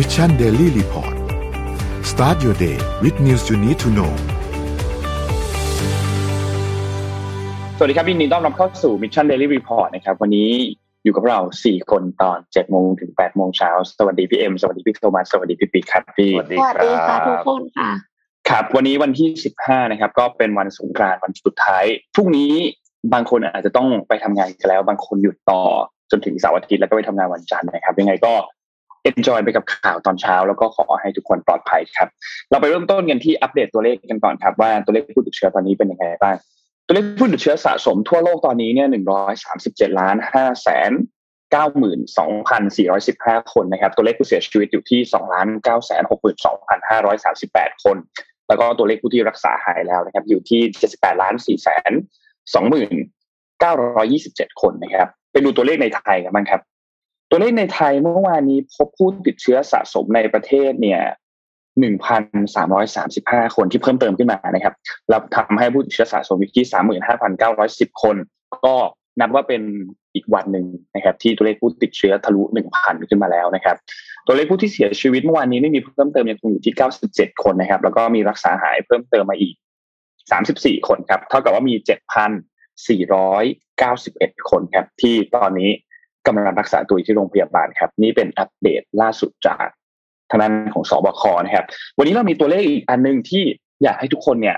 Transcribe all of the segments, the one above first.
Mission Daily Report start your day with news you need to know สวัสดีครับยินดีต้อนรับเข้าสู่ Mission Daily Report นะครับ วันนี้อยู่กับเราสี่คนตอนเจ็ดโมงถึงแปดโมงเช้า สวัสดีพี่เอ็ม สวัสดีพี่โทมัส สวัสดีพี่ปีครับพี่สวัสดีครับ สวัสดีค่ะทุกคนค่ะ ครับ วันนี้วันที่สิบห้านะครับ ก็เป็นวันสงกรานต์วันสุดท้าย พรุ่งนี้บางคนอาจจะต้องไปทำงานกันแล้ว บางคนหยุดต่อจนถึงเสาร์อาทิตย์แล้วก็ไปทำงานวันจันทร์นะครับ ยังไงก็ enjoy ไปกับข่าวตอนเช้า แล้วก็ขอให้ทุกคนปลอดภัยครับ เราไปเริ่มต้นกันที่อัปเดตตัวเลขกันก่อนครับ ว่าตัวเลขผู้ติดเชื้อตอนนี้เป็นยังไงบ้าง ตัวเลขผู้ติดเชื้อสะสมทั่วโลกตอนนี้เนี่ยหนึ่งร้อยสามสิบเจ็ดล้านห้าแสนเก้าหมื่นสองพันสี่ร้อยสิบห้าคนนะครับ ตัวเลขผู้เสียชีวิตอยู่ที่สองล้านเก้าแสนหกหมื่นสองพันห้าร้อยสามสิบแปดคน แล้วก็ตัวเลขผู้ที่รักษาหายแล้วนะครับ อยู่ที่เจ็ดสิบแปดล้านสี่แสนสองหมื่นเก้าร้อยี่สิบเจ็ดคนนะครับ ไปดูตัวเลขในไทยกันบ้างครับ ตัวเลขในไทยเมื่อวานนี้พบผู้ติดเชื้อสะสมในประเทศเนี่ย1,335 คนที่เพิ่มเติมขึ้นมานะครับแล้วทำให้ผู้ติดเชื้อสะสมอยู่ที่ 35,910 คน ก็นับว่าเป็นอีกวันหนึ่งนะครับ ที่ตัวเลขผู้ติดเชื้อทะลุ 1,000 ขึ้นมาแล้วนะครับ ตัวเลขผู้ที่เสียชีวิตเมื่อวานนี้ไม่มีเพิ่มเติมยังคงอยู่ที่ 97 คนนะครับ แล้วก็มีรักษาหายเพิ่มเติมมาอีก 34 คนครับ เท่ากับว่ามี 7,491 คนครับที่ตอนนี้ กำลังรักษาตัวอยู่ที่โรงพยาบาลครับ นี่เป็นอัปเดตล่าสุดจากทางด้านของสบคนะครับ วันนี้เรามีตัวเลขอีกอันหนึ่งที่อยากให้ทุกคนเนี่ย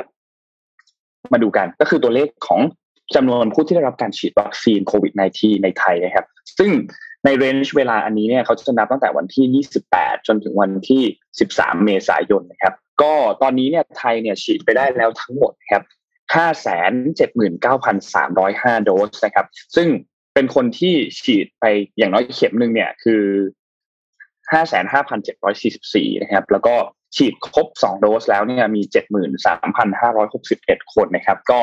มาดูกันก็คือตัวเลขของจำนวนผู้ที่ได้รับการฉีดวัคซีนโควิด -19 ในไทยนะครับ ซึ่งในเรนจ์เวลาอันนี้เนี่ยเขาจะนับตั้งแต่วันที่ 28 จนถึงวันที่ 13 เมษายนนะครับ ก็ตอนนี้เนี่ยไทยเนี่ยฉีดไปได้แล้วทั้งหมดครับ579,305 โดสนะครับ ซึ่ง เป็นคนที่ฉีดไปอย่างน้อยเข็มหนึ่งเนี่ย คือ55,744นห้าพันเจ็ดร้อยสี่สิบสี่นะครับ แล้วก็ฉีดครบ2โดสแล้วเนี่ยมี73,561คนนะครับ ก็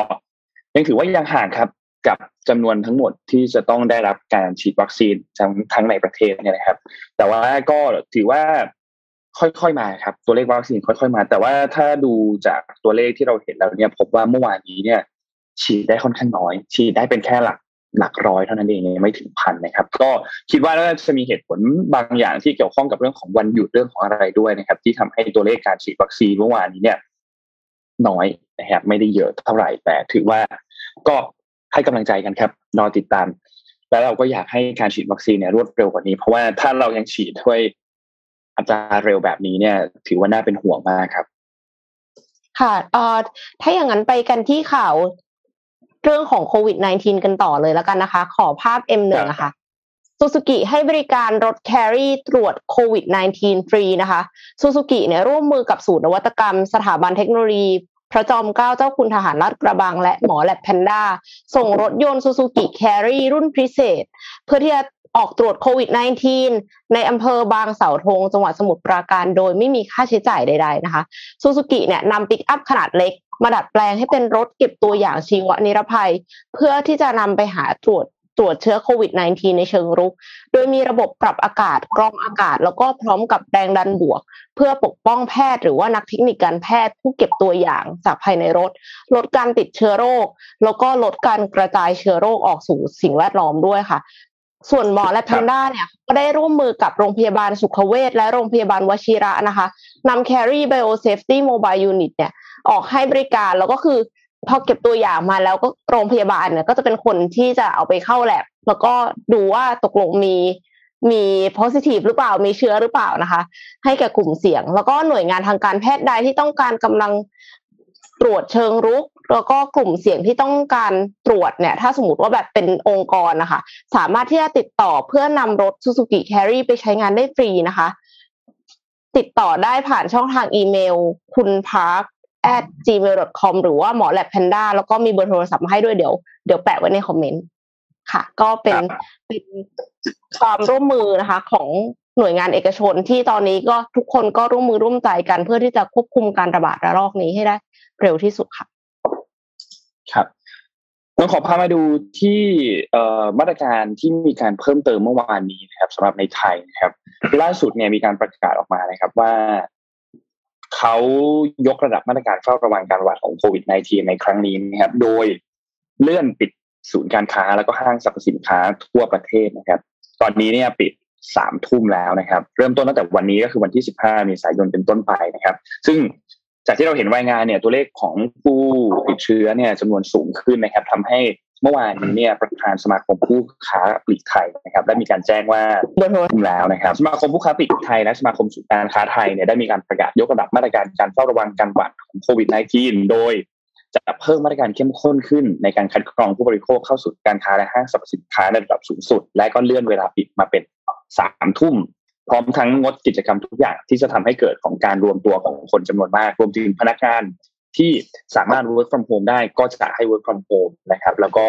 ยังถือว่ายังห่างครับกับจำนวนทั้งหมดที่จะต้องได้รับการฉีดวัคซีนทั้งทั้งในประเทศเนี่ยนะครับ แต่ว่าก็ถือว่าค่อยๆมาครับ ตัวเลขวัคซีนค่อย ๆ มา แต่ว่าถ้าดูจากตัวเลขที่เราเห็นแล้วเนี่ย พบว่าเมื่อวานนี้เนี่ย ฉีดได้ค่อนข้างน้อย ฉีดได้เป็นแค่หลัก หลักร้อยเท่านั้นเองไม่ถึงพันนะครับ ก็คิดว่าน่าจะมีเหตุผลบางอย่างที่เกี่ยวข้องกับเรื่องของวันหยุดเรื่องของอะไรด้วยนะครับ ที่ทำให้ตัวเลขการฉีดวัคซีนเมื่อวานนี้เนี่ยน้อยนะครับไม่ได้เยอะเท่าไหร่แต่ถือว่าก็ให้กำลังใจกันครับรอติดตาม แล้วเราก็อยากให้การฉีดวัคซีนเนี่ยรวดเร็วกว่านี้ เพราะว่าถ้าเรายังฉีดด้วยอัตราเร็วแบบนี้เนี่ย ถือว่าน่าเป็นห่วงมากครับ ค่ะเอ่อถ้าอย่างนั้นไปกันที่ข่าว เรื่องของโควิด -19 กันต่อเลยแล้วกันนะคะ ขอภาพ M1 นะคะซูซูกิให้บริการรถ Carry ตรวจโควิด -19 ฟรีนะคะซูซูกิเนี่ยร่วมมือกับศูนย์นวัตกรรม สถาบันเทคโนโลยีพระจอมเกล้าเจ้าคุณทหารลาดกระบัง และหมอแล็บแพนด้าส่งรถยนต์ซูซูกิ Carry รุ่นพิเศษ เพื่อที่จะออกตรวจโควิด -19 ในอำเภอบางเสาธงจังหวัดสมุทรปราการ โดยไม่มีค่าใช้จ่ายใด ๆ นะคะซูซูกิเนี่ยนำปิกอัพขนาดเล็ก มาดัดแปลงให้เป็นรถเก็บตัวอย่างชีวนิรภัย เพื่อที่จะนำไปหาตรวจตรวจเชื้อโควิด -19 ในเชิงรุก โดยมีระบบปรับอากาศกรองอากาศ แล้วก็พร้อมกับแรงดันบวก เพื่อปกป้องแพทย์หรือว่านักเทคนิคการแพทย์ผู้เก็บตัวอย่างจากภายในรถ ลดการติดเชื้อโรค แล้วก็ลดการกระจายเชื้อโรคออกสู่สิ่งแวดล้อมด้วยค่ะ ส่วนหมอและแพนด้าเนี่ยก็ได้ร่วมมือกับโรงพยาบาลสุขเวชและโรงพยาบาลวชิระนะคะนำ Carry Bio Safety Mobile Unit เนี่ย ออกให้บริการแล้วก็คือพอเก็บตัวอย่างมาแล้วก็โรงพยาบาลเนี่ยก็จะเป็นคนที่จะเอาไปเข้าแลบแล้วก็ดูว่าตกลงมีมี positive หรือเปล่ามีเชื้อหรือเปล่านะคะ ให้แก่กลุ่มเสี่ยง แล้วก็หน่วยงานทางการแพทย์ใดที่ต้องการกำลังตรวจเชิงรุก แล้วก็กลุ่มเสี่ยงที่ต้องการตรวจเนี่ย ถ้าสมมติว่าแบบเป็นองค์กรนะคะ สามารถที่จะติดต่อเพื่อนำรถ Suzuki Carry ไปใช้งานได้ฟรีนะคะ ติดต่อได้ผ่านช่องทางอีเมล คุณ park at gmail.com หรือว่าหมอแลบแพนด้าแล้วก็มีเบอร์โทรศัพท์มาให้ด้วยเดี๋ยวเดี๋ยวแปะไว้ในคอมเมนต์ค่ะ ก็เป็นเป็นความร่วมมือนะคะ ของหน่วยงานเอกชนที่ตอนนี้ก็ทุกคนก็ร่วมมือร่วมใจกัน เพื่อที่จะควบคุมการระบาดระลอกนี้ให้ได้เร็วที่สุดค่ะ ครับต้องขอพามาดูที่เอ่อมาตรการที่มีการเพิ่มเติมเมื่อวานนี้นะครับสำหรับในไทยนะครับ ล่าสุดเนี่ยมีการประกาศออกมานะครับว่า เขายกระดับมาตรการเฝ้าระวังการระบาดของโควิด -19 ในครั้งนี้นะครับ โดยเลื่อนปิดศูนย์การค้าแล้วก็ห้างสรรพสินค้าทั่วประเทศนะครับ ตอนนี้เนี่ยปิดสามทุ่มแล้วนะครับ เริ่มต้นตั้งแต่วันนี้ก็คือวันที่สิบห้ามีสายนเป็นต้นไปนะครับ ซึ่งจากที่เราเห็นรายงานเนี่ยตัวเลขของผู้ติดเชื้อเนี่ยจำนวนสูงขึ้นนะครับทำให้ เมื่อวานนี้เนี่ยประธานสมาคมผู้ค้าปลีกไทยนะครับได้มีการแจ้งว่าทุ่มแล้วนะครับ สมาคมผู้ค้าปลีกไทยและสมาคมสุการค้าไทยเนี่ยได้มีการประกาศยกระดับมาตรการการเฝ้าระวังการระบาดของโควิด -19 โดยจะเพิ่มมาตรการเข้มข้นขึ้นในการคัดกรองผู้บริโภคเข้าสู่การค้าและห้างสรรพสินค้าในระดับสูงสุด และก็เลื่อนเวลาปิดมาเป็นสามทุ่มพร้อมทั้งงดกิจกรรมทุกอย่างที่จะทำให้เกิดของการรวมตัวของคนจำนวนมาก รวมถึงพนักงาน ที่สามารถ work from home ได้ก็จะให้ work from home นะครับ แล้วก็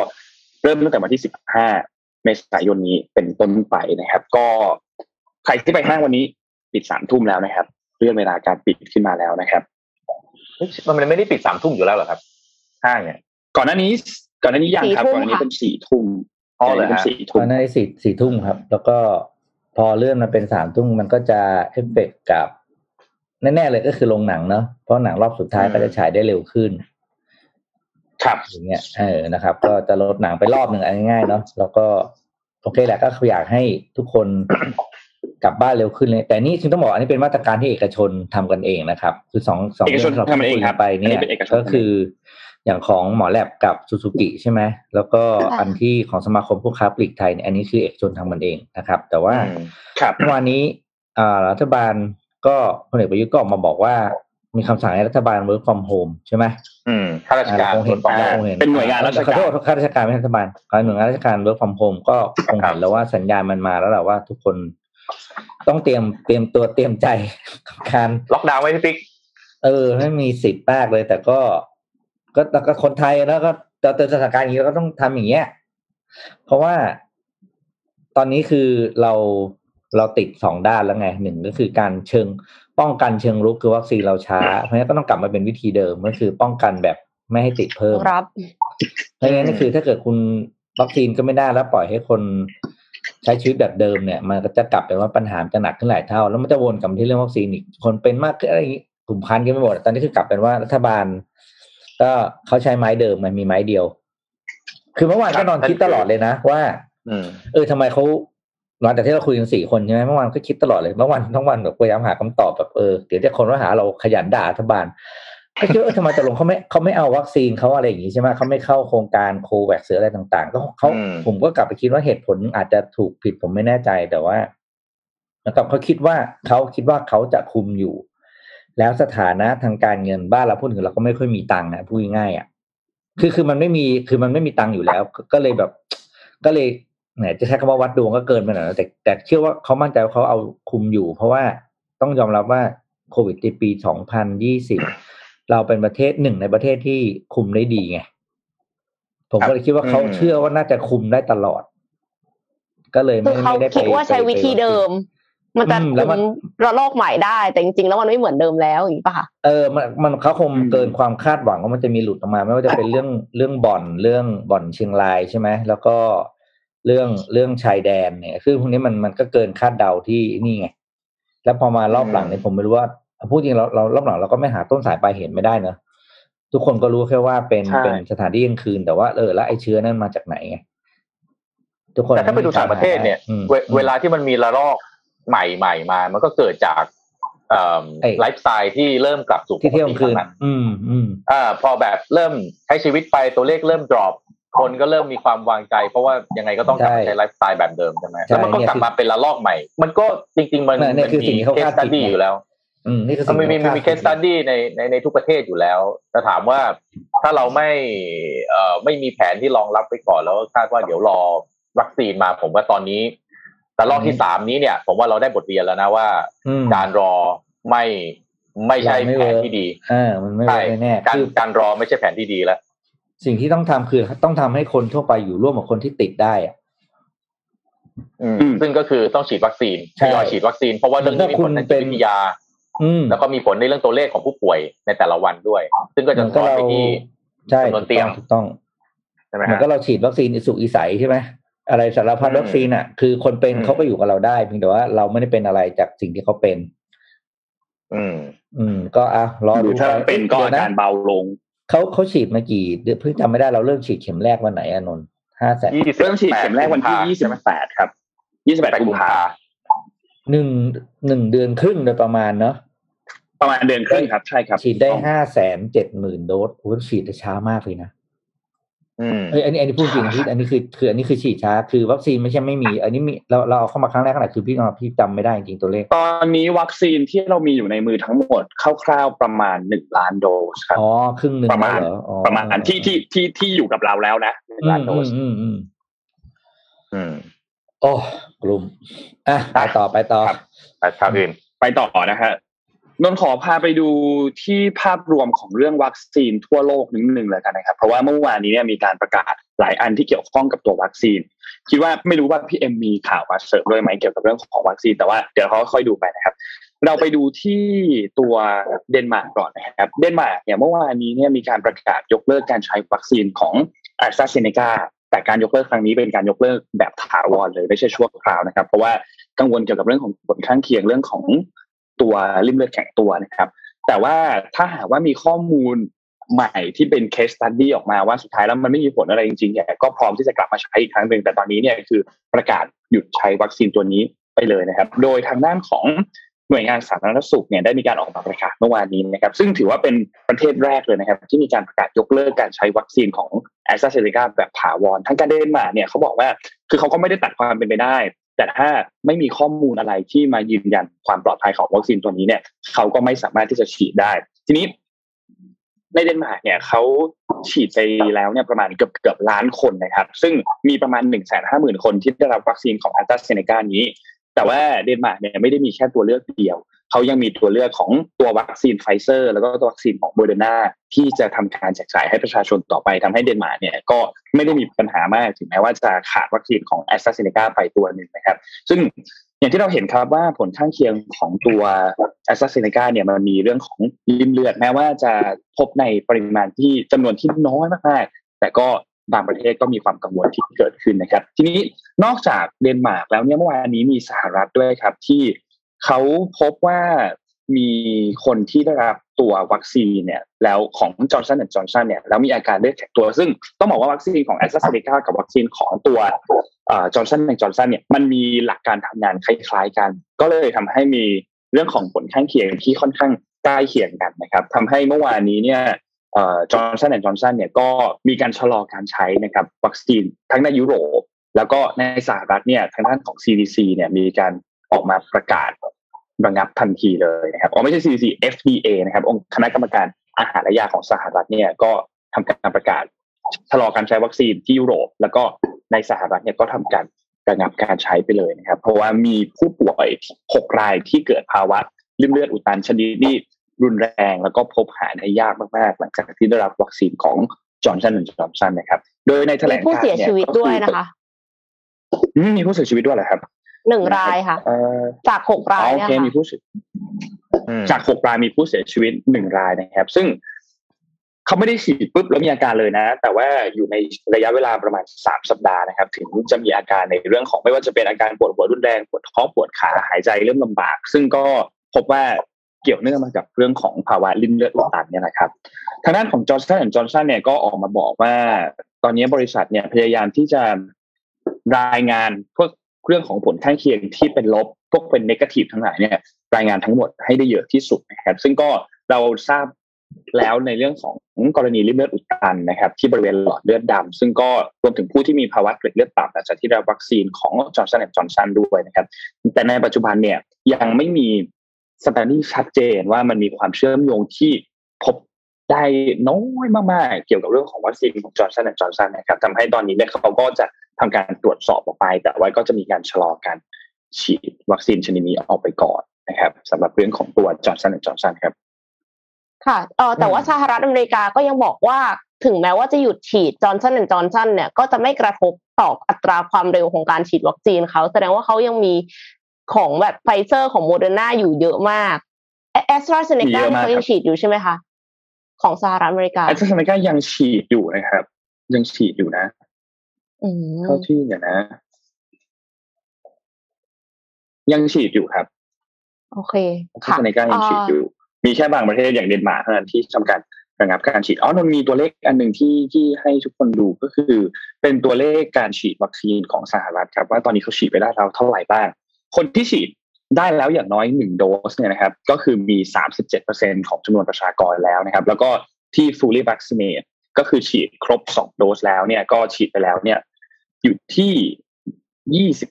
เริ่มตั้งแต่วันที่ 15 เมษายนนี้เป็นต้นไปนะครับ ก็ใครที่ไปห้างวันนี้ปิดสามทุ่มแล้วนะครับเลื่อนเวลาการปิดขึ้นมาแล้วนะครับ มันไม่ได้ปิดสามทุ่มอยู่แล้วเหรอครับห้างเนี่ยก่อนหน้านี้ก่อนหน้านี้ยังครับ ก่อนหน้านี้เป็นสี่ทุ่มอ๋อเหรอเป็นฮะสี่ตทุ่อมนนั้นสี่สี่ทุ่มครับ แล้วก็พอเลื่อนมาเป็นสามทุ่มมันก็จะเอฟเฟกต์กับ แน่ๆเลยก็คือโรงหนังเนาะเพราะหนังรอบสุดท้ายก็จะฉายได้เร็วขึ้น ครับอย่างเงี้ยเออนะครับ ก็จะลดหนังไปรอบหนึ่งอันง่ายๆเนาะแล้วก็โอเคแหละก็อยากให้ทุกคนกลับบ้านเร็วขึ้นเลย แต่นี่จึงต้องบอกอันนี้เป็นมาตรการที่เอกชนทำกันเองนะครับ คือสองสองเอกชนรื่ที่ทำกันเองครับไปอันเนี่นี้ยเป็นเอกชนก็คืออย่างของหมอแลบกับซูซูกิใช่ไหมแล้วก็ค่ะอันที่ของสมาคมผู้ค้าปลีกไทยเนี่ยอันนี้คือเอกชนทำกันเองนะครับ แต่ว่าอืมครับเมื่อวานนี้อ่ารัฐบาล ก็พลเอกประยุทธ์ก็ออกมาบอกว่า มีคำสั่งให้รัฐบาล work from home ใช่ไหมอืมข้าราชการอ่คงเห็นส่วนอ่าต่างคงเห็นเป็นหน่วยงานราชการขอโทษข้าราชการไม่ใช่รัฐบาลหน่วยงานราชการ work from home ก็คงครัเห็บนแล้วว่าสัญญาณมันมาแล้วแหละว่าทุกคนต้องเตรียมเตรียมตัวเตรียมใจกับการล็อกดาวน์ไว้พี่ปิ๊กเออไม่มีสิทธิ์มากเลย แต่ก็ ก็แต่ก็คนไทยแล้วก็เราเจอสถานการณ์อย่างนี้เราก็ต้องทำอย่างเงี้ยเพราะว่าตอนนี้คือเรา เราติดสองด้านแล้วไงหนึ่งก็คือการเชิงป้องกันเชิงรุกคือวัคซีนเราช้า เพราะฉะนั้นก็ต้องกลับมาเป็นวิธีเดิมก็คือป้องกันแบบไม่ให้ติดเพิ่มรับเพราะงั้นก็คือถ้าเกิดคุณวัคซีนก็ไม่ได้แล้วปล่อยให้คนใช้ชีวิตแบบเดิมเนี่ย มันก็จะกลับไปว่าปัญหามันจะหนักขึ้นหลายเท่า แล้วมันจะวนกลับมาที่เรื่องวัคซีนอีกคนเป็นมากขึ้นอะไรอย่างงี้กลุ่มพันกันไปหมดตอนนี้คือกลับเป็นว่ารัฐบาล ก็เขาใช้ไม้เดิมมันมีไม้เดียว คือเมื่อวานก็นอนคิดตลอดเลยนะว่าอืมเออทำไมเขา หลังจากที่เราคุยกันสี่คนใช่ไหมเมื่อวานก็คิดตลอดเลยเมื่อวันทั้งวันแบบพยายามหาคำตอบแบบเออเดี๋ยวจะคนว่าหาเราขยันด่ารัฐบาลก็คิดว่าเออทำไมตกลงเขาไม่เขาไม่เอาวัคซีนเขาอะไรอย่างงี้ใช่ไหมเขาไม่เข้าโครงการโควิดหรืออะไรต่างๆ ก็เขาอืมผมก็กลับไปคิดว่าเหตุผลอาจจะถูกผิดผมไม่แน่ใจแต่ว่าแล้วกับเขาคิดว่าเขาคิดว่าเขาจะคุมอยู่ แล้วสถานะทางการเงินบ้านเราพูดถึงเราก็ไม่ค่อยมีตังค์นะพูดง่ายๆอะคือคือมันไม่มีคือมันไม่มีตังค์อยู่แล้ว ก็ก็เลยแบบ ก็เลย แหมจะใช้คำว่าวัดดวงก็เกินไปหน่อยนะแต่แต่เชื่อว่าเขามั่นใจว่าเขาเอาคุมอยู่ เพราะว่าต้องยอมรับว่าโควิดในปี 2020 เราเป็นประเทศหนึ่งในประเทศที่คุมได้ดีไง ผมก็เลยคิดว่าเขาอืมเชื่อว่าน่าจะคุมได้ตลอด ก็เลยคืไม่อเขาไม่ได้ไปคิดว่าใช้ไปวิธีเดิม มันจะอืมแล้วคุมันมระลอกใหม่ได้ แต่จริงๆแล้วมันไม่เหมือนเดิมแล้วอย่างนี้ป่ะคะเออมันมันเขาคงอืมเกินความคาดหวังว่ามันจะมีหลุดออกมา ไม่ว่าจะเป็นเรื่องเรื่องบ่อนเรื่องบ่อนเชียงรายใช่ไหมแล้วก็ เรื่องเรื่องชายแดนเนี่ยคือพวกนี้มันมันก็เกินคาดเดาที่นี่ไง แล้วพอมารอบหลังเนี่ยผมไม่รู้ว่าพูดจริงเราเรารอบหลังเราก็ไม่หาต้นสายปลายเหตุไม่ได้เนอะทุกคนก็รู้แค่ว่าเป็นใช่เป็นสถานที่กลางคืนแต่ว่าเออแล้วไอ้เชื้อนั้นมาจากไหนไงทุกคนแต่ถ้าไปดูต่างประเทศเนี่ยอืมเวเวลาที่มันมีระลอกใหม่ใหม่มา มันก็เกิดจากเอ่อไอ้ไลฟ์สไตล์ที่เริ่มกลับสู่ปที่กเที่ยวกติลางคืนทั้งนั้นอืมอืมอ่าพอแบบเริ่มใช้ชีวิตไปตัวเลขเริ่ม drop คนก็เริ่มมีความวางใจ เพราะว่ายังไงก็ต้องกลับมาใช่ใช้ไลฟ์สไตล์แบบเดิมใช่ไหมใช่แล้วมันก็เนี่ยกลับคือมาเป็นระลอกใหม่ มันก็จริง ๆ มันเนี่ยเนี่ยคือสิ่งที่เขาเคสคาดตัคิดดี้ไงอยู่แล้วอืมนี่คือมัสิ่นงมีมีที่มีขาเคสตัดดี้ในในในทุกประเทศอยู่แล้วแต่ถามว่าถ้าเราไม่เอ่อไม่มีแผนที่รองรับไปก่อนแล้วคาดว่าเดี๋ยวรอวัคซีนมาผมว่าตอนนี้แต่รอบที่สามนี้เนี่ย ผมว่าเราได้บทเรียนแล้วนะว่าอืมการรอไม่ไม่ใช่แผนที่ดี ไม่ workอ่ามันไม่ใช่ work แน่ๆการคือการรอไม่ใช่แผนที่ดีแล้ว สิ่งที่ต้องทำคือต้องทำให้คนทั่วไปอยู่ร่วมกับคนที่ติดได้อะอืมอืมซึ่งก็คือต้องฉีดวัคซีนใช่ทยอยฉีดวัคซีน เพราะว่าเรื่องนี้มีผลทางจิตวิทยาอืมแล้วก็มีผลในเรื่องตัวเลขของผู้ป่วยในแต่ละวันด้วย ซึ่งก็จะเหมือนสะก็ท้อนเราไปที่ใช่จำนวนเตียงถูกต้องใช่ไหมเหมือนฮะก็เราฉีดวัคซีนอีสุกอีใสใช่ไหมอะไรสารพัดอืมวัคซีนอะ คือคนเป็นอืมเขาก็อยู่กับเราได้เพียงแต่ว่าเราไม่ได้เป็นอะไรจากสิ่งที่เขาเป็น อืม อืม ก็อะรอหดูรือถ้าเป็นก็ดี๋ยวอานะการเบาลง เขาเขาฉีดมากี่เดือนเพิ่งจำไม่ได้เราเริ่มฉีดเข็มแรกวันไหนอะนนท์ห้าแสนยี่สิบเริ่มฉีดเข็มแรกวันที่กุมภายี่สิบแปดครับยี่สิบแปดกุมภาหนึ่งหนึ่งเดือนครึ่งโดยประมาณเนาะประมาณเดือนครึ่งครับใช่ครับ ฉีดได้ห้าแสนเจ็ดหมื่นโดสโอ้โหฉีดได้ช้ามากเลยนะอืม เอ้ยอันนี้อันนี้พูดจริงพี่อันนี้คือคืออันนี้คือฉีดช้า คือวัคซีนไม่ใช่ไม่มี อันนี้มีเราเราเอาเข้ามาครั้งแรกขนาดคือพี่พี่จำไม่ได้จริงตัวเลข ตอนนี้วัคซีนที่เรามีอยู่ในมือทั้งหมดคร่าวๆประมาณหนึ่งล้านโดสครับอ๋อครึ่งหนึ่งประมาณแล้วเหรออ๋อประมาณที่ที่ที่ที่อยู่กับเราแล้วนะหนึ่งอืล้านมโดอืสมอืมอืมอืมโอ้กลุ่มอะไปต่อไปต่อครับไปข่าวอื่นไปต่อนะฮะ นนขอพาไปดูที่ภาพรวมของเรื่องวัคซีนทั่วโลกนิดนึงเลยกันนะครับ เพราะว่าเมื่อวานนี้เนี่ยมีการประกาศหลายอันที่เกี่ยวข้องกับตัววัคซีน คิดว่าไม่รู้ว่าพี่เอ็มมีข่าวมาเสริมด้วยไหมเกี่ยวกับเรื่องของวัคซีน แต่ว่าเดี๋ยวเขาค่อยดูไปนะครับ เราไปดูที่ตัวเดนมาร์กก่อนนะครับ เดนมาร์กเนี่ยเมื่อวานนี้เนี่ยมีการประกาศยกเลิกการใช้วัคซีนของแอสตราเซเนกาแต่การยกเลิกครั้งนี้เป็นการยกเลิกแบบถาวรเลยไม่ใช่ชั่วคราวนะครับ เพราะว่ากังวลเกี่ยวกับเรื่องของผลข้างเคียงเรื่องของ ตัวลิ่มเลือดแข็งตัวนะครับ แต่ว่าถ้าหากว่ามีข้อมูลใหม่ที่เป็น case study ออกมาว่าสุดท้ายแล้วมันไม่มีผลอะไรจริงๆเนี่ยก็พร้อมที่จะกลับมาใช้อีกครั้งหนึ่งแต่ตอนนี้เนี่ยคือประกาศหยุดใช้วัคซีนตัวนี้ไปเลยนะครับ โดยทางด้านของหน่วยงานสาธารณสุขเนี่ยได้มีการออกมาประกาศเมื่อวานนี้นะครับ ซึ่งถือว่าเป็นประเทศแรกเลยนะครับ ที่มีการประกาศยกเลิกการใช้วัคซีนของแอสตราเซเนกาแบบถาวรทางการเดนมาร์กเนี่ยเขาบอกว่าคือเขาก็ไม่ได้ตัดความเป็นไปได้ แต่ถ้าไม่มีข้อมูลอะไรที่มายืนยันความปลอดภัยของวัคซีนตัวนี้เนี่ยเขาก็ไม่สามารถที่จะฉีดได้ ทีนี้ในเดนมาร์กเนี่ยเขาฉีดไปแล้วเนี่ยประมาณเกือบเกือบล้านคนนะครับ ซึ่งมีประมาณหนึ่งแสนห้าหมื่นคนที่ได้รับวัคซีนของแอสตราเซเนกานี้ แต่ว่าเดนมาร์กเนี่ยไม่ได้มีแค่ตัวเลือกเดียว เขายังมีตัวเลือกของตัววัคซีนไฟเซอร์ แล้วก็ตัววัคซีนของโมเดอร์นาที่จะทำการแจกจ่ายให้ประชาชนต่อไปทำให้เดนมาร์กเนี่ยก็ไม่ได้มีปัญหามากถึงแม้ว่าจะขาดวัคซีนของแอสตราเซเนกาไปตัวหนึ่งนะครับ ซึ่งอย่างที่เราเห็นครับว่าผลข้างเคียงของตัวแอสตราเซเนกาเนี่ยมันมีเรื่องของลิ่มเลือดแม้ว่าจะพบในปริมาณที่จำนวนที่น้อยมากๆแต่ก็บางประเทศก็มีความกังวลที่เกิดขึ้นนะครับ ทีนี้นอกจากเดนมาร์กแล้วเนี่ยเมื่อวานนี้มีสหรัฐด้วยครับที่ เขาพบว่ามีคนที่ได้รับตัววัคซีนเนี่ยแล้วของ Johnson และ Johnson เนี่ยแล้วมีอาการเลือดแข็งตัว ซึ่งต้องบอกว่าวัคซีนของแอสตราเซเนกากับวัคซีนของตัว Johnson และ Johnson เนี่ยมันมีหลักการทำงานคล้าย ๆ กัน ก็เลยทำให้มีเรื่องของผลข้างเคียงที่ค่อนข้างใกล้เคียงกันนะครับทำให้เมื่อวานนี้เนี่ยจอร์นสันและจอร์นสันเนี่ยก็มีการชะลอการใช้นะครับวัคซีนทั้งในยุโรป แล้วก็ในสหรัฐเนี่ยทางด้านของ CDC เนี่ยมีการ ออกมาประกาศระงับทันทีเลยนะครับอ๋อไม่ใช่ CDC FDA นะครับ องค์คณะกรรมการอาหารและยาของสหรัฐเนี่ยก็ทำการประกาศชะลอการใช้วัคซีนที่ยุโรป แล้วก็ในสหรัฐเนี่ยก็ทำการระงับการใช้ไปเลยนะครับ เพราะว่ามีผู้ป่วยหกรายที่เกิดภาวะริ่มเลือดอุดตันชนิดที่รุนแรงแล้วก็พบหาได้ยากมากๆ หลังจากที่ได้รับวัคซีนของจอร์นสันและจอร์นสันนะครับ โดยในแถลงผู้การเสียเนี่ยชีวิตด้วยนะคะอืมมีผู้เสียชีวิตด้วยเหรอครับ หนึ่งรายค่ะเอ่อจากหกรายโอเนี่ยเคค่ะมีผู้เสียอืมจากหกรายมีผู้เสียชีวิตหนึ่งรายนะครับ ซึ่งเขาไม่ได้ฉีดปุ๊บแล้วมีอาการเลยนะ แต่ว่าอยู่ในระยะเวลาประมาณสามสัปดาห์นะครับ ถึงจะมีอาการในเรื่องของไม่ว่าจะเป็นอาการปวดหัวรุนแรงปวดท้องปวดขาหายใจเริ่มลำบาก ซึ่งก็พบว่าเกี่ยวเนื่องมากับเรื่องของภาวะลิ่มเลือดอุดตันเนี่ยนะครับทางด้านของจอร์ n สันและจอร์ n สันเนี่ยก็ออกมาบอกว่า ตอนนี้บริษัทเนี่ยพยายามที่จะรายงานพวก เรื่องของผลข้างเคียงที่เป็นลบพวกเป็น negative ทั้งหลายเนี่ยรายงานทั้งหมดให้ได้เยอะที่สุดนะครับ ซึ่งก็เราทราบแล้วในเรื่องของกรณีลิ่มเลือดอุดตันนะครับ ที่บริเวณหลอดเลือดดำซึ่งก็รวมถึงผู้ที่มีภาวะเกล็ดเลือดต่ำหลังจากที่ได้รับวัคซีนของจอร์ n สันและจอร์ n สันด้วยนะครับ แต่ในปัจจุบันเนี่ยยังไม่มีสถิติชัดเจนว่ามันมีความเชื่อมโยงที่พบได้น้อยมากๆ เกี่ยวกับเรื่องของวัคซีนของจอร์ n สันและจอร์ n สันนะครับทำให้ตอนนี้เนี่ยเขาก็จะ ทำการตรวจสอบออกไป แต่ว่าก็จะมีการชะลอการฉีดวัคซีนชนิดนี้ออกไปก่อนนะครับสำหรับเรื่องของตัวจอร์ n สันและจอร์ n สันครับ ค่ะเออแต่ว่าสหรัฐอเมริกาก็ยังบอกว่าถึงแม้ว่าจะหยุดฉีด Johnson และ Johnson เนี่ยก็จะไม่กระทบต่ออัตราความเร็วของการฉีดวัคซีนเขาแสดงว่าเขายังมีของแบบไฟเซอร์ของโมเดอร์นาอยู่เยอะมากแอสตราเซเนกามีกาเยอะมากครับ เขายังฉีดอยู่ใช่ไหมคะของสหรัฐอเมริกาแอสตราเซเนกายัยังฉีดอยู่นะครับ ยังฉีดอยู่นะอืม เท่าที่เนี่ยนะ ยังฉีดอยู่ครับ โอเคแอสตราค่ะเซเนกายังฉีดอยู่ มีแค่บางประเทศอย่างเดนมาร์กเท่านั้นที่ทำการระงับการฉีดอ๋อนนมีตัวเลขอันหนึ่งที่ที่ให้ทุกคนดูก็คือ เป็นตัวเลขการฉีดวัคซีนของสหรัฐครับ ว่าตอนนี้เขาฉีดไปได้แล้วเท่าไหร่บ้าง คนที่ฉีดได้แล้วอย่างน้อยหนึ่งโดสเนี่ยนะครับ ก็คือมีสามสิบเจ็ดเปอร์เซ็นต์ของจำนวนประชากรแล้วนะครับ แล้วก็ที่ fully vaccinated ก็คือฉีดครบสองโดสแล้วเนี่ย ก็ฉีดไปแล้วเนี่ย อยู่ที่ยี่สิบ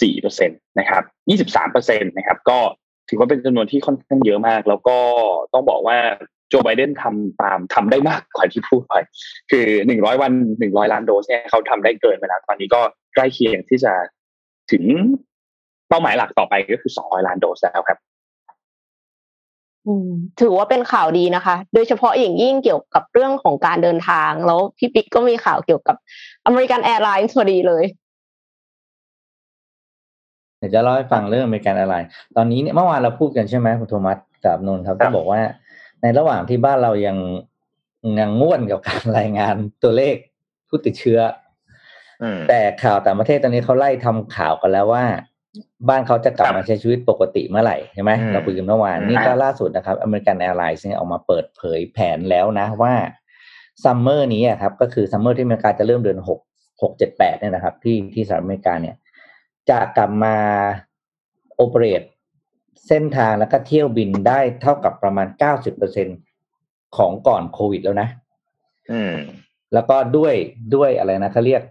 สี่เปอร์เซ็นตนะครับยี่สิบสามเปอร์เซ็นตนะครับ ก็ถือว่าเป็นจำนวนที่ค่อนข้างเยอะมาก แล้วก็ต้องบอกว่าโจไบเดนทำตามทำได้มากกว่าที่พูดไปคือหนึ่งร้อยวันหนึ่งร้อยล้านโดสเนี่ยเขาทำได้เกินไปแล้วตอนนี้ก็ใกล้เคียงที่จะถึงเป้าหมายหลักต่อไปก็คือสองร้อยล้านโดสแล้วครับ ถือว่าเป็นข่าวดีนะคะ โดยเฉพาะอย่างยิ่งเกี่ยวกับเรื่องของการเดินทาง แล้วพี่ปิ๊กก็มีข่าวเกี่ยวกับ American Airlines พอดีเลยเดี๋ยวจะเล่าให้ฟังเรื่อง American Air ตอนนี้เนี่ยเมื่อวานเราพูดกันใช่ไหมคุณโทมัสกับนนท์ครับที่บอกว่า ในระหว่างที่บ้านเรายังยังง่วนกับการรายงานตัวเลขผู้ติดเชื้ออืมแต่ข่าวต่างประเทศตอนนี้เขาไล่ทำข่าวกันแล้วว่า บ้านเขาจะกลับครับมาใช้ชีวิตปกติเมื่อไหร่ใช่ไหมอืมเราคุยกันเมื่อวานอืมนี่ก็ล่าสุดนะครับ American Airlines เนี่ยออกมาเปิดเผยแผนแล้วนะว่า summer นี้อะครับก็คือ summer ที่อเมริกาจะเริ่มเดือนหกหกเจ็ดแปดเนี่ยนะครับ ที่ที่สหรัฐอเมริกาเนี่ย จะกลับมา operate เส้นทางแล้วก็เที่ยวบินได้เท่ากับประมาณเก้าสิบเปอร์เซ็นของก่อนโควิดแล้วนะ อืม แล้วก็ด้วยด้วยอะไรนะเขาเรียก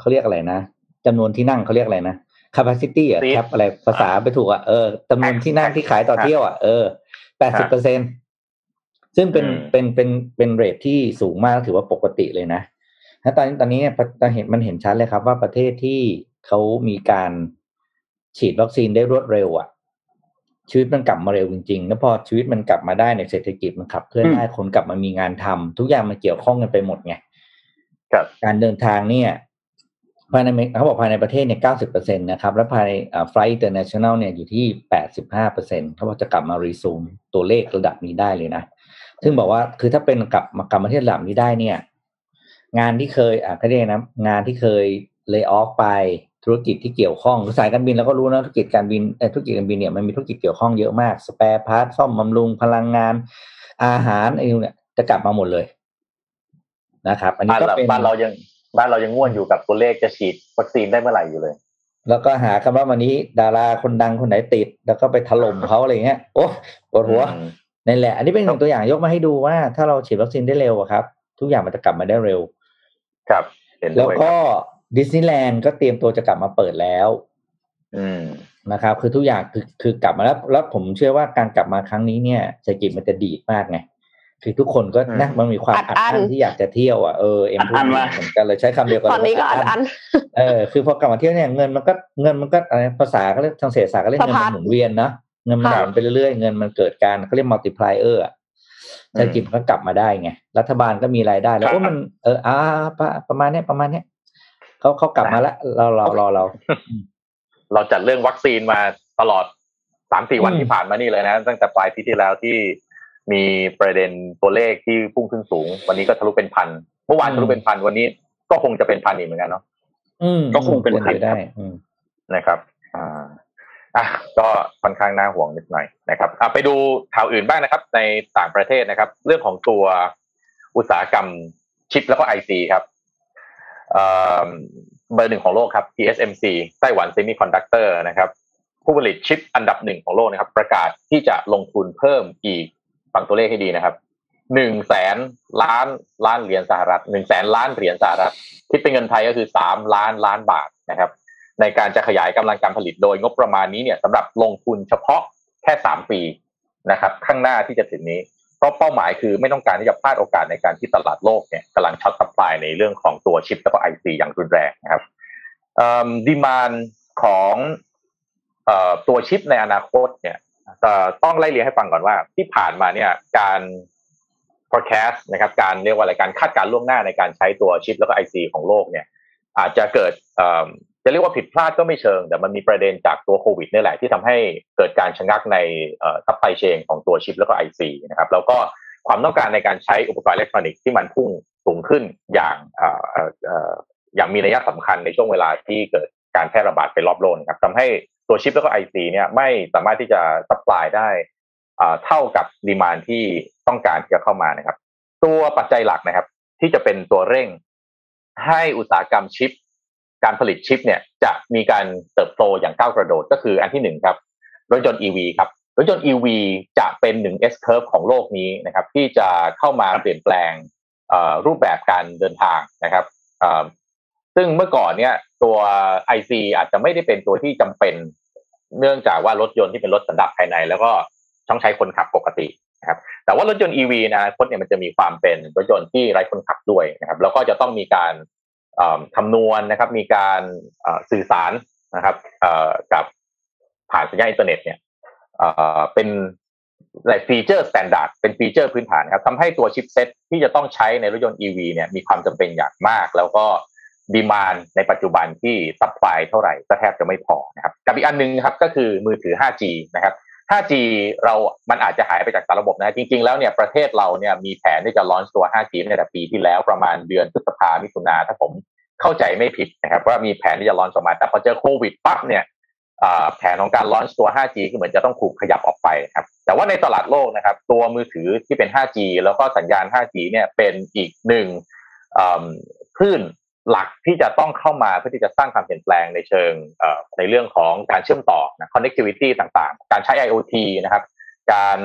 เขาเรียกอะไรนะจำนวนที่นั่งเขาเรียกอะไรนะ capacity อะ Seat แคปอะไรภาษาไปถูกอะเออจำนวนที่นั่งที่ขายต่อเที่ยวอะเออแปดสิบเปอร์เซ็นซึ่งเป็นอืมเป็นเป็นเป็นเรทที่สูงมากถือว่าปกติเลยนะแล้วตอนนี้ตอนนี้เนี่ยตอนเห็นมันเห็นชัดเลยครับว่าประเทศที่เขามีการฉีดวัคซีนได้รวดเร็วอะชีวิตมันกลับมาเร็วจริงๆ แล้วพอชีวิตมันกลับมาได้ในยเศรษฐกิจมันขับเคลื่อนอืมได้คนกลับมามีงานทำทุกอย่างมันเกี่ยวข้องกันไปหมดไงครับการเดินทางเนี่ย ภายในเขาบอกภายในประเทศเนี่ยเก้าสิบเปอร์เซ็นต์นะครับ และภายใน flight international เนี่ยอยู่ที่แปดสิบห้าเปอร์เซ็นต์เขาบอกจะกลับมารีซูมตัวเลขระดับนี้ได้เลยนะ ซึ่งบอกว่าคือถ้าเป็นกลับมากลับมาที่ระดับนี้ได้เนี่ย งานที่เคยอะเขาเรียกนะงานที่เคยเล y o อ f ไปธุรกิจที่เกี่ยวข้องสายการบินเราก็รู้นะธุรกิจการบินธุรกิจการบินเนี่ยมันมีธุรกิจเกี่ยวข้องเยอะมาก spare part ซ่อมบำรุงพลังงาน อาหารไอ้เนี่ยจะกลับมาหมดเลยนะครับ อันนี้ก็เราเป็นบ้านเรายัง บ้านเรายังง่วนอยู่กับตัวเลขจะฉีดวัคซีนได้เมื่อไหร่อยู่เลย แล้วก็หาคำว่าวันนี้ ดาราคนดังคนไหนติด แล้วก็ไปถล่มเขาอะไรเงี้ยโอ้ปวดหัวอืมนั่นแหละ อันนี้เป็นหนึ่งตัวอย่างยกมาให้ดูว่า ถ้าเราฉีดวัคซีนได้เร็วอะครับ ทุกอย่างมันจะกลับมาได้เร็ว ครับเห็นแล้ด้ววยคก็รับดิสนีย์แลนด์ก็เตรียมตัวจะกลับมาเปิดแล้ว อืมนะครับ คือทุกอย่างคือคือกลับมาแล้ว แล้วผมเชื่อว่าการกลับมาครั้งนี้เนี่ยเศรษฐกิจมันจะดีดมากไง คือทุกคนก็อืมนะมันมีความอัดอัดอั้นอั้นที่อยากจะเที่ยวอะเออเอ็มอัดอั้นมากเหมือนกันเลยใช้คำเดียวกันตอนนี้ก็อันอันเออคือพอกลับมาเที่ยวเนี่ยเงินมันก็เงินมันก็อะไรภาษาก็เรียกทางเศรษฐศาสตร์ก็เรียกเงินสะพัมันดหมุนเวียนเนาะเงินมันหค่ะมุนไปเรื่อยๆเงินมันเกิดการเขาเรียก multiplier อะเศรษฐกิจมันก็กลับมาได้ไงรัฐบาลก็มีรายได้ แล้วครับโอ้มันเอออ่าประประมาณเนี้ยประมาณเนี้ยเขาเขากลับมาแล้วเราเรารอเรา เราจัดเรื่องวัคซีนมาตลอดสามสี่วันอืมที่ผ่านมานี่เลยนะ ตั้งแต่ปลายปีที่แล้วที่ มีประเด็นตัวเลขที่พุ่งขึ้นสูง วันนี้ก็ทะลุเป็นพันเมื่อวานทะลุเป็นพันวันนี้ก็คงจะเป็นพันอีกเหมือนกันเนาะอืมก็คงเป็นไปได้ครับอืมนะครับอ่าอะก็ค่อนข้างน่าห่วงนิดหน่อยนะครับอะไปดูข่าวอื่นบ้างนะครับ ในต่างประเทศนะครับ เรื่องของตัวอุตสาหกรรมชิปแล้วก็ไอซีครับเอ่อเบอร์หนึ่งของโลกครับ TSMC Taiwan Semiconductor นะครับ ผู้ผลิตชิปอันดับหนึ่งของโลกนะครับ ประกาศที่จะลงทุนเพิ่มอีก ฟังตัวเลขให้ดีนะครับหนึ่งแสนล้านล้านเหรียญสหรัฐหนึ่งแสนล้านเหรียญสหรัฐคิดเป็นเงินไทยก็คือสามล้านล้านบาทนะครับ ในการจะขยายกำลังการผลิตโดยงบประมาณนี้เนี่ยสำหรับลงทุนเฉพาะแค่สามปีนะครับ ข้างหน้าที่จะถึงนี้เพราะเป้าหมายคือไม่ต้องการที่จะพลาดโอกาสในการที่ตลาดโลกเนี่ยกำลัง short supply ในเรื่องของตัวชิปแล้วก็ IC อย่างรุนแรงนะครับdemand ของเอ่อตัวชิปในอนาคตเนี่ย ต้องไล่เรียงให้ฟังก่อนว่า ที่ผ่านมาเนี่ยการ forecast นะครับ การเรียกว่าอะไรการคาดการล่วงหน้าในการใช้ตัวชิปแล้วก็ IC ของโลกเนี่ย อาจจะเกิดจะเรียกว่าผิดพลาดก็ไม่เชิง แต่มันมีประเด็นจากตัวโควิดนี่แหละที่ทำให้เกิดการชะงักใน supply chain ของตัวชิปแล้วก็ IC นะครับแล้วก็ความต้องการในการใช้อุปกรณ์อิเล็กทรอนิกส์ที่มันพุ่งสูงขึ้นอย่างอย่างมีนัยสำคัญในช่วงเวลาที่เกิดการแพร่ระบาดไปรอบโลกนะครับทำให้ ตัวชิปแล้วก็ IC เนี่ยไม่สามารถที่จะ supply ได้เท่ากับ demand ที่ต้องการที่จะเข้ามานะครับ ตัวปัจจัยหลักนะครับ ที่จะเป็นตัวเร่ง ให้อุตสาหกรรมชิป การผลิตชิปเนี่ยจะมีการเติบโตอย่างก้าวกระโดดก็คืออันที่หนึ่งครับรถยนต์ EV ครับรถยนต์ EV จะเป็นหนึ่ง S curve ของโลกนี้นะครับ ที่จะเข้ามาเปลี่ยนแปลงรูปแบบการเดินทางนะครับซึ่งเมื่อก่อนเนี่ย ตัว IC อาจจะไม่ได้เป็นตัวที่จำเป็น เนื่องจากว่ารถยนต์ที่เป็นรถสันดาปภายใน แล้วก็ต้องใช้คนขับปกตินะครับแต่ว่ารถยนต์ EV นะคตเนี่ยมันจะมีความเป็นรถยนต์ที่ไร้คนขับด้วยนะครับแล้วก็จะต้องมีการคำนวณนะครับ มีการสื่อสารนะครับกับผ่านสัญญาณอินเทอร์เน็ตเนี่ยเป็นอะไร feature standard เป็น feature พื้นฐานครับทำให้ตัว chipset ที่จะต้องใช้ในรถยนต์ EV เนี่ยมีความจำเป็นอย่างมาก แล้วก็ demand ในปัจจุบันที่ supply เท่าไหร่ก็แทบจะไม่พอนะครับกับอีกอันนึงครับก็คือมือถือ 5G นะครับ 5G เรา มันอาจจะหายไปจากสารระบบนะจริง ๆ แล้วเนี่ยประเทศเราเนี่ยมีแผนที่จะ launch ตัว 5G ในแต่ปีที่แล้วประมาณเดือนพฤษภามิถุนาถ้าผมเข้าใจไม่ผิดนะครับว่ามีแผนที่จะลอนออกมา แต่พอเจอโควิดปั๊บเนี่ยแผนของการลอนตัว 5G คือเหมือนจะต้องถูกขยับออกไปครับ แต่ว่าในตลาดโลกนะครับ ตัวมือถือที่เป็น 5G แล้วก็สัญญาณ 5G เนี่ยเป็นอีกหนึ่งคลื่น หลักที่จะต้องเข้ามาเพื่อที่จะสร้างความเปลี่ยนแปลงในเชิงในเรื่องของการเชื่อมต่อนะ connectivity ต่างๆ การใช้ IoT นะครับ การ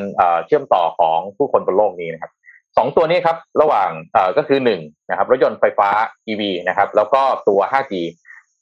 เชื่อมต่อของผู้คนบนโลกนี้นะครับสองตัวนี้ครับระหว่างก็คือหนึ่งนะครับรถยนต์ไฟฟ้า EV นะครับ แล้วก็ตัว 5G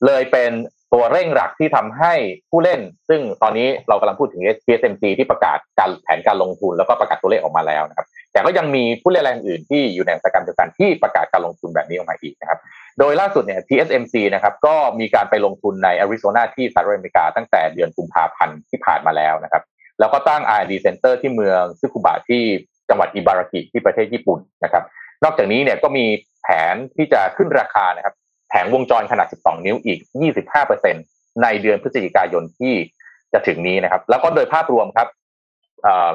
เลยเป็นตัวเร่งหลักที่ทำให้ผู้เล่น ซึ่งตอนนี้เรากำลังพูดถึง TSMC ที่ประกาศการแผนการลงทุนแล้วก็ประกาศตัวเลขออกมาแล้วนะครับ แต่ก็ยังมีผู้เล่นรายอื่นที่อยู่ในอุตสาหกรรมเดียวกันที่ประกาศการลงทุนแบบนี้ออกมาอีกนะครับ โดยล่าสุดเนี่ย TSMC นะครับก็มีการไปลงทุนในอาริโซนาที่สหรัฐอเมริกาตั้งแต่เดือนกุมภาพันธ์ที่ผ่านมาแล้วนะครับ แล้วก็ตั้ง R&D Center ที่เมืองซึคุบะที่จังหวัดอิบารากิที่ประเทศญี่ปุ่นนะครับ นอกจากนี้เนี่ยก็มีแผนที่จะขึ้นราคานะครับแผงวงจรขนาด 12 นิ้วอีก 25%ในเดือนพฤศจิกายนที่จะถึงนี้นะครับ แล้วก็โดยภาพรวมครับ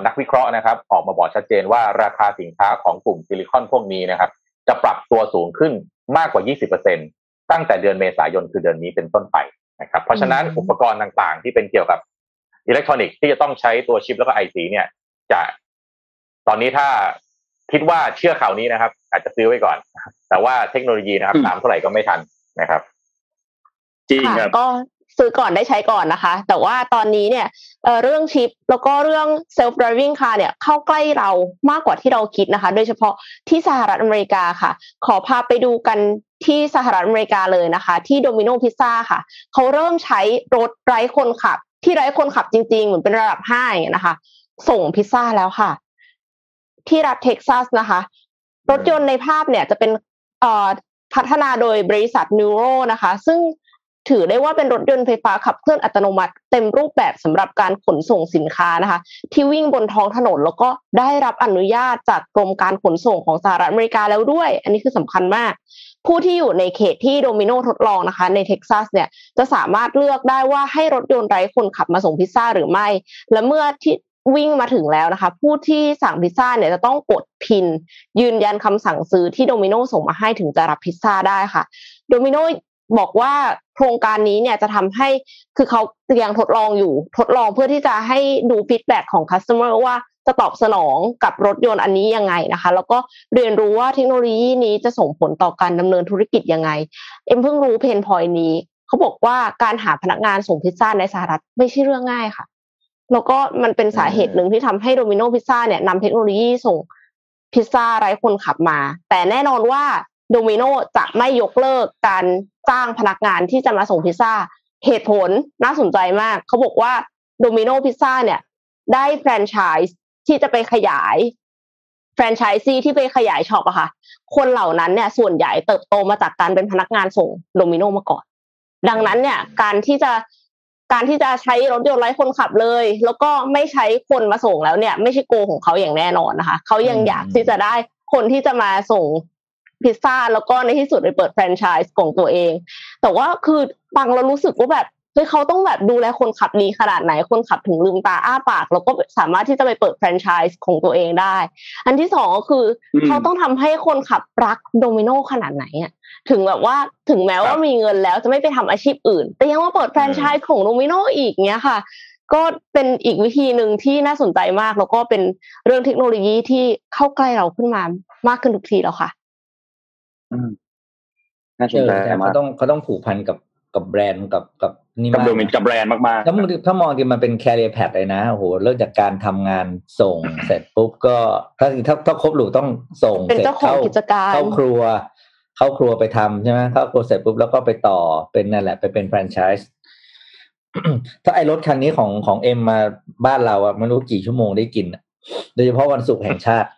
นักวิเคราะห์นะครับ ออกมาบอกชัดเจนว่าราคาสินค้าของกลุ่มซิลิคอนพวกนี้นะครับ จะปรับตัวสูงขึ้นมากกว่า 20%ตั้งแต่เดือนเมษายนคือเดือนนี้เป็นต้นไปนะครับ เพราะฉะนั้นอุปกรณ์ต่างๆ ที่เป็นเกี่ยวกับอิเล็กทรอนิกส์ที่จะต้องใช้ตัวชิปแล้วก็ไอซีเนี่ยจะตอนนี้ถ้าคิดว่าเชื่อข่าวนี้นะครับ อาจจะซื้อไว้ก่อน แต่ว่าเทคโนโลยีนะครับตามเท่าไหร่ก็ไม่ทันนะครับ จริงครับก็ ซื้อก่อนได้ใช้ก่อนนะคะ แต่ว่าตอนนี้เนี่ยเรื่องชิปแล้วก็เรื่อง self driving car เนี่ยเข้าใกล้เรามากกว่าที่เราคิดนะคะ โดยเฉพาะที่สหรัฐอเมริกาค่ะ ขอพาไปดูกันที่สหรัฐอเมริกาเลยนะคะ ที่โดมิโนพิซซ่าค่ะ เขาเริ่มใช้รถไร้คนขับ ที่ไร้คนขับจริงๆ เหมือนเป็นระดับห้าอย่างนะคะ ส่งพิซซ่าแล้วค่ะ ที่รัฐเท็กซัสนะคะ รถยนต์ในภาพเนี่ยจะเป็นพัฒนาโดยบริษัทนูโรนะคะ ซึ่ง ถือได้ว่าเป็นรถยนต์ไฟฟ้าขับเคลื่อนอัตโนมัติ เต็มรูปแบบสำหรับการขนส่งสินค้านะคะ ที่วิ่งบนท้องถนนแล้วก็ได้รับอนุญาตจากกรมการขนส่งของสหรัฐอเมริกาแล้วด้วย อันนี้คือสำคัญมาก ผู้ที่อยู่ในเขตที่โดมิโนทดลองนะคะ ในเท็กซัสเนี่ยจะสามารถเลือกได้ว่าให้รถยนต์ไร้คนขับมาส่งพิซซ่าหรือไม่ และเมื่อที่วิ่งมาถึงแล้วนะคะ ผู้ที่สั่งพิซซ่าเนี่ยจะต้องกด PIN ยืนยันคำสั่งซื้อที่โดมิโนส่งมาให้ถึงจะรับพิซซ่าได้ค่ะ โดมิโนบอกว่า โครงการนี้เนี่ยจะทำให้คือเขาเรียกยังทดลองอยู่ทดลองเพื่อที่จะให้ดู feedback ของ customer ว่าจะตอบสนองกับรถยนต์อันนี้ยังไงนะคะ แล้วก็เรียนรู้ว่าเทคโนโลยีนี้จะส่งผลต่อการดำเนินธุรกิจยังไง เอ็มเพิ่งรู้ pain point นี้เขาบอกว่าการหาพนักงานส่งพิซซ่าในสหรัฐไม่ใช่เรื่องง่ายค่ะ แล้วก็มันเป็นสาเหตุหนึ่งที่ทำให้ Domino's Pizza เนี่ยนำเทคโนโลยีส่งพิซซ่าไร้คนขับมา แต่แน่นอนว่า โดมิโนจะไม่ยกเลิกการจ้างพนักงานที่จะมาส่งพิซซ่า เหตุผลน่าสนใจมาก เขาบอกว่า Domino's Pizza เนี่ย ได้แฟรนไชส์ที่จะไปขยาย แฟรนไชส์ซีที่ไปขยาย shop อะค่ะ คนเหล่านั้นเนี่ย ส่วนใหญ่เติบโตมาจากการเป็นพนักงานส่งโดมิโนมาก่อน ดังนั้นเนี่ย การที่จะการที่จะใช้รถยนต์ไร้คนขับเลย แล้วก็ไม่ใช้คนมาส่งแล้วเนี่ย ไม่ใช่ goal ของเขาอย่างแน่นอนนะคะ เขายังอยากที่จะได้คนที่จะมาส่ง พิซซ่าแล้วก็ในที่สุดไปเปิดแฟรนไชส์ของตัวเอง แต่ว่าคือฟังเรารู้สึกว่าแบบเฮ้ยเขาต้องแบบดูแลคนขับดีขนาดไหน คนขับถึงลืมตาอ้าปาก แล้วก็สามารถที่จะไปเปิดแฟรนไชส์ของตัวเองได้ อันที่สองก็คือ เขาต้องทำให้คนขับรักโดมิโนขนาดไหนอะถึงแบบว่าถึงแม้ว่ามีเงินแล้วจะไม่ไปทำอาชีพอื่น แต่ยังมาเปิดแฟรนไชส์ของโดมิโนอีกเนี้ยค่ะ ก็เป็นอีกวิธีหนึ่งที่น่าสนใจมาก แล้วก็เป็นเรื่องเทคโนโลยีที่เข้าใกล้เราขึ้นมามากขึ้นทุกทีแล้วค่ะ น่าสนใจมากเขาต้องเขาต้องผูกพันกับกับแบรนด์กับกับนี่กับมากโดมินกับแบรนด์มากถ้ามองถ้ามองดีมันเป็นแคเรียแพดเลยนะโอ้โหเริ่มจากการทำงานส่งเสร็จปุ๊บก็ถ้าถ้าถ้าครบหลูกต้องส่งเป็นสร็จเจ้าของข้กิจการเข้าครัว เข้าครัวไปทำใช่ไหมเข้าครัวเสร็จปุ๊บแล้วก็ไปต่อเป็นนั่นแหละไปเป็นแฟรนไชส์ถ้าไอ้รถคันนี้ของของเอ็มมาบ้านเราอะไม่รู้กี่ชั่วโมงได้กินอะโดยเฉพาะวันศุกร์แห่งชาติ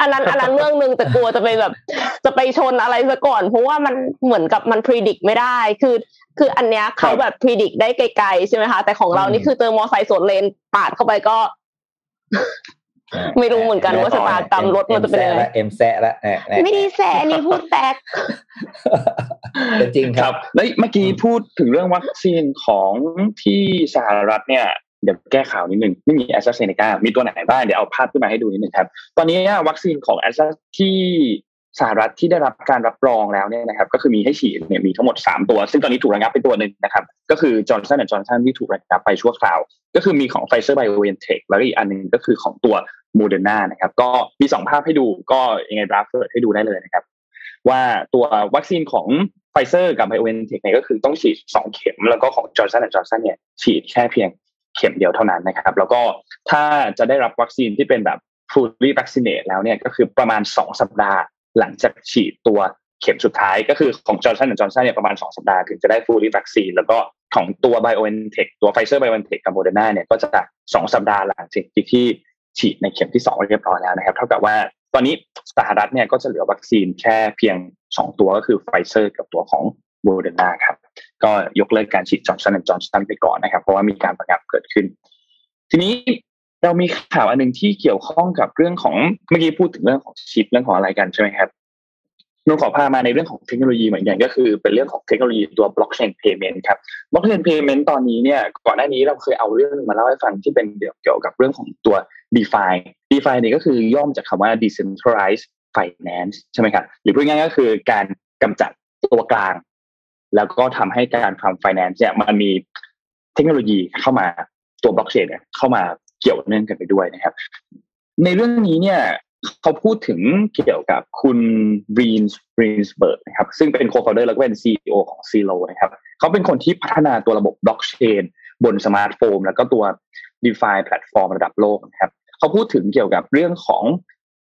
อันนั้นอันนั้นเรื่องหนึ่งแต่กลัวจะไปแบบ จะไปชนอะไรซะก่อน เพราะว่ามันเหมือนกับมัน predict ไม่ได้ คือ คืออันเนี้ยเขาแบบ predict ได้ไกลๆใช่ไหมคะแต่ของเรานี่คือเจอมอไซค์สวนเลนปาดเข้าไปก็ ไม่รู้เหมือนกันว่าชะตากรรมรถมันจะเป็นยังไงเอ็มแซะละเอ็มแซะละไม่ได้แสอันนี้พูด factเป็นจริงๆครัรับแล้วเมื่อกี้พูดถึงเรื่องวัคซีนของที่สหรัฐเนี่ย เดี๋ยวแก้ข่าวนิดนึงไม่มีแอสตราเซเนกามีตัวไหนบ้างเดี๋ยวเอาภาพขึ้นมาให้ดูนิดนึงครับ ตอนนี้วัคซีนของแอสตราที่สหรัฐที่ได้รับการรับรองแล้วเนี่ยนะครับ ก็คือมีให้ฉีดเนี่ยมีทั้งหมด 3 ตัว ซึ่งตอนนี้ถูกระงับไปตัวหนึ่งนะครับ ก็คือจอห์นสันและจอร์นสันที่ถูกระงับไปชั่วคราว ก็คือมีของไฟเซอร์ไบโอเอนเทคแล้วอีกอันหนึ่งก็คือของตัวโมเดอร์นานะครับ ก็มีสองภาพให้ดูก็ยังไงบราฟเฟิร์ให้ดูได้เลยนะครับ ว่าตัววัคซีนของไฟเซอร์กับไบโอเอนเทคเนี่ยก็คือต้องฉีดสองเข็ม แล้วก็ของจอห์นสันและจอห์นสันเนี่ยฉีดแค่เพียง เข็มเดียวเท่านั้นนะครับ แล้วก็ถ้าจะได้รับวัคซีนที่เป็นแบบ fully vaccinate แล้วเนี่ยก็คือประมาณสองสัปดาห์ หลังจากฉีดตัวเข็มสุดท้ายก็คือของจอร์ n สันและจอร์ n สันเนี่ยประมาณ 2 สัปดาห์ถึงจะได้ fully vaccine แล้วก็ของตัว BioNTech ตัว Pfizer BioNTech กับ Moderna เนี่ยก็จะ 2 สัปดาห์หลังจากที่ฉีดในเข็มที่ 2 เรียบร้อยแล้วนะครับเท่ากับว่าตอนนี้สหรัฐเนี่ยก็จะเหลือวัคซีนแค่เพียง 2 ตัวก็คือ Pfizer กับตัวของ Moderna ครับก็ยกเลิกการฉีดจอร์ n สันและจอร์ n สันไปก่อนนะครับ เพราะว่ามีการประงับเกิดขึ้น ทีนี้เรามีข่าวอันหนึ่งที่เกี่ยวข้องกับเรื่องของเมื่อกี้พูดถึงเรื่องของชิปเรื่องของอะไรกันใช่ไหมครับนนขอพามาในเรื่องของเทคโนโลยีเหมือนกันก็คือเป็นเรื่องของเทคโนโลยีตัว blockchain payment ครับ blockchain payment ตอนนี้เนี่ยก่อนหน้านี้เราเคยเอาเรื่องมาเล่าให้ฟังที่เป็นเกี่ยวกับเรื่องของตัว DeFi DeFi นี่ก็คือย่อมาจากคำว่า decentralized finance ใช่ไหมครับหรือพูดง่ายๆก็คือการกำจัดตัวกลาง แล้วก็ทำให้การทำ finance เนี่ยมันมีเทคโนโลยีเข้ามาตัว blockchain เนี่ยเข้ามาเกี่ยวเนื่องกันไปด้วยนะครับ ในเรื่องนี้เนี่ยเขาพูดถึงเกี่ยวกับคุณรีนส์รีนส์เบิร์กนะครับ ซึ่งเป็น co-founder แล้วก็เป็น CEO ของ c l o นะครับเขาเป็นคนที่พัฒนาตัวระบบบล็อกเชนบนสมาร์ทโฟนแล้วก็ตัว DeFi แพลตฟอร์มระดับโลกนะครับเขาพูดถึงเกี่ยวกับเรื่องของ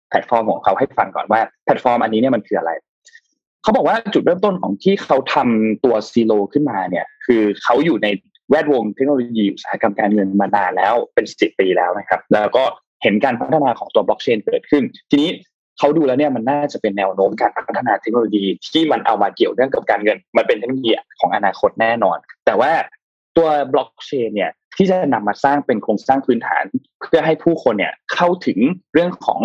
แพลตฟอร์มของเขาให้ฟังก่อนว่าแพลตฟอร์มอันนี้เนี่ยมันคืออะไร เขาบอกว่าจุดเริ่มต้นของที่เขาทำตัว Celo ขึ้นมาเนี่ย คือเขาอยู่ในแวดวงเทคโนโลยีอุตสาหกรรมการเงินมานานแล้วเป็นสิบปีแล้วนะครับ แล้วก็เห็นการพัฒนาของตัวบล็อกเชนเกิดขึ้น ทีนี้เขาดูแล้วเนี่ยมันน่าจะเป็นแนวโน้มการพัฒนาเทคโนโลยีที่มันเอามาเกี่ยวเนื่องกับการเงิน มันเป็นเทคโนโลยีของอนาคตแน่นอน แต่ว่าตัวบล็อกเชนเนี่ยที่จะนำมาสร้างเป็นโครงสร้างพื้นฐาน เพื่อให้ผู้คนเนี่ยเข้าถึงเรื่องของ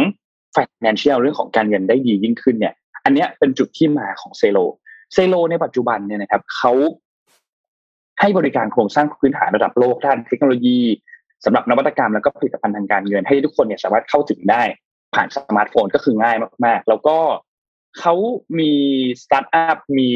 financial เรื่องของการเงินได้ดียิ่งขึ้นเนี่ย อันเนี้ยเป็นจุดที่มาของเซโลเซโลในปัจจุบันเนี่ยนะครับเขาให้บริการโครงสร้างพื้นฐานระดับโลกด้านเทคโนโลยีสำหรับนวัตกรรมแล้วก็ผลิตภัณฑ์ทางการเงินให้ทุกคนเนี่ยสามารถเข้าถึงได้ผ่านสมาร์ทโฟนก็คือง่ายมาก ๆ แล้วก็เขามีสตาร์ทอัพมี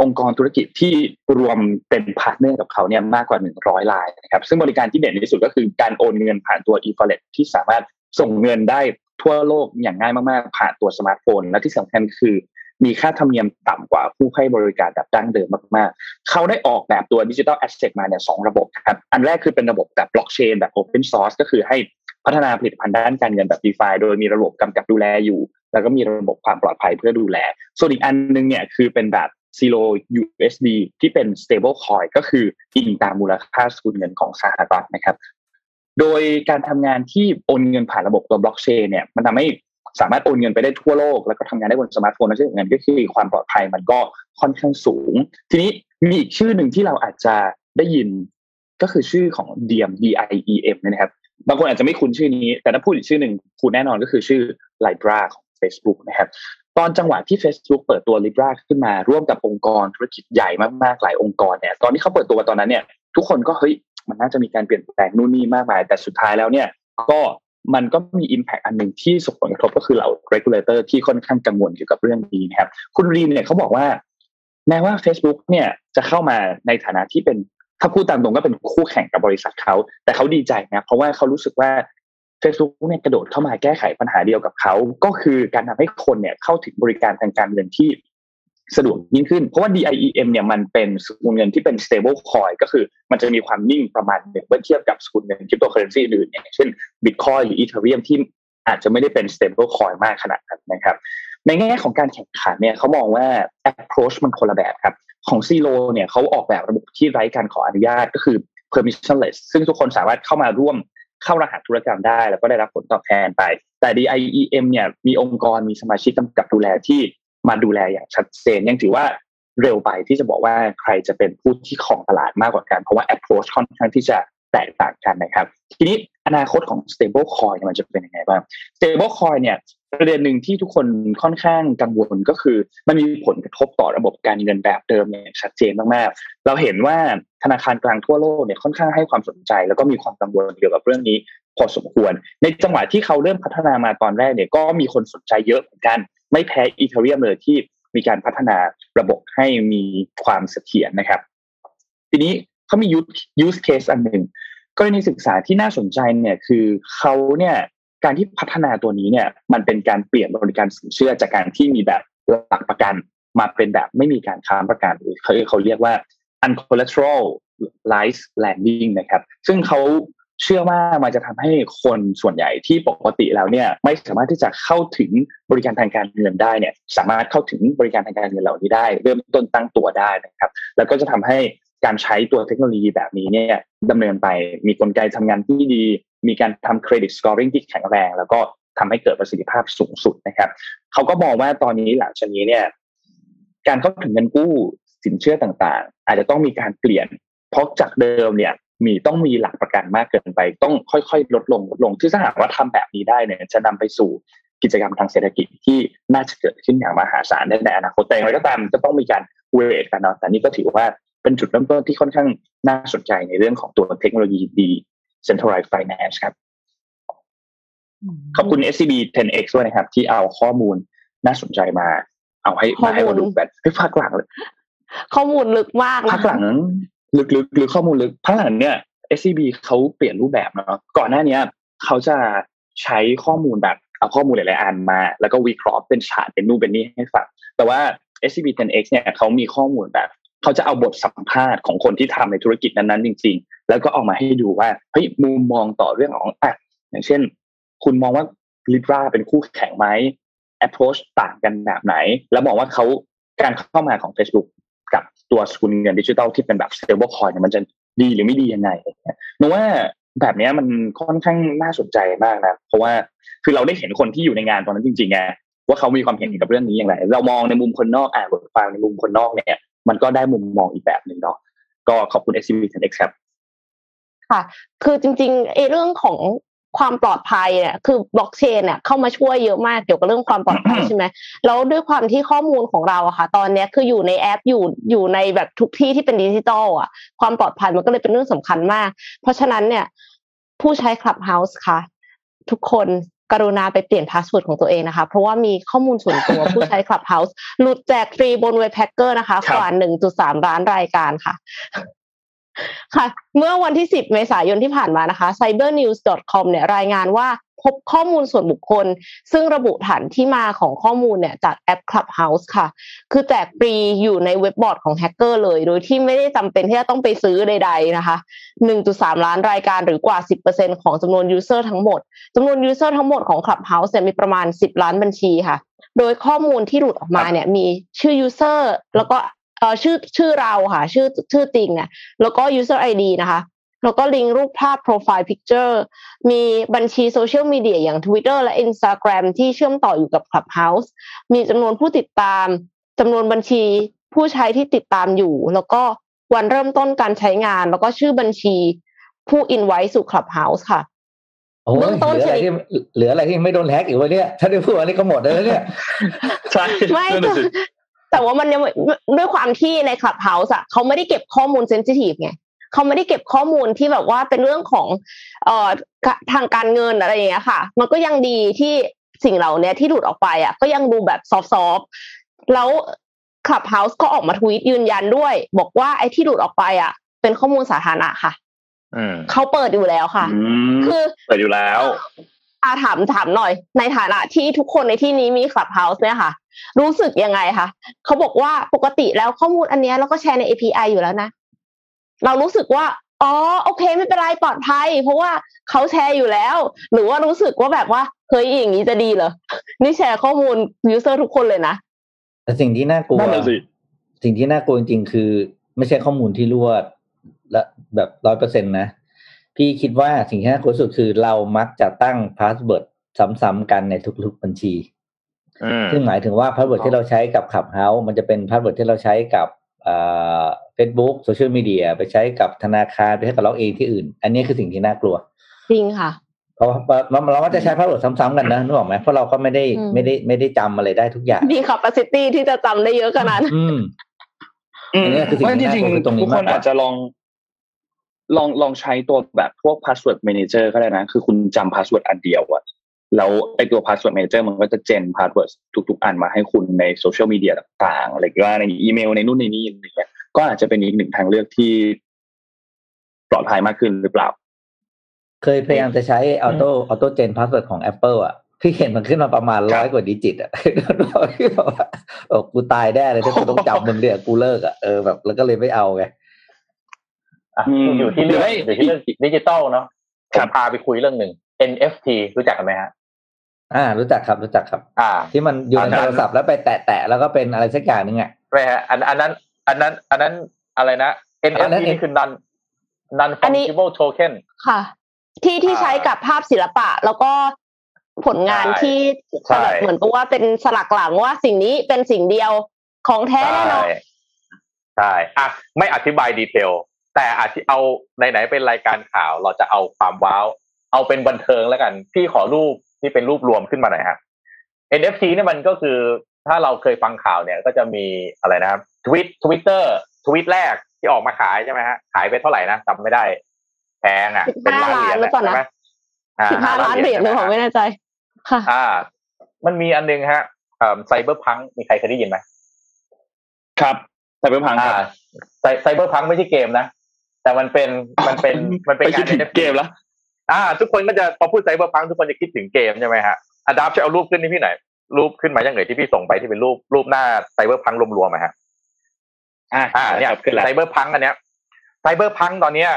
องค์กรธุรกิจที่รวมเป็น partner กับเขาเนี่ยมากกว่า 100รายนะครับซึ่งบริการที่เด่นที่สุดก็คือการโอนเงินผ่านตัว e-wallet ที่สามารถส่งเงินได้ ทั่วโลกอย่างง่ายมากๆ ผ่านตัวสมาร์ทโฟน และที่สำคัญคือ มีค่าธรรมเนียมต่ำกว่าผู้ให้บริการแบบดั้งเดิมมากๆ เขาได้ออกแบบตัว digital asset มาเนี่ยสองระบบครับ อันแรกคือเป็นระบบแบบบล็อกเชนแบบ Open Source ก็คือให้พัฒนาผลิตภัณฑ์ด้านการเงินแบบ DeFi โดยมีระบบกำกับดูแลอยู่ แล้วก็มีระบบความปลอดภัยเพื่อดูแล ส่วนอีกอันนึงเนี่ยคือเป็นแบบ Celo USD ที่เป็น stable coin ก็คืออิงตามมูลค่าสกุลเงินของสหรัฐนะครับ โดยการทำงานที่โอนเงินผ่านระบบตัวบล็อกเชนเนี่ยมันทำให้สามารถโอนเงินไปได้ทั่วโลก แล้วก็ทำงานได้บนสมาร์ทโฟนและที่สำคัญก็คือความปลอดภัยมันก็ค่อนข้างสูง ทีนี้มีอีกชื่อหนึ่งที่เราอาจจะได้ยินก็คือชื่อของ Diem D I E M นะครับบางคนอาจจะไม่คุ้นชื่อนี้ แต่ถ้าพูดอีกชื่อหนึ่งคุณแน่นอนก็คือชื่อ Libra ของ Facebook นะครับตอนจังหวะที่ Facebook เปิดตัว Libra ขึ้นมาร่วมกับองค์กรธุรกิจใหญ่มากๆหลายองค์กรเนี่ยตอนที่เขาเปิดตัวตอนนั้นเนี่ยทุกคนก็เฮ้ย มันน่าจะมีการเปลี่ยนแปลงนู่นนี่มากมาย แต่สุดท้ายแล้วเนี่ย ก็มันก็มี Impact อันหนึ่งที่ส่งผลกระทบก็คือเหล่า regulator ที่ค่อนข้างกังวลเกี่ยวกับเรื่องนี้นะครับ คุณรีนเนี่ยเขาบอกว่า แม้ว่า Facebook เนี่ยจะเข้ามาในฐานะที่เป็นถ้าพูดตามตรงก็เป็นคู่แข่งกับบริษัทเขา แต่เขาดีใจนะเพราะว่าเขารู้สึกว่า Facebook เนี่ยกระโดดเข้ามาแก้ไขปัญหาเดียวกับเขา ก็คือการทำให้คนเนี่ยเข้าถึงบริการทางการเงินที่ สะดวกยิ่งขึ้น เพราะว่า DIEM เนี่ยมันเป็นสกุลเงินที่เป็น stable coin ก็คือมันจะมีความนิ่งประมาณหนึ่งเมื่อเทียบกับสกุลเงินคริปโตเคอเรนซีอื่นอย่างเช่น Bitcoin หรือ Ethereum ที่อาจจะไม่ได้เป็น stable coin มากขนาดนั้นนะครับ ในแง่ของการแข่งขันเนี่ยเขามองว่า approach มันคนละแบบครับ ของซีโรเนี่ยเขาออกแบบระบบที่ไร้การขออนุญาตก็คือ permissionless ซึ่งทุกคนสามารถเข้ามาร่วมเข้ารหัสธุรกรรมได้ แล้วก็ได้รับผลตอบแทนไป แต่ DIEM เนี่ยมีองค์กรมีสมาชิกกำกับดูแลที่ มาดูแลอย่างชัดเจน ยังถือว่าเร็วไปที่จะบอกว่าใครจะเป็นผู้ที่ของตลาดมากกว่ากัน เพราะว่า approach ค่อนข้างที่จะแตกต่างกันนะครับ ทีนี้อนาคตของ stable coin มันจะเป็นยังไงบ้าง stable coin เนี่ยประเด็นหนึ่งที่ทุกคนค่อนข้างกังวลก็คือ มันมีผลกระทบต่อระบบการเงินแบบเดิมอย่างชัดเจนมากๆ เราเห็นว่าธนาคารกลางทั่วโลกเนี่ยค่อนข้างให้ความสนใจ แล้วก็มีความกังวลเกี่ยวกับเรื่องนี้พอสมควร ในจังหวะที่เขาเริ่มพัฒนามาตอนแรกเนี่ยก็มีคนสนใจเยอะเหมือนกัน ไม่แพ้อีเทเรียมเลยที่มีการพัฒนาระบบให้มีความเสถียรนะครับ ทีนี้เขามี use case อันหนึ่งกรณีศึกษาที่น่าสนใจเนี่ยคือเขาเนี่ยการที่พัฒนาตัวนี้เนี่ย มันเป็นการเปลี่ยนบริการสินเชื่อจากการที่มีแบบหลักประกัน มาเป็นแบบไม่มีการค้ำประกันหรือเขาเขาเรียกว่า uncollateralized lending นะครับ ซึ่งเขา เชื่อว่ามันจะทำให้คนส่วนใหญ่ที่ปกติแล้วเนี่ยไม่สามารถที่จะเข้าถึงบริการทางการเงินได้เนี่ยสามารถเข้าถึงบริการทางการเงินเหล่านี้ได้ เริ่มต้นตั้งตัวได้นะครับ แล้วก็จะทำให้การใช้ตัวเทคโนโลยีแบบนี้เนี่ยดำเนินไปมีกลไกทำงานที่ดี มีการทำเครดิตสกอร์ริงที่แข็งแรง แล้วก็ทำให้เกิดประสิทธิภาพสูงสุดนะครับเขาก็มองว่าตอนนี้หลังจากนี้เนี่ยการเข้าถึงเงินกู้สินเชื่อต่างๆ อาจจะต้องมีการเปลี่ยนเพราะจากเดิมเนี่ย มีต้องมีหลักประกันมากเกินไป ต้องค่อยๆ ลดลงลดลงที่ถ้าหากว่าทำแบบนี้ได้เนี่ยจะนำไปสู่กิจกรรมทางเศรษฐกิจที่น่าจะเกิดขึ้นอย่างมหาศาลในอนาคตแต่อย่างไรก็ตามจะต้องมีการเวทกันเนาะแต่นี่ก็ถือว่าเป็นจุดเริ่มต้นที่ค่อนข้างน่าสนใจในเรื่องของตัวเทคโนโลยีดี centralized finance ครับ ขอบคุณ SCB 10X ด้วยนะครับ ที่เอาข้อมูลน่าสนใจมา เอาให้มาให้เราดูแบบให้ภาคหลังเลย ข้อมูลลึกมากภาคหลัง ลึกๆหรือข้อมูลลึกภาคหลังเนี่ย SCB เขาเปลี่ยนรูปแบบเนาะก่อนหน้านี้เขาจะใช้ข้อมูลแบบเอาข้อมูลหลายๆอันมา แล้วก็วิเคราะห์เป็นฉากเป็นนู่นเป็นนี่ให้ฟังแต่ว่า SCB 10X เนี่ยเขามีข้อมูลแบบเขาจะเอาบทสัมภาษณ์ของคนที่ทำในธุรกิจนั้นๆ จริง ๆ แล้วก็เอามาให้ดูว่าเฮ้ยมุมมองต่อเรื่องของอะอย่างเช่น คุณมองว่าลิทราเป็นคู่แข่งไหม approach ต่างกันแบบไหน แล้วมองว่าเขาการเข้ามาของ Facebook กับตัวสกุลเงินดิจิทัลที่เป็นแบบ stable coin มันจะดีหรือไม่ดียังไงนึกว่าแบบนี้มันค่อนข้างน่าสนใจมากนะ เพราะว่าคือเราได้เห็นคนที่อยู่ในงานตอนนั้นจริงๆไงว่าเขามีความเห็นกับเรื่องนี้อย่างไร เรามองในมุมคนนอกอ่านบทความในมุมคนนอกเนี่ย มันก็ได้มุมมองอีกแบบหนึ่งเนาะก็ขอบคุณ SCB 10 X ครับค่ะ คือจริงๆไอ้เรื่องของ ความปลอดภัยเนี่ยคือบล็อกเชนเนี่ยเข้ามาช่วยเยอะมากเกี่ยวกับเรื่องความปลอดภัยใช่ไหมแล้วด้วยความที่ข้อมูลของเราอะค่ะ ตอนนี้คืออยู่ในแอปอยู่อยู่ในแบบทุกที่ที่เป็นดิจิตอลอะความปลอดภัยมันก็เลยเป็นเรื่องสำคัญมาก เพราะฉะนั้นเนี่ย ผู้ใช้ Clubhouse ค่ะ ทุกคนกรุณาไปเปลี่ยน password ของตัวเองนะคะ เพราะว่ามีข้อมูลส่วนตัวผู้ใช้ Clubhouse หลุดแจกฟรีบนเว็บแฮกเกอร์นะคะกว่า1.3ล้านรายการค่ะ ค่ะ เมื่อวันที่ 10 เมษายนที่ผ่านมานะคะ cybernews.com เนี่ยรายงานว่าพบข้อมูลส่วนบุคคล ซึ่งระบุฐานที่มาของข้อมูลเนี่ยจากแอป Clubhouse ค่ะ คือแจกฟรีอยู่ในเว็บบอร์ดของแฮกเกอร์เลย โดยที่ไม่ได้จำเป็นที่จะต้องไปซื้อใด ๆ นะคะ 1.3 ล้านรายการหรือกว่า 10%ของจำนวน user ทั้งหมดจำนวน user ทั้งหมดของ Clubhouse เนี่ยมีประมาณ 10 ล้านบัญชีค่ะ โดยข้อมูลที่หลุดออกมาเนี่ยมีชื่อ user แล้วก็ เอ่อชื่อชื่อเราค่ะ ชื่อชื่อจริงเนี่ยแล้วก็ user ID นะคะ แล้วก็ลิงก์รูปภาพ profile picture มีบัญชีโซเชียลมีเดียอย่าง Twitter และ Instagram ที่เชื่อมต่ออยู่กับ Clubhouse มีจำนวนผู้ติดตามจำนวนบัญชีผู้ใช้ที่ติดตามอยู่ แล้วก็วันเริ่มต้นการใช้งาน แล้วก็ชื่อบัญชีผู้อินไว้สู่ Clubhouse ค่ะเบื้องต้นเหลืออะไรที่เหลืออะไรที่ไม่โดนแฮกอีกวะเนี่ย ถ้าได้พูดอันนี้ก็หมดเลยเนี่ย ใช่ ไม่ แต่ว่ามันยังด้วยความที่ใน Clubhouse อะเขาไม่ได้เก็บข้อมูล sensitive ไงเขาไม่ได้เก็บข้อมูลที่แบบว่าเป็นเรื่องของเอ่อทางการเงินอะไรอย่างเงี้ยค่ะ มันก็ยังดีที่สิ่งเหล่านี้ที่หลุดออกไปอะ ก็ยังดูแบบซอฟต์ๆแล้วคลับเฮาส์ก็ออกมาทวีตยืนยันด้วย บอกว่าไอ้ที่หลุดออกไปอะ เป็นข้อมูลสาธารณะค่ะเขาเปิดอยู่แล้วค่ะ คือเปิดอยู่แล้วอาถามถามหน่อย ในฐานะที่ทุกคนในที่นี้มีคลับเฮาส์เนี่ยค่ะ รู้สึกยังไงคะเขาบอกว่าปกติแล้วข้อมูลอันเนี้ยเราก็แชร์ใน API อยู่แล้วนะ เรารู้สึกว่าอ๋อโอเค ไม่เป็นไรปลอดภัย เพราะว่าเขาแชร์อยู่แล้ว หรือว่ารู้สึกว่าแบบว่าเฮ้ยอย่างนี้จะดีเหรอนี่แชร์ข้อมูล user ทุกคนเลยนะแต่สิ่งที่น่ากลัวนั่นน่ะสิสิ่งที่น่ากลัวจริงๆคือ ไม่ใช่ข้อมูลที่รั่วและแบบร้อยเปอร์เซ็นต์นะ พี่คิดว่าสิ่งที่น่ากลัวที่สุดคือเรามักจะตั้ง password ซ้ำๆกันในทุกๆบัญชีอืม ซึ่งหมายถึงว่า password ที่เราใช้กับ Clubhouse มันจะเป็น password ที่เราใช้กับเฟซบุ๊กโซเชียลมีเดียไปใช้กับธนาคารไปใช้กับ log in ที่อื่น อันนี้คือสิ่งที่น่ากลัว จริงค่ะเพราะว่าเราเราก็จะใช้ password ซ้ำๆกันนะนึกออกไหมเพราะเราก็ไม่ได้อืมไม่ได้ไม่ได้จำอะไรได้ทุกอย่างมี capacity ที่จะจำได้เยอะขนาดนั้นอืมอืมอันนี้คือสิ่งที่น่ากลัวคือตรงนี้ๆทุกคนมากกว่าอาจจะลองลองลองใช้ตัวแบบพวก password manager ก็ได้นะ คือคุณจำ password อันเดียวอะ แล้วไอตัว password manager มันก็จะเจน password ทุก ๆ อันมาให้คุณในโซเชียลมีเดียต่างๆอะไรก็ในอีเมลในนู่นในนี่อะไรเงี้ยก็อาจจะเป็นอีกหนึ่งทางเลือกที่ปลอดภัยมากขึ้นหรือเปล่า เคยพยายามจะใช้ auto auto gen password ของ Apple อะพี่เห็นมันขึ้นมาประมาณครัร้บอยกว่า digit อะพี่บอกว่าโอ้กูตายแน่เลยถ้ากูต้องจำมึงเดี๋ยวกูเลิกอะเออแบบแล้วก็เลยไม่เอาไงอะอืมอยู่ที่เรื่องเดี๋ยวให้อยู่ที่เรื่องดิจิตอลเนาะครับผมพาไปคุยเรื่องหนึ่ง NFT รู้จักกันไหมฮะ อ่า รู้จักครับรู้จักครับ อ่า ที่มันอยู่ในอันนั้นโทรศัพท์แล้วไปแตะๆแล้วก็เป็นอะไรสักอย่างหนึงอะไม่ฮะอันอันนั้น อันนั้น อันนั้นอะไรนะอันนั้ NFT นนี่คือ non non อันนี้ fungible token ค่ะ ที่ที่อ่าใช้กับภาพศิลปะแล้วก็ผลงานใช่ที่ใช่เหมือนกับว่าเป็นสลักหลังว่าสิ่งนี้เป็นสิ่งเดียวของแท้แน่นอนใช่ใช่อะไม่อธิบายดีเทลแต่อาจจะเอาไหนๆเป็นรายการข่าว เราจะเอาความว้าว เอาเป็นบันเทิงแล้วกัน พี่ขอรูป ที่เป็นรูปรวมขึ้นมาหน่อยครับ NFT เนี่ยมันก็คือถ้าเราเคยฟังข่าวเนี่ยก็จะมีอะไรนะครับทวิตทวิตเตอร์ทวิตแรกที่ออกมาขายใช่ไหมฮะขายไปเท่าไหร่นะจำไม่ได้แพงอะเป็นล้านเหรียญหรือเปล่านะใช่ไหมอ่สิบห้าล้านเหรียญเลยผมไม่แน่ใจค่ะอ่า มันมีอันนึงฮะ Cyberpunk มีใครเคยได้ยินไหมครับแต่เป็นพังครับอ่า Cyberpunk ไม่ใช่เกมนะแต่มันเป็นมันเป็นมันเป็นไปคิดถึง NFT เกมแล้ว อ่า ทุกคนก็จะพอพูด Cyberpunk ทุกคนจะคิดถึงเกมใช่ไหมฮะอาดับช่วยเอารูปขึ้นให้พี่หน่อยรูปขึ้นมายังไงที่พี่ส่งไปที่เป็นรูปรูปหน้า Cyberpunk รวมๆอะฮะอ่าอ่าเนี่ยขึ้นแล้ว Cyberpunk อันเนี้ย Cyberpunk ตอนเนี้ย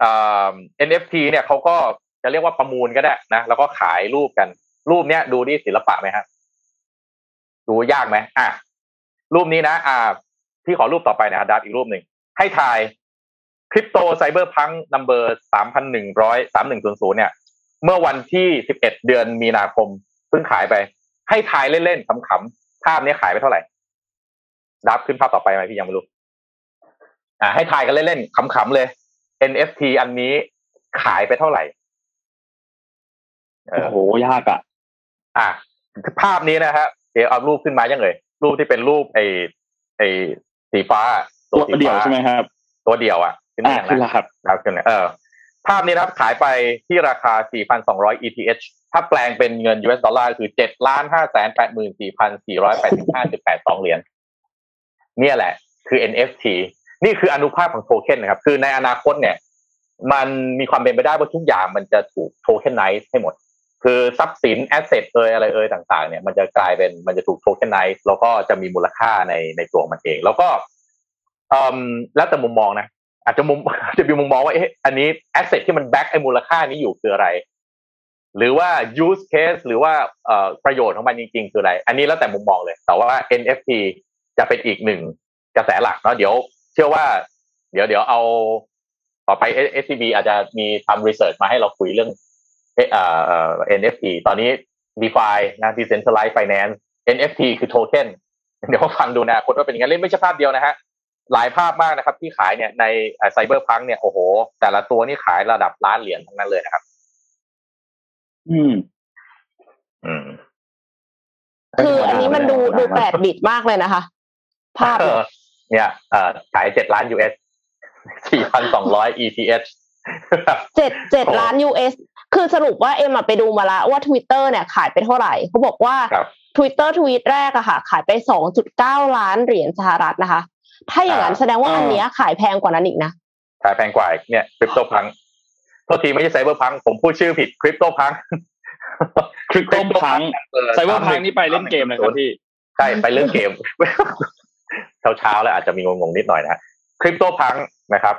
เอ่อ NFT เนี่ยเขาก็จะเรียกว่าประมูลก็ได้นะแล้วก็ขายรูปกัน รูปเนี้ยดูดิศิลปะไหมฮะดูยากไหมอะรูปนี้นะ อ่า พี่ขอรูปต่อไปนะครับดับอีกรูปหนึ่งให้ทาย คริปโตไซเบอร์พังนัมเบอร์สามพันหนึ่งร้อยสามหนึ่งศูนย์ศูนย์เนี่ย เมื่อวันที่สิบเอ็ดเดือนมีนาคมเพิ่งขายไป ให้ทายเล่นๆขำๆภาพนี้ขายไปเท่าไหร่ดับขึ้นภาพต่อไปไหมพี่ยังไม่รู้อ่าให้ทายกันเล่นๆขำๆเลย NFT อันนี้ขายไปเท่าไหร่เอโอ้อโหยากอะ อะภาพนี้นะฮะเดี๋ยวเอารูปขึ้นมายังเลยรูปที่เป็นรูปไอ้ไอ้สีฟ้าตัวสีเดียวฟ้าใช่ไหมครับ ตัวเดียวอะ ขึ้นอ่ามาอย่างขึ้นนะแล้วครับครับขึ้นเลยเออภาพนี้นะครับขายไปที่ราคา 4,200 ETH ถ้าแปลงเป็นเงิน US ดอลลาร์คือ7ล้าน5แสน84,485.82 เหรียญเนี่ยแหละ คือ NFT นี่คืออนุภาพของโทเค็นนะครับ คือในอนาคตเนี่ย มันมีความเป็นไปได้ว่าทุกอย่างมันจะถูก tokenize ให้หมด คือทรัพย์สิน asset เอยอะไรเอยต่างๆ เนี่ยมันจะกลายเป็นมันจะถูก tokenize แล้วก็จะมีมูลค่าในในตัวมันเอง แล้วก็เอ่มแล้วแต่มุมมองนะ อาจจะมุมจะมีมุมมองว่าเอ๊ะอันนี้ asset ที่มัน back ไอ้มูลค่านี้อยู่คืออะไร หรือว่า use case หรือว่าประโยชน์ของมันจริง ๆ คืออะไร อันนี้แล้วแต่มุมมองเลย แต่ว่า NFT จะเป็นอีกหนึ่งกระแสหลักเนาะเดี๋ยว เชื่อว่า เดี๋ยวเดี๋ยวเอา ต่อไป SCB อาจจะมีทำรีเสิร์ชมาให้เราคุยเรื่องเอ่อเอ่อ NFT ตอนนี้ DeFi นะ Decentralized Finance NFT คือโทเค็นเดี๋ยวฟังดูนะคนว่าเป็นยังไงเล่นไม่ใช่ภาพเดียวนะฮะ หลายภาพมากนะครับ ที่ขายเนี่ยในไซเบอร์พังเนี่ยโอ้โห แต่ละตัวนี่ขายระดับล้านเหรียญทั้งนั้นเลยนะครับ อืม อืม คืออันนี้มันดูดูแปดบิตมากเลยนะคะ ภาพเอเนี่ยอเนี่ยเอ่อขายเจ็ดล้าน US สี่พันสองร้อย ETH เจ็ดเจ็ดโอ้ล้าน US คือสรุปว่าเอ็มอะไปดูมาแล้วว่า Twitter เนี่ยขายไปเท่าไหร่เขาบอกว่าครับ Twitter ทวีตแรกอะค่ะ ขายไปสองจุดเก้าล้านเหรียญสหรัฐนะคะ ถ้าอย่างนั้นอ่าแสดงว่าอ่าอันเนี้ยขายแพงกว่านั้นอีกนะขายแพงกว่าอีกเนี่ยคริปโตพังโทษทีไม่ใช่ไซเบอร์พังผมพูดชื่อผิดคริปโตพังCryptoPunk Cyberpunk นี่ไปเล่นเกมเลยครับพี่ใช่ไปเล่นเกมเช้าเช้าๆแล้วอาจจะมีงงๆนิดหน่อยนะ CryptoPunk นะครับ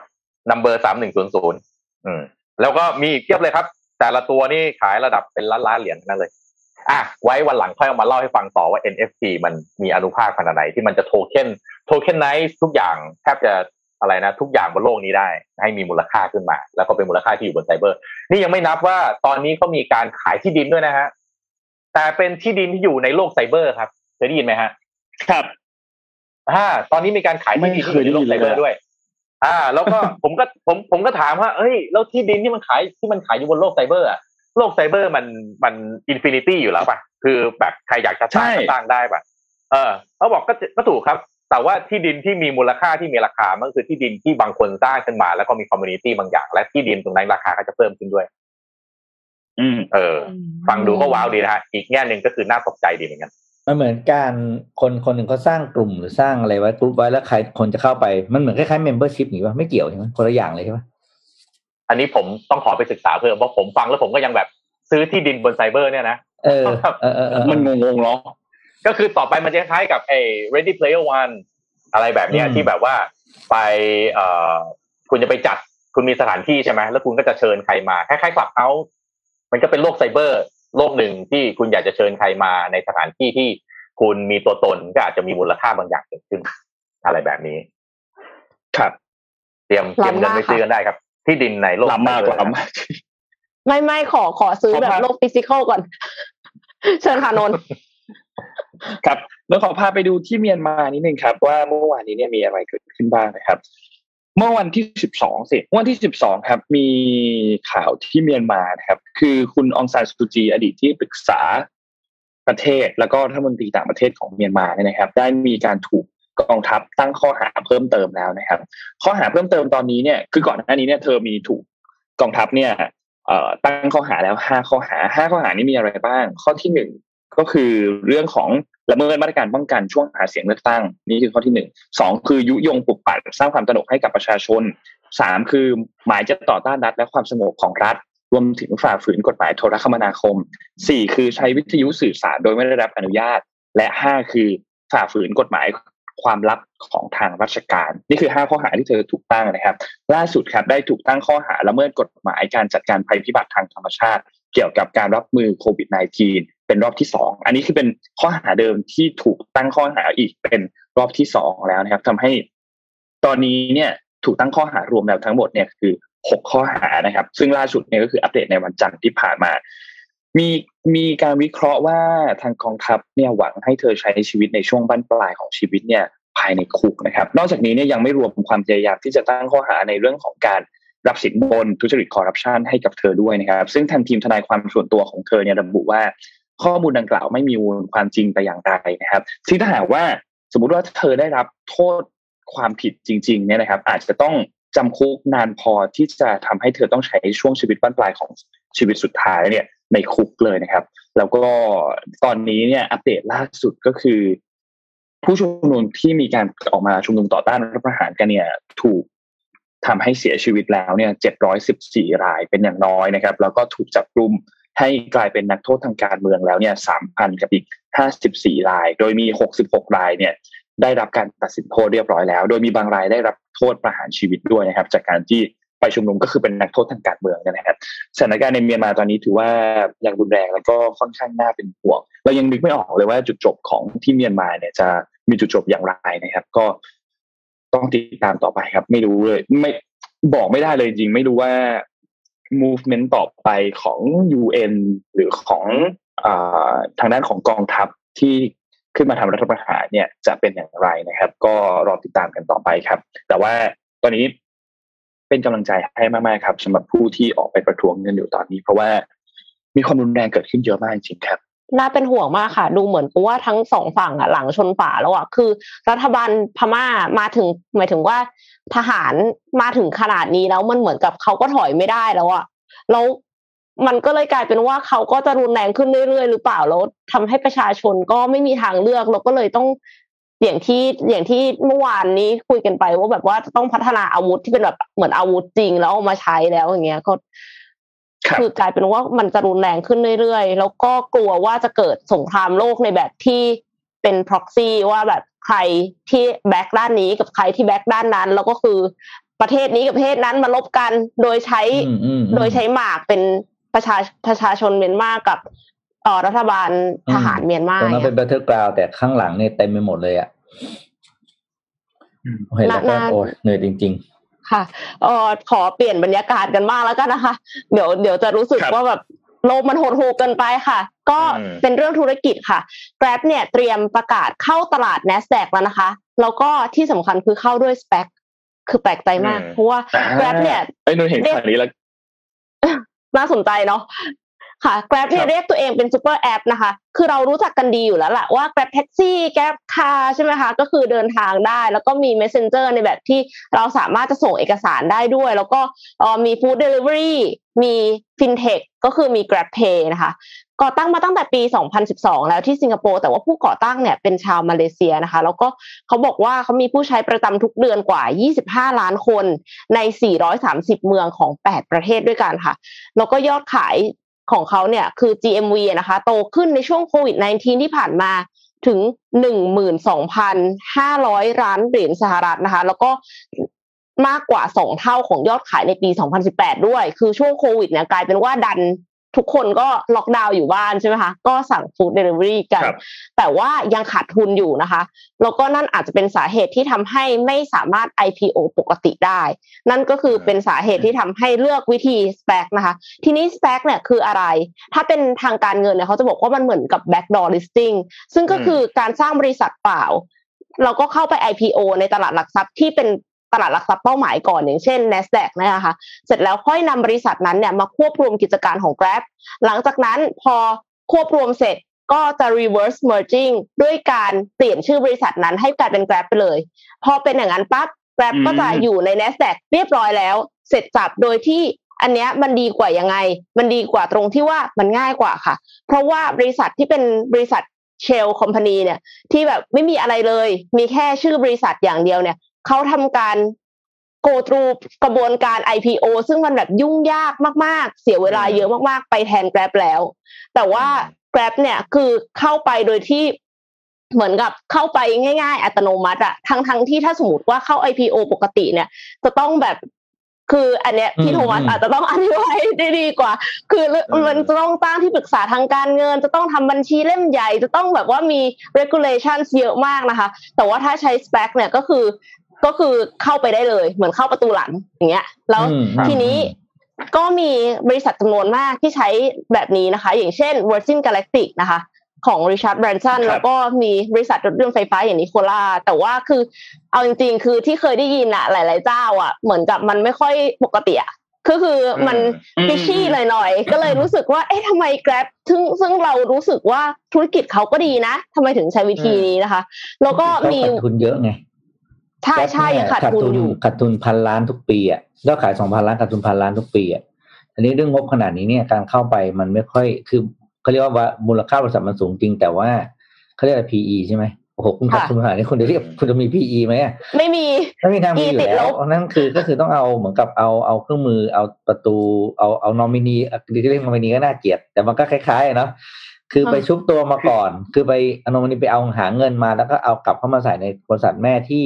number สามหนึ่งศูนย์ศูนย์อืมแล้วก็มีอีกเพียบเลยครับ แต่ละตัวนี่ขายระดับเป็นล้านล้านๆเหรียญทั้งนั่นเลย อะไว้วันหลังค่อยเอามาเล่าให้ฟังต่อว่า NFT มันมีอานุภาพขนาดไหนที่มันจะ token tokenize ทุกอย่างแทบจะอะไรนะ ทุกอย่างบนโลกนี้ได้ ให้มีมูลค่าขึ้นมา แล้วก็เป็นมูลค่าที่อยู่บนไซเบอร์ นี่ยังไม่นับว่าตอนนี้เขามีการขายที่ดินด้วยนะฮะแต่เป็นที่ดินที่อยู่ในโลกไซเบอร์ครับเคยได้ยินไหมฮะ ครับอ่าตอนนี้มีการขายที่ดินที่อยู่ในโลกไซเบอร์ด้วย อ่า แล้วก็ผมก็ผมผมก็ถามว่าเอ้ยแล้วที่ดินที่มันขายที่มันขายอยู่บนโลกไซเบอร์อะ โลกไซเบอร์มันมัน infinity อยู่แล้วป่ะ คือแบบใครอยากจะสร้างใช่ก็สร้างได้ป่ะ เออเขาบอกก็ก็ถูกครับ แต่ว่าที่ดินที่มีมูลค่าที่มีราคา มันก็คือที่ดินที่บางคนสร้างขึ้นมา แล้วก็มี community บางอย่าง และที่ดินตรงนั้นราคาก็จะเพิ่มขึ้นด้วย อืม เออ ฟังดูก็ว้าวดีนะฮะ อีกแง่หนึ่งก็คือน่าตกใจดีเหมือนกันมันเหมือนการคนคนหนึ่งเขาสร้างกลุ่มหรือสร้างอะไรไว้กลุ่มไว้แล้วใครคนจะเข้าไป มันเหมือนคล้ายๆ membership อย่างนี้ป่ะไม่เกี่ยวใช่ไหมคนละอย่างเลยใช่ปะ อันนี้ผมต้องขอไปศึกษาเพิ่มเพราะผมฟังแล้วผมก็ยังแบบซื้อที่ดินบนไซเบอร์เนี่ยนะเออเออเออเออมันงงๆเนาะก็คือต่อไปมันจะคล้ายกับไอ้ Ready Player One อะไรแบบเนี้ยอืมที่แบบว่าไปเอ่อคุณจะไปจัดคุณมีสถานที่ใช่ไหมแล้วคุณก็จะเชิญใครมาคล้ายๆคลับเฮาส์มันก็เป็นโลกไซเบอร์ โลกหนึ่งที่คุณอยากจะเชิญใครมาในสถานที่ที่คุณมีตัวตนก็อาจจะมีมูลค่าบางอย่างเกิดขึ้น อะไรแบบนี้ ครับ เตรียมเตรียมเงินไปซื้อกันได้ครับ ที่ดินในโลกล้ำมากไซเบอร์ล้ำมากไม่ไม่ขอขอซื้อขอแบบภาพโลก physical ก่อน เชิญค่ะนนท์ครับแล้วขอพาไปดูที่เมียนมานิดนึงครับ ว่าเมื่อวานนี้เนี่ยมีอะไรเกิดขึ้นบ้างนะครับ เมื่อวันที่สิบสองสิเมื่อวันที่สิบสองครับ มีข่าวที่เมียนมานะครับ คือคุณองซานซูจี อดีตที่ปรึกษาประเทศแล้วก็รัฐมนตรีต่างประเทศของเมียนมาเนี่ยนะครับ ได้มีการถูก กองทัพตั้งข้อหาเพิ่มเติมแล้วนะครับ ข้อหาเพิ่มเติมตอนนี้เนี่ยคือก่อนหน้านี้เนี่ยเธอมีถูกกองทัพเนี่ยตั้งข้อหาแล้วห้าข้อหาห้าข้อหานี้มีอะไรบ้าง ข้อที่หนึ่งก็คือเรื่องของละเมิดมาตรการป้องกันช่วงหาเสียงเลือกตั้ง นี่คือข้อที่หนึ่งสองคือยุยงปลุกปั่นสร้างความตระหนกให้กับประชาชนสามคือหมายจะต่อต้านรัฐและความสงบของรัฐ รวมถึงฝ่าฝืนกฎหมายโทรคมนาคมสี่คือใช้วิทยุสื่อสารโดยไม่ได้รับอนุญาต และห้าคือฝ่าฝืนกฎหมาย ความลับของทางราชการ นี่คือห้าข้อหาที่เธอถูกตั้งนะครับ ล่าสุดครับได้ถูกตั้งข้อหาละเมิดกฎหมายการจัดการภัยพิบัติทางธรรมชาติ เกี่ยวกับการรับมือโควิด -19 เป็นรอบที่สองอันนี้คือเป็นข้อหาเดิมที่ถูกตั้งข้อหาอีกเป็นรอบที่สองแล้วนะครับทำให้ตอนนี้เนี่ยถูกตั้งข้อหารวมแล้วทั้งหมดเนี่ยคือหกข้อหานะครับ ซึ่งล่าสุดเนี่ยก็คืออัปเดตในวันจันทร์ที่ผ่านมา มีมีการวิเคราะห์ว่าทางกองทัพเนี่ยหวังให้เธอใช้ชีวิตในช่วงบั้นปลายของชีวิตเนี่ยภายในคุกนะครับ นอกจากนี้เนี่ยยังไม่รวมความพยายามที่จะตั้งข้อหาในเรื่องของการรับสินบนทุจริตคอร์รัปชันให้กับเธอด้วยนะครับ ซึ่งทางทีมทนายความส่วนตัวของเธอเนี่ยระบุว่า ข้อมูลดังกล่าวไม่มีมูลความจริงแต่อย่างใดนะครับซึ่งถ้าหากว่าสมมุติว่าเธอได้รับโทษความผิดจริงๆเนี่ยนะครับ อาจจะต้องจำคุกนานพอที่จะทำให้เธอต้องใช้ช่วงชีวิตบั้นปลายของชีวิตสุดท้ายเนี่ย ในคุกเลยนะครับ แล้วก็ตอนนี้เนี่ยอัปเดตล่าสุดก็คือ ผู้ชุมนุมที่มีการออกมาชุมนุมต่อต้านรัฐประหารกันเนี่ย ถูกทำให้เสียชีวิตแล้วเนี่ย 714 รายเป็นอย่างน้อยนะครับ แล้วก็ถูกจับกลุ่มให้กลายเป็นนักโทษทางการเมืองแล้วเนี่ย 3,000 กับอีก 54 ราย โดยมี 66 รายเนี่ย ได้รับการตัดสินโทษเรียบร้อยแล้ว โดยมีบางรายได้รับโทษประหารชีวิตด้วยนะครับ จากการที่ ไปชุมนุมก็คือเป็นนักโทษทางการเมืองนะครับสถานการณ์ในเมียนมาตอนนี้ถือว่ายังรุนแรงแล้วก็ค่อนข้างน่าเป็นห่วงเรายังนึกไม่ออกเลยว่าจุดจบของที่เมียนมาเนี่ยจะมีจุดจบอย่างไรนะครับ ก็ต้องติดตามต่อไปครับ ไม่รู้เลยไม่บอกไม่ได้เลยจริง ไม่รู้ว่า movement ต่อไปของ UN หรือของอทางด้านของกองทัพที่ขึ้นมาทำรัฐประหารเนี่ยจะเป็นอย่างไรนะครับ ก็รอติดตามกันต่อไปครับ แต่ว่าตอนนี้ เป็นกำลังใจให้มากๆครับสำหรับผู้ที่ออกไปประท้วงกันอยู่ตอนนี้ เพราะว่ามีความรุนแรงเกิดขึ้นเยอะมากจริงๆครับน่าเป็นห่วงมากค่ะ ดูเหมือนว่าทั้งสองฝั่งอะหลังชนฝาแล้วอะคือ รัฐบาลพม่ามาถึงหมายถึงว่าทหารมาถึงขนาดนี้แล้วมันเหมือนกับเขาก็ถอยไม่ได้แล้วอะแล้วมันก็เลยกลายเป็นว่าเขาก็จะรุนแรงขึ้นเรื่อยๆ หรือเปล่าแล้วทำให้ประชาชนก็ไม่มีทางเลือกแล้วก็เลยต้อง อย่างที่อย่างที่เมื่อวานนี้คุยกันไปว่าแบบว่าจะต้องพัฒนาอาวุธที่เป็นแบบเหมือนอาวุธจริงแล้วเอามาใช้แล้วอย่างเงี้ยก็ครับคือกลายเป็นว่ามันจะรุนแรงขึ้นเรื่อยๆ แล้วก็กลัวว่าจะเกิดสงครามโลกในแบบที่เป็น proxy ว่าแบบใครที่ back ด้านนี้กับใครที่ back ด้านนั้น แล้วก็คือประเทศนี้กับประเทศนั้นมารบกันโดยใช้อืมอืมอืมโดยใช้หมากเป็นประชาประชาชนเมียนมากับเอ่อรัฐบาลทหารเมียนมาตรงนั้นเนี่เป็นยแบทเทิลกราวแต่ข้างหลังเนี่ยเต็มไปหมดเลยอะอืม เห็นแล้วก็น่าโอ้ยเหนื่อยจริงค่ะเออขอเปลี่ยนบรรยากาศกันบ้างแล้วกันนะคะ เดี๋ยวเดี๋ยวจะรู้สึกครับว่าแบบโลกมันหดหู่เกินไปค่ะ ก็อืมเป็นเรื่องธุรกิจค่ะ Grab เนี่ยเตรียมประกาศเข้าตลาด NASDAQ แล้วนะคะ แล้วก็ที่สำคัญคือเข้าด้วย SPAC คือแปลกใจมาก เพราะว่า Grab เนี่ยไอ้ยนนเห็นข่าวนี้แล้วน่าสนใจเนาะ ค่ะ Grab เนี่ครัยบเรียกตัวเองเป็น super app นะคะ คือเรารู้จักกันดีอยู่แล้วแหละว่า Grab Taxi Grab Car ใช่ไหมคะ ก็คือเดินทางได้ แล้วก็มี Messenger ในแบบที่เราสามารถจะส่งเอกสารได้ด้วย แล้วก็เอ่อมี Food Delivery มี FinTech ก็คือมี Grab Pay นะคะ ก่อตั้งมาตั้งแต่ปี 2012 แล้วที่สิงคโปร์ แต่ว่าผู้ก่อตั้งเนี่ยเป็นชาวมาเลเซียนะคะ แล้วก็เขาบอกว่าเขามีผู้ใช้ประจำทุกเดือนกว่า 25 ล้านคนใน 430 เมืองของ 8 ประเทศด้วยกันค่ะ แล้วก็ยอดขาย ของเขาเนี่ยคือ GMV นะคะโตขึ้นในช่วงโควิด -19 ที่ผ่านมาถึง 12,500 ล้านเหรียญสหรัฐนะคะ แล้วก็มากกว่า 2 เท่าของยอดขายในปี 2018 ด้วย คือช่วงโควิดเนี่ยกลายเป็นว่าดัน ทุกคนก็ล็อกดาวน์อยู่บ้านใช่ไหมคะ ก็สั่งฟู้ดเดลิเวอรี่กันครับแต่ว่ายังขาดทุนอยู่นะคะ แล้วก็นั่นอาจจะเป็นสาเหตุที่ทำให้ไม่สามารถ IPO ปกติได้ นั่นก็คือเป็นสาเหตุที่ทำให้เลือกวิธี SPAC นะคะ ทีนี้ SPAC เนี่ยคืออะไร ถ้าเป็นทางการเงินเนี่ยเขาจะบอกว่ามันเหมือนกับ backdoor listing ซึ่งก็คือการสร้างบริษัทเปล่าเราก็เข้าไป IPO ในตลาดหลักทรัพย์ที่เป็น ตลาดหลักทรัพย์เป้าหมายก่อนอย่างเช่น NASDAQ นะคะเสร็จแล้วค่อยนำบริษัทนั้นเนี่ยมาควบรวมกิจการของ Grab หลังจากนั้นพอควบรวมเสร็จก็จะ reverse merging ด้วยการเปลี่ยนชื่อบริษัทนั้นให้กลายเป็น Grab ไปเลย พอเป็นอย่างนั้นปั๊บ Grab อืมก็จะอยู่ใน NASDAQ เรียบร้อยแล้ว เสร็จสับโดยที่อันเนี้ยมันดีกว่ายังไง มันดีกว่าตรงที่ว่ามันง่ายกว่าค่ะ เพราะว่าบริษัทที่เป็นบริษัทเชลคอมพานีเนี่ยที่แบบไม่มีอะไรเลย มีแค่ชื่อบริษัทอย่างเดียวเนี่ย เขาทำการ go through กระบวนการ IPO ซึ่งมันแบบยุ่งยากมาก ๆ เสียเวลาเยอะมาก ๆ ไปแทน Grab แล้ว แต่ว่า Grab เนี่ยคือเข้าไปโดยที่เหมือนกับเข้าไปง่าย ๆ อัตโนมัติอะทั้งทั้งที่ถ้าสมมติว่าเข้า IPO ปกติเนี่ย จะต้องแบบคืออันเนี้ยพี่อืมโทมัสอืมอาจจะต้องอธิบายได้ดีกว่า คือมันจะต้องตั้งที่ปรึกษาทางการเงิน จะต้องทำบัญชีเล่มใหญ่ จะต้องแบบว่ามี regulations เยอะมากนะคะ แต่ว่าถ้าใช้ SPAC เนี่ยก็คือ ก็คือเข้าไปได้เลย เหมือนเข้าประตูหลังอย่างเงี้ย แล้วอืมทีนี้ก็มีบริษัทจำนวนมากที่ใช้แบบนี้นะคะ อย่างเช่น Virgin Galactic นะคะ ของ Richard Branson ครับแล้วก็มีบริษัทรถยนต์ไฟฟ้าอย่างนิโคล่าแต่ว่าคือเอาจริงๆ คือที่เคยได้ยินอะหลาย ๆ เจ้าอะเหมือนกับมันไม่ค่อยปกติอะคือคือมันอืมฟิชชี่หน่อยๆ ก็เลยรู้สึกว่า เอ๊ะทำไม Grab ซึ่งซึ่งเรารู้สึกว่าธุรกิจเขาก็ดีนะทำไมถึงใช้วิธีนี้นะคะ แล้วก็เขามีขาดทุนเยอะไง ใช่ใช่ยังขาดทุนอยู่ขาดทุนพันล้านทุกปีอะยอดขายสองพันล้านขาดทุนพันล้านทุกปีอะอันนี้เรื่องงบขนาดนี้เนี่ยการเข้าไปมันไม่ค่อยคือเขาเรียกว่ามูลค่าบริษัทมันสูงจริง แต่ว่าเขาเรียกอะไร PE ใช่ไหมโอ้โหคุณขาดค่ะทุนขนาดนี้คุณจะเรียกคุณจะมี PE ไหมอะไม่มีไม่มีทางมีอยู่ติดแล้ลวบนั่นคือก็คือต้องเอาเหมือนกับเอาเอาเครื่องมือเอาประตูเอาเอานอมินีที่เรียกนอมินีก็น่าเกลียดแต่มันก็คล้ายๆอะเนาะคือไปชุบตัวมาก่อน คือไปเอานอมินีไปเอาหาเงินมาแล้วก็เอากลับเข้ามาใส่ในบริษัทแม่ที่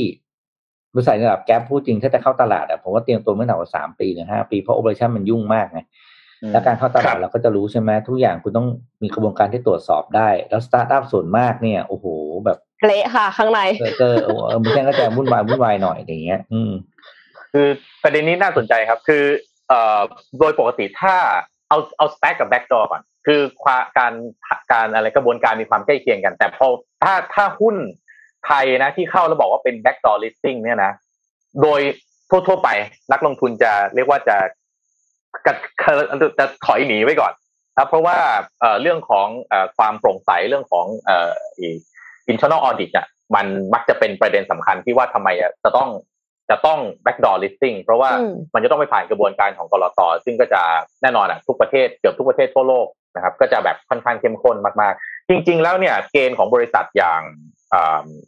บริษัทระดับ Grab พูดจริงถ้าจะเข้าตลาดอะผมว่าเตรียมตัวไม่ต่ำกว่าสามปีหรือห้าปีเพราะ operation มันยุ่งมากไงแล้วการเข้าตคลารัดบเราก็จะรู้ใช่ไหมทุกอย่างคุณต้องมีกระบวนการที่ตรวจสอบได้ แล้วสตาร์ทอัพส่วนมากเนี่ยโอ้โหแบบเละค่ะ ข้างในเออเออเออเออมันก็จะวุ่นวายวุ่นวายหน่อยอย่างเงี้ย อืม คือประเด็นนี้น่าสนใจครับ คือ เอ่อโดยปกติถ้าเอาเอา SPAC กับ backdoor ก่อนคือความการการอะไรกระบวนการมีความใกล้เคียงกัน แต่พอถ้าถ้าหุ้น ไทยนะที่เข้าแล้วบอกว่าเป็น backdoor listing เนี่ยนะ โดยทั่วๆไปนักลงทุนจะเรียกว่าจะจะจะถอยหนีไว้ก่อนนะเพราะว่าเอ่อเรื่องของเอ่อความโปร่งใสเรื่องของเอ่อ internal audit อะมันมักจะเป็นประเด็นสำคัญที่ว่าทำไมอะจะต้องจะต้อง backdoor listing เพราะว่าอืมมันจะต้องไปผ่านกระบวนการของกรตซึ่งก็จะแน่นอนอะทุกประเทศเกือบทุกประเทศทั่วโลกนะครับ ก็จะแบบค่อนข้างเข้มข้นมากๆ จริง ๆ แล้วเนี่ยเกณฑ์ของบริษัทอย่างอ่า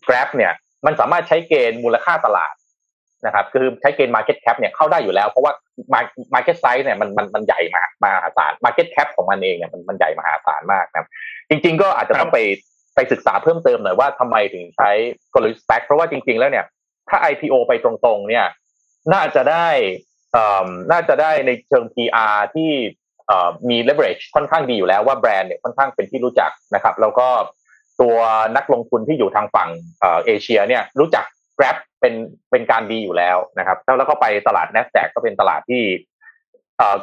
Grab เนี่ยมันสามารถใช้เกณฑ์มูลค่าตลาดนะครับคือใช้เกณฑ์ Market Cap เนี่ยเข้าได้อยู่แล้ว เพราะว่า Market Size เนี่ยมันมันมันใหญ่มากมหาศาล Market Cap ของมันเองเนี่ยมันมันใหญ่มหาศาลมากนะครับจริง ๆ ก็อาจจะต้องไปไปศึกษาเพิ่มเติมหน่อยว่าทำไมถึงใช้กลยุทธ์ SPAC เพราะว่าจริง ๆ แล้วเนี่ยถ้า IPO ไปตรงๆ เนี่ย น่าจะได้น่าจะได้ในเชิง PR ที่มี leverage ค่อนข้างดีอยู่แล้วว่าแบรนด์เนี่ยค่อนข้างเป็นที่รู้จักนะครับ แล้วก็ ตัวนักลงทุนที่อยู่ทางฝั่งเอเชียเนี่ยรู้จัก Grab เป็นเป็นการดีอยู่แล้วนะครับแล้วก็ไปตลาด n a s d a q ก็เป็นตลาดที่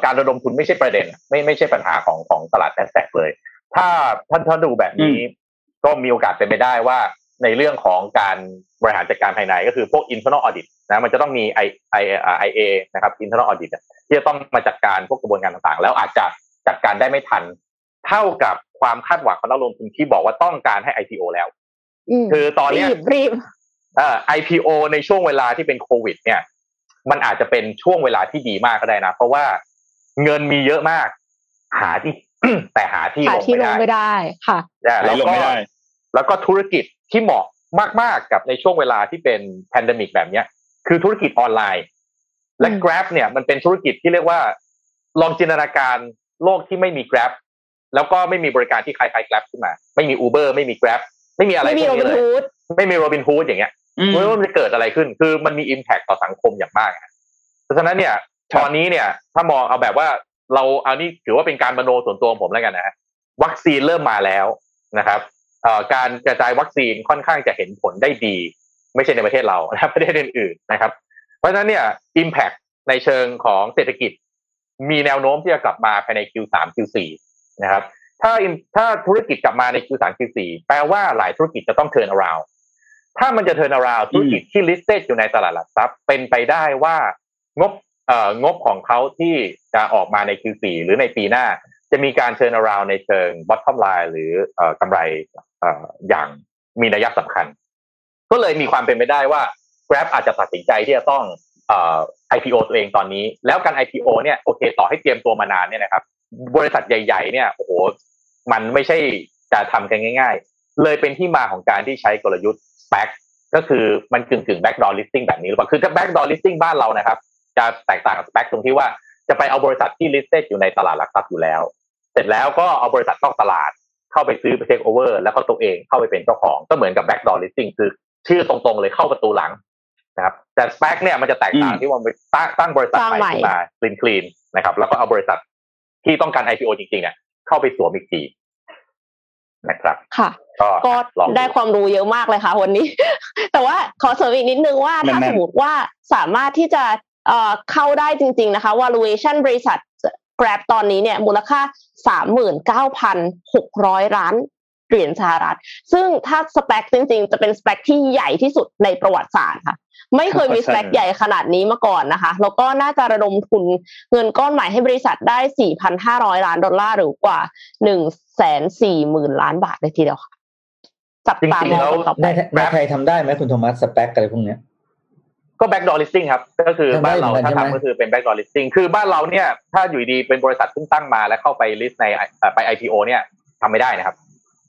การระดมทุนไม่ใช่ประเด็น ไม่ไม่ใช่ปัญหาของของตลาด n a s d a q เลย ถ้าท่านถ้าดูแบบนี้ ก็มีโอกาสเป็นไปได้ว่าในเรื่องของการบริหารจัดการภายในก็คือพวก internal audit นะมันจะต้องมี I I I A นะครับ internal audit ที่จะต้องมาจัดการพวกกระบวนการต่างๆ แล้วอาจจะจัดการได้ไม่ทัน เท่ากับ ความคาดหวังของนักลงทุนที่บอกว่าต้องการให้ IPO แล้ว คือตอนนี้รีบรีบเอ่อ IPO ในช่วงเวลาที่เป็นโควิด เนี่ย มันอาจจะเป็นช่วงเวลาที่ดีมากก็ได้นะ เพราะว่าเงินมีเยอะมาก หาที่แต่หาที่ลงไม่ได้ค่ะแล้วก็แล้วก็ธุรกิจที่เหมาะมาก ๆ กับในช่วงเวลาที่เป็นแพนดมิกแบบเนี้ย คือธุรกิจออนไลน์ และ Grab เนี่ยมันเป็นธุรกิจที่เรียกว่า ลองจินตนาการโลกที่ไม่มี Grab แล้วก็ไม่มีบริการที่คล้ายๆ Grab ขึ้นมา ไม่มี Uber ไม่มี Grab ไม่มีอะไรไม่มีโรบินฮูดไม่มีโรบินฮูดอย่างเงี้ยไม่ว่ามันจะเกิดอะไรขึ้น คือมันมีอิมแพคต่อสังคมอย่างมากเพราะฉะนั้นเนี่ยตอนนี้เนี่ย ถ้ามองเอาแบบว่าเราเอานี่ถือว่าเป็นการมโนส่วนตัวผมแล้วกันนะวัคซีนเริ่มมาแล้วนะครับการกระจายวัคซีนค่อนข้างจะเห็นผลได้ดี ไม่ใช่ในประเทศเรานะประเทศอื่นๆนะครับ เพราะฉะนั้นเนี่ย Impact ในเชิงของเศรษฐกิจ มีแนวโน้มที่จะกลับมาภายใน Q3 Q4 นะครับ ถ้าถ้าธุรกิจกลับมาใน Q3 Q4 แปลว่าหลายธุรกิจจะต้อง turn around ถ้ามันจะ turn around ธุรกิจที่ listed อยู่ในตลาดหลักทรัพย์เป็นไปได้ว่างบเอ่องบของเขาที่จะออกมาใน Q4 หรือในปีหน้า จะมีการเชิญ around ในเชิง bottom line หรือกำไรอย่างมีนัยสำคัญ ก็เลยมีความเป็นไปได้ว่า Grab อาจจะตัดสินใจที่จะต้อง IPO ตัวเองตอนนี้ แล้วการ IPO เนี่ยโอเค ต่อให้เตรียมตัวมานานเนี่ยนะครับ บริษัทใหญ่ ๆ เนี่ยโอ้โหมันไม่ใช่จะทำกันง่าย ๆ เลยเป็นที่มาของการที่ใช้กลยุทธ์ SPAC ก็คือมันกึ่งกึ่ง backdoor listing แบบนี้หรือเปล่าคือถ้า backdoor listing บ้านเรานะครับ จะแตกต่างกับ SPAC ตรงที่ว่าจะไปเอาบริษัทที่ listed อยู่ในตลาดหลักทรัพย์อยู่แล้ว เสร็จแล้วก็เอาบริษัทนอกตลาดเข้าไปซื้อไปเทคโอเวอร์แล้วก็ตัวเองเข้าไปเป็นเจ้าของก็เหมือนกับ backdoor listing คือชื่อตรงๆเลยเข้าประตูหลังนะครับแต่สเปคเนี่ยมันจะแตกต่างที่ว่าไปตั้งตั้งบริษัทใหม่ขึ้นมาคลีนคลีนนะครับแล้วก็เอาบริษัท ที่ต้องการ IPO จริงๆเนี่ยเข้าไปสวมอีกทีนะครับค่ะก็ได้ความรู้เยอะมากเลยค่ะวันนี้ แต่ว่าขอเสริมอีกนิดนึงว่าถ้าสมมติว่าสามารถที่จะเข้าได้จริง ๆ นะคะ valuation บริษัท Grab ตอนนี้เนี่ยมูลค่า 39,600 ล้านเหรียญสหรัฐ ซึ่งถ้า SPAC จริง ๆ จะเป็น SPAC ที่ใหญ่ที่สุดในประวัติศาสตร์ค่ะ ไม่เคยมี SPAC ใหญ่ขนาดนี้มาก่อนนะคะ แล้วก็น่าจะระดมทุนเงินก้อนใหม่ให้บริษัทได้ 4,500 ล้านดอลลาร์หรือกว่า 140,000 ล้านบาทเลยทีเดียวค่ะจับตามองต่อไปในไทยทำได้ไหมคุณโทมัส SPAC อะไรพวกนี้ก็ backdoor listing ครับ ก็คือบ้านเราถ้าทำก็คือเป็น backdoor listing คือบ้านเราเนี่ย ถ้าอยู่ดีเป็นบริษัทเพิ่งตั้งมาแล้วเข้าไป list ในไป IPO เนี่ยทำไม่ได้นะครับ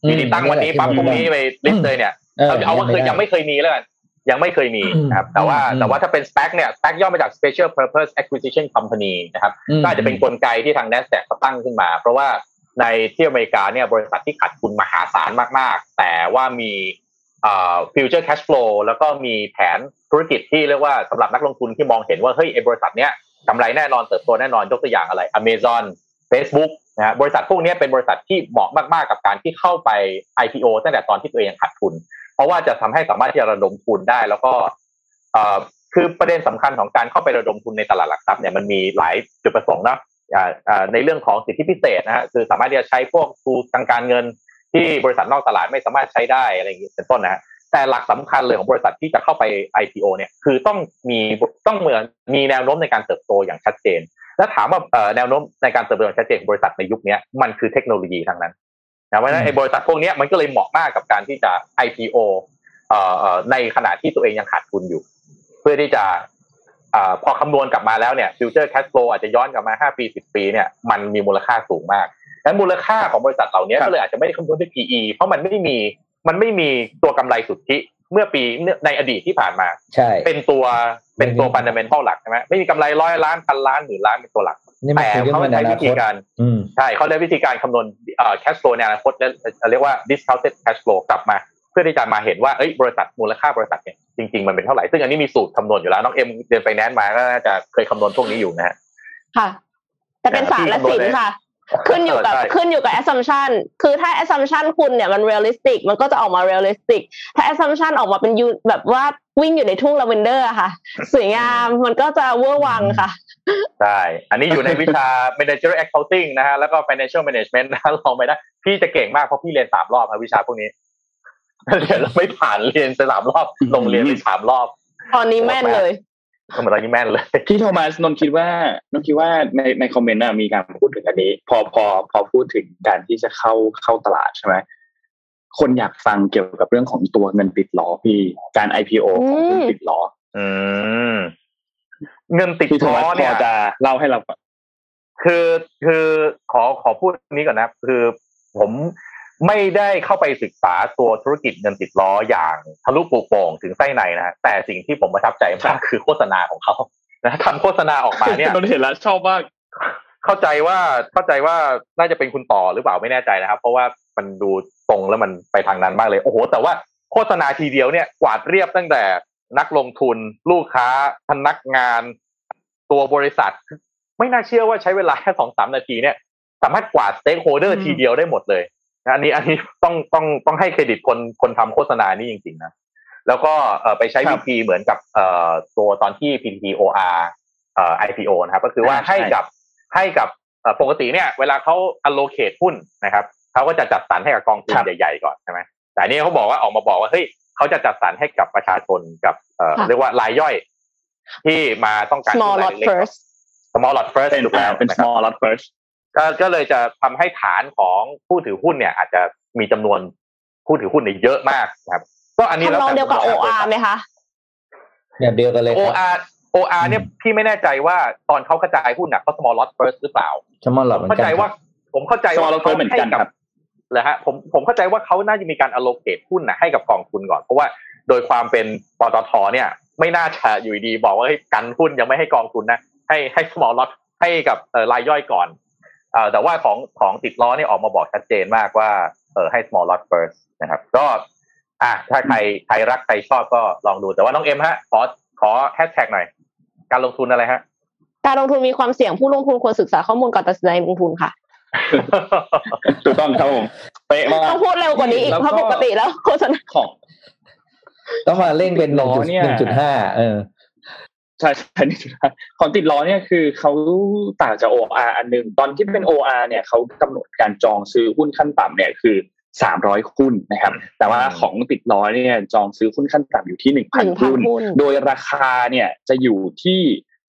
มีดีตั้งวันนี้ปั๊บพรุ่งนี้ไป list เลยเนี่ยเอาว่าเคยยังไม่เคยมีแล้วกัน ยังไม่เคยมีนะครับแต่ว่าแต่ว่าถ้าเป็น SPAC เนี่ย SPAC ย่อมาจาก Special Purpose Acquisition Company นะครับก็อาจจะเป็นกลไกที่ทาง NASDAQ เขาตั้งขึ้นมา เพราะว่าในที่อเมริกาเนี่ยบริษัทที่ขาดทุนมหาศาลมาก ๆ แต่ว่ามี future cash flow แล้วก็มีแผนธุรกิจที่เรียกว่าสำหรับนักลงทุนที่มองเห็นว่าเฮ้ยไอ้บริษัทเนี้ยกำไรแน่นอนเติบโตแน่นอนยกตัวอย่างอะไร Amazon Facebook นะฮะบริษัทพวกนี้เป็นบริษัทที่เหมาะมาก ๆ กับการที่เข้าไป IPO ตั้งแต่ตอนที่ตัวเองขาดทุน เพราะว่าจะทำให้สามารถที่จะระดมทุนได้ แล้วก็คือประเด็นสำคัญของการเข้าไประดมทุนในตลาดหลักทรัพย์เนี่ยมันมีหลายจุดประสงค์นะในเรื่องของสิทธิพิเศษนะฮะคือสามารถที่จะใช้พวกทูทางการเงินที่บริษัทนอกตลาดไม่สามารถใช้ได้อะไรอย่างนี้เป็นต้นนะฮะแต่หลักสำคัญเลยของบริษัทที่จะเข้าไป IPO เนี่ยคือต้องมีต้องเหมือนมีแนวโน้มในการเติบโตอย่างชัดเจน และถามว่าแนวโน้มในการเติบโตอย่างชัดเจนบริษัทในยุคนี้มันคือเทคโนโลยีทั้งนั้น นะเพราะฉะนั้นไอ้บริษัทพวกนี้มันก็เลยเหมาะมากกับการที่จะ IPO ในขณะที่ตัวเองยังขาดทุนอยู่ เพื่อที่จะพอคำนวณกลับมาแล้วเนี่ย future cash flow อาจจะย้อนกลับมา 5 ปี 10 ปีเนี่ยมันมีมูลค่าสูงมากและมูลค่าของบริษัทเหล่านี้ก็เลยอาจจะไม่ได้คำนวณด้วย PE เพราะมันไม่มีมันไม่มีตัวกำไรสุทธิเมื่อปีในอดีตที่ผ่านมา ใช่ เป็นตัว เป็นตัว fundamental หลักใช่ไหมไม่มีกำไรร้อยล้านพันล้านหมื่นล้านเป็นตัวหลักนี่มันแต่คือเรื่องเขามันใช้อนาคต วิธีการอืมใช่เขาใช้วิธีการคำนวณเอ่อ cash flow ในอนาคตและเรียกว่า discounted cash flow กลับมา เพื่อที่จะมาเห็นว่าเอ้ยบริษัทมูลค่าบริษัทเนี่ยจริง ๆ มันเป็นเท่าไหร่ ซึ่งอันนี้มีสูตรคำนวณอยู่แล้ว น้องเอ็มเรียนไปแนนซ์มาก็น่าจะเคยคำนวณพวกนี้อยู่นะฮะค่ะ แต่เป็นศาสตร์และศิลป์ค่ะ ขึ้นอยู่กับใช่ขึ้นอยู่กับ assumption คือถ้า assumption คุณเนี่ยมัน realistic มันก็จะออกมา realistic ถ้า assumption ออกมาเป็นยูแบบว่าวิ่งอยู่ในทุ่งลาเวนเดอร์อะค่ะ สวยงามมันก็จะเวอร์วังค่ะใช่อันนี้อยู่ในวิชา managerial accounting นะฮะแล้วก็ financial management นะลองไปนะพี่จะเก่งมากเพราะพี่เรียนสามรอบครับวิชาพวกนี้เรียนแล้วไม่ผ่านเรียนไปสามรอบลงเรียนไปสามรอบ ตอนนี้แม่นเลยก็ เหมือนตอนนี้แม่นเลยพี่โทมัสนนท์คิดว่านนท์คิดว่าในในคอมเมนต์น่ะมีการพูดถึงอันนี้ พอพอพอพูดถึงการที่จะเข้าเข้าตลาดใช่ไหมคนอยากฟังเกี่ยวกับเรื่องของตัวเงินติดล้อพี่การ IPO ของเงินติดล้ออืมเงินติดพี่โทล้มัสอพเนี่อยจะเล่าให้เราฟังคือคือขอขอพูดนี้ก่อนนะ คือผม ไม่ได้เข้าไปศึกษาตัวธุรกิจเงินติดล้ออย่างทะลุปลูกโป่งถึงไส้ในนะฮะแต่สิ่งที่ผมประทับใจมากคือโฆษณาของเขานะทำโฆษณาออกมาเนี่ยนนท์เห็นแล้วชอบมากเข้าใจว่าเข้าใจว่าน่าจะเป็นคุณต่อหรือเปล่าไม่แน่ใจนะครับ เพราะว่ามันดูตรงแล้วมันไปทางนั้นมากเลยโอ้โห แต่ว่าโฆษณาทีเดียวเนี่ยกวาดเรียบตั้งแต่นักลงทุน ลูกค้า พนักงาน ตัวบริษัท ไม่น่าเชื่อว่าใช้เวลาแค่สองสามนาทีเนี่ย สามารถกวาด stakeholder อืมทีเดียวได้หมดเลยนะ อันนี้อันนี้ต้องต้องต้องให้เครดิตคนคนทำโฆษณานี่จริงๆนะแล้วก็เอ่อไปใช้วิธีเหมือนกับเอ่อตัวตอนที่ PTOR เอ่อ IPO นะครับ ก็คือว่าอ่าใช่ให้กับให้กับเอ่อปกติเนี่ยเวลาเขา allocate หุ้นนะครับเขาก็จะจัดสรรให้กับกองทุนใหญ่ๆก่อนใช่ไหมแต่อันนี่เขาบอกว่าออกมาบอกว่าเฮ้ยเขาจะจัดสรรให้กับประชาชนกับเอ่อค่ะเรียกว่ารายย่อย ที่มาต้องการ small หุ้น lot รายเล็กๆ first small lot first เป็นถูกแล้วเป็นนะครับ small lot first ก็ก็เลยจะทำให้ฐานของผู้ถือหุ้นเนี่ย อาจจะมีจำนวนผู้ถือหุ้นเนี่ยเยอะมากนะครับ ก็อันนี้แล้วทำนองแต่เดียวกับมุมมง OR ไหมคะแบบเดียวกันเลยครับ OR OR เนี่ยพี่ไม่แน่ใจว่าตอนเขากระจายหุ้นน่ะเขา small lot first หรือเปล่าชมอลหลอดเหมือนเข้ากันใจว่า ผมเข้าใจว่า small lot first เหมือนกันครับเหรอฮะผมผมเข้าใจว่าเขาน่าจะมีการ allocate หุ้นน่ะให้กับกองทุนก่อน เพราะว่าโดยความเป็นปตทเนี่ย ไม่น่าจะอยู่ดีๆบอกว่าให้ยกันหุ้นยังไม่ให้กองทุนนะให้ให้ small lot ให้กับเอ่อรายย่อยก่อนเอ่อ แต่ว่าของของติดล้อเนี่ยออกมาบอกชัดเจนมากว่าเออให้ small lot first นะครับ ก็อะถ้าใครใครรักใครชอบก็ลองดูแต่ว่าน้องเอ็มฮะขอขอแฮชแท็กหน่อย การลงทุนอะไรฮะ การลงทุนมีความเสี่ยงผู้ลงทุนควรศึกษาข้อมูลก่อนตัดสินใจลงทุนค่ะถูกต้องครับผมเป๊ะมากต้องพูดเร็วกว่านี้อีกแล้วก็เพราะปกติแล้วโฆษณาของต้องมาเร่งเป็นหล้นึ่งอจุดเนี่ยหนึ่งจุดห้าเออ ใช่ใช่นี่จุดได้ของติดล้อเนี่ยคือเขาต่างจาก OR อันหนึ่งตอนที่เป็น OR เนี่ยเขากำหนดการจองซื้อหุ้นขั้นต่ำเนี่ยคือสามร้อยหุ้นนะครับ แต่ว่าของติดล้อเนี่ยจองซื้อหุ้นขั้นต่ำอยู่ที่หนึ่งพัน1,000หุ้นหุ้น โดยราคาเนี่ยจะอยู่ที่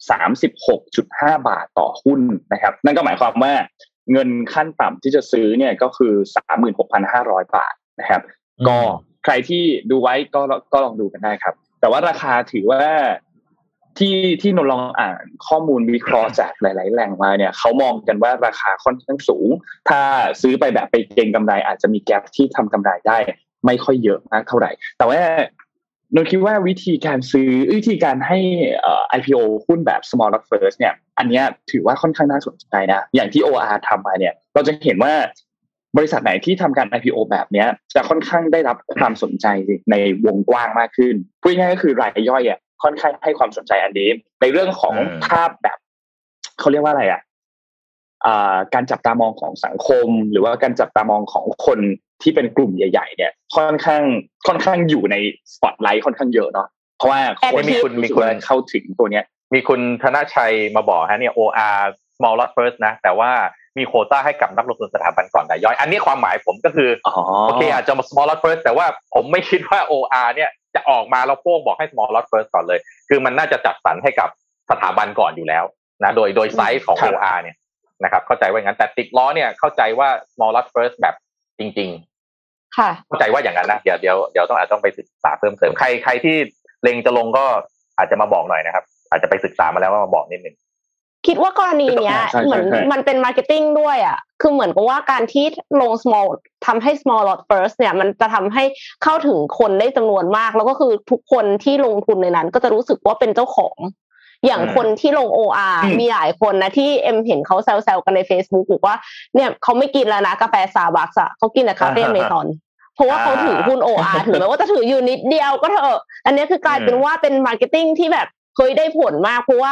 สามสิบหกจุดห้าบาทต่อหุ้นนะครับ นั่นก็หมายความว่าเงินขั้นต่ำที่จะซื้อเนี่ยก็คือสามหมื่นหกพันห้าร้อยบาทนะครับ ก็ใครที่ดูไว้ก็ก็ลองดูกันได้ครับ แต่ว่าราคาถือว่า ที่ที่นนลองอ่านข้อมูลวิเคราะห์จากหลาย ๆ แหล่งมาเนี่ยเขามองกันว่าราคาค่อนข้างสูง ถ้าซื้อไปแบบไปเก็งกำไร อาจจะมีแกลบที่ทำกำไรได้ ไม่ค่อยเยอะมากเท่าไหร่ แต่ว่านนคิดว่าวิธีการซื้อวิธีการให้อ่อ IPO หุ้นแบบ small lot first เนี่ย อันนี้ถือว่าค่อนข้างน่าสนใจนะ อย่างที่ OR ทำมาเนี่ย เราจะเห็นว่าบริษัทไหนที่ทำการ IPO แบบเนี้ยจะค่อนข้างได้รับความสนใจในวงกว้างมากขึ้นพูดง่ายๆก็คือรายย่อยอะ ค่อนข้างให้ความสนใจอันนี้ ในเรื่องของอืมภาพแบบเขาเรียกว่าอะไรอะอ่าการจับตามองของสังคม หรือว่าการจับตามองของคนที่เป็นกลุ่มใหญ่ ๆ เนี่ย ค่อนข้างค่อนข้างอยู่ในสปอตไลท์ค่อนข้างเยอะเนาะเพราะว่าแอบคนมีมีคุคุณณมีมีคุคุณณเข้าถึงตัวเนี้ย มีคุณธนชัยมาบอกฮะเนี่ย OR small lot first นะ แต่ว่ามีโควต้าให้กับนักลงทุนสถาบันก่อนรายย่อย อันนี้ความหมายผมก็คืออ๋อโอเคอาจจะมา small lot first แต่ว่าผมไม่คิดว่า OR เนี่ย จะออกมาแล้วโป้งบอกให้ small lot first ก่อนเลย คือมันน่าจะจัดสรรให้กับสถาบันก่อนอยู่แล้วนะโดยโดยไซส์ของครับ OR เนี่ยนะครับ เข้าใจว่าอย่างนั้นแต่ติดล้อเนี่ยเข้าใจว่า small lot first แบบจริง ๆ ค่ะ เข้าใจว่าอย่างนั้นนะเดี๋ยวเดี๋ยวเดี๋ยวต้องอาจจะต้องไปศึกษาเพิ่มเติมใครใครที่เล็งจะลงก็อาจจะมาบอกหน่อยนะครับ อาจจะไปศึกษามาแล้วว่ามาบอกนิดหนึ่ง คิดว่ากรณีเนี้ยใช่ใช่เหมือนใช่มันเป็น marketing ด้วยอะคือเหมือนกับว่าการที่ลง small ทำให้ small lot first เนี่ย มันจะทำให้เข้าถึงคนได้จำนวนมาก แล้วก็คือทุกคนที่ลงทุนในนั้น ก็จะรู้สึกว่าเป็นเจ้าของ อย่างอืมคนที่ลง OR อืมมีหลายคนนะที่เอ็มเห็นเขาแซวๆกันใน Facebook บอกว่าเนี่ยเขาไม่กินแล้วนะกาแฟซาบักอะเขากินแต่ Cafe Amazon เพราะว่าเขาถือหุ้น OR ถึงแม้ว่าจะถืออยู่นิดเดียวก็เถอะ อันนี้คือกลายเป็นว่าเป็น marketing ที่แบบเคยได้ผลมากเพราะว่า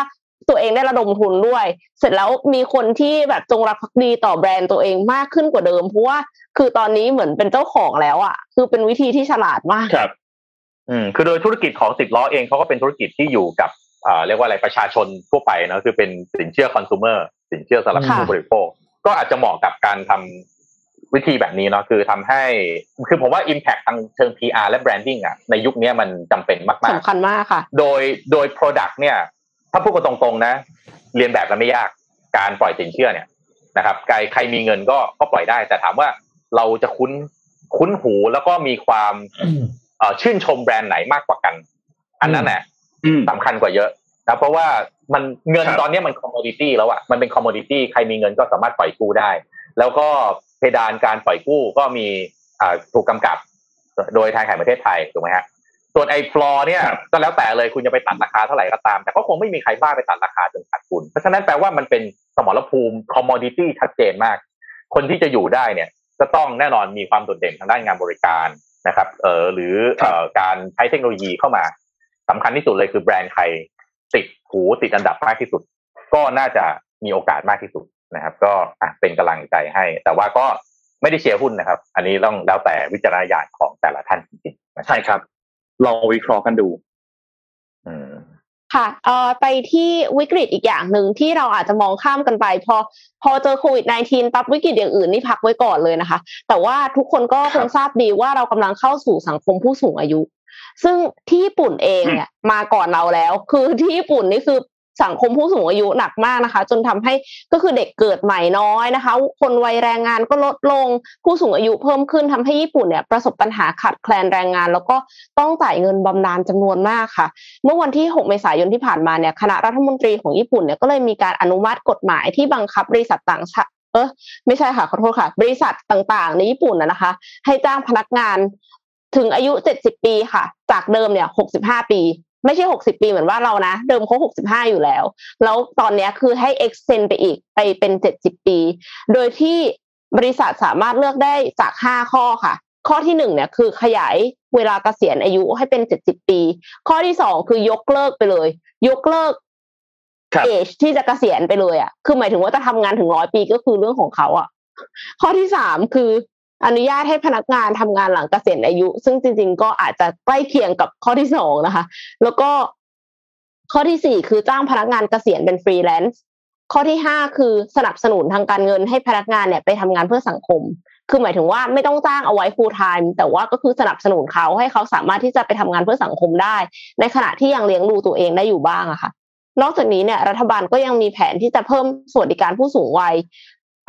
ตัวเองได้ระดมทุนด้วย เสร็จแล้วมีคนที่แบบจงรักภักดีต่อแบรนด์ตัวเองมากขึ้นกว่าเดิม เพราะว่าคือตอนนี้เหมือนเป็นเจ้าของแล้วอะ คือเป็นวิธีที่ฉลาดมากครับ อืมคือโดยธุรกิจของติดล้อเองเขาก็เป็นธุรกิจที่อยู่กับอ่าเรียกว่าอะไรประชาชนทั่วไปนะคือเป็นสินเชื่อคอน sumer สินเชื่อสำหรับค่ะผู้บริโภค ก็อาจจะเหมาะกับการทำวิธีแบบนี้เนาะคือทำให้คือผมว่า Impact ทางเชิง PR และ Branding อะในยุคนี้มันจำเป็นมากสำคัญมากค่ะๆโดยโดย Product เนี่ยถ้าพูดกันตรงๆนะ เรียนแบบกันไม่ยากการปล่อยสินเชื่อเนี่ยนะครับใครใครมีเงินก็ก็ปล่อยได้ แต่ถามว่าเราจะคุ้นคุ้นหูแล้วก็มีความเอ่อชื่นชมแบรนด์ไหนมากกว่ากัน อันนั้นแหละอืมสำคัญกว่าเยอะนะเพราะว่ามันเงินครับตอนนี้มันคอมม o ดิตี้แล้วอะมันเป็นคอมม o ดิตี้ใครมีเงินก็สามารถปล่อยกู้ได้ แล้วก็เพดานการปล่อยกู้ก็มีอ่าถูกกำกับ โดยทางแบงก์แห่งประเทศไทยถูกไหมฮะ ส่วนไอ้ฟลอร์เนี่ยครับก็แล้วแต่เลยคุณจะไปตัดราคาเท่าไหร่ก็ตาม แต่ก็คงไม่มีใครบ้าไปตัดราคาจนขาดทุนเพราะฉะนั้นแปลว่ามันเป็นสมรภูมิคอมม o ดิตี้ชัดเจนมาก คนที่จะอยู่ได้เนี่ยก็ต้องแน่นอนมีความโดดเด่นทางด้านงานบริการนะครับเออหรือเอ่อการใช้เทคโนโลยีเข้ามาสำคัญที่สุดเลยคือแบรนด์ใครติดหูติดอันดับมากที่สุด ก็น่าจะมีโอกาสมากที่สุดนะครับ ก็อะเป็นกำลังใจให้ แต่ว่าก็ไม่ได้เชียร์หุ้นนะครับ อันนี้ต้องแล้วแต่วิจารณญาณของแต่ละท่านจริงๆนะครับใช่ครับ ลองวิเคราะห์กันดูอืมค่ะเอ่อไปที่วิกฤตอีกอย่างหนึ่งที่เราอาจจะมองข้ามกันไป พอพอเจอโควิด -19 ปั๊บวิกฤตอย่างอื่นนี่พักไว้ก่อนเลยนะคะ แต่ว่าทุกคนก็คงทราบดีว่าเรากำลังเข้าสู่สังคมผู้สูงอายุ ซึ่งที่ญี่ปุ่นเองเนี่ยมาก่อนเราแล้ว คือที่ญี่ปุ่นนี่คือ สังคมผู้สูงอายุหนักมากนะคะ จนทำให้ก็คือเด็กเกิดใหม่น้อยนะคะ คนวัยแรงงานก็ลดลงผู้สูงอายุเพิ่มขึ้นทำให้ญี่ปุ่นเนี่ยประสบปัญหาขาดแคลนแรงงาน แล้วก็ต้องจ่ายเงินบำนาญจำนวนมากค่ะ เมื่อวันที่ 6 เมษายนที่ผ่านมาเนี่ยคณะรัฐมนตรีของญี่ปุ่นเนี่ยก็เลยมีการอนุมัติกฎหมายที่บังคับบริษัทต่างชาติเออไม่ใช่ค่ะขอโทษค่ะ บริษัทต่างๆ ในญี่ปุ่นนะนะคะ ให้จ้างพนักงานถึงอายุ 70 ปีค่ะ จากเดิมเนี่ย 65 ปี ไม่ใช่60ปีเหมือนว่าเรานะ เดิมเขา65อยู่แล้ว แล้วตอนเนี้ยคือให้ extend ไปอีกไปเป็น70ปี โดยที่บริษัทสามารถเลือกได้จาก5ข้อค่ะ ข้อที่หนึ่งเนี่ยคือขยายเวลาเกษียณอายุให้เป็น70ปี ข้อที่สองคือยกเลิกไปเลย ยกเลิกครับเอจที่จะเกษียณไปเลยอะ คือหมายถึงว่าจะทำงานถึงร้อยปีก็คือเรื่องของเขาอะ ข้อที่สามคือ อนุญาตให้พนักงานทำงานหลังเกษียณอายุ ซึ่งจริง ๆ ก็อาจจะใกล้เคียงกับข้อที่สองนะคะ แล้วก็ข้อที่สี่คือจ้างพนักงานเกษียณเป็นฟรีแลนซ์ข้อที่ห้าคือสนับสนุนทางการเงินให้พนักงานเนี่ยไปทำงานเพื่อสังคม คือหมายถึงว่าไม่ต้องจ้างเอาไว้ full time แต่ว่าก็คือสนับสนุนเขาให้เขาสามารถที่จะไปทำงานเพื่อสังคมได้ ในขณะที่ยังเลี้ยงดูตัวเองได้อยู่บ้างอะค่ะ นอกจากนี้เนี่ยรัฐบาลก็ยังมีแผนที่จะเพิ่มสวัสดิการผู้สูงวัย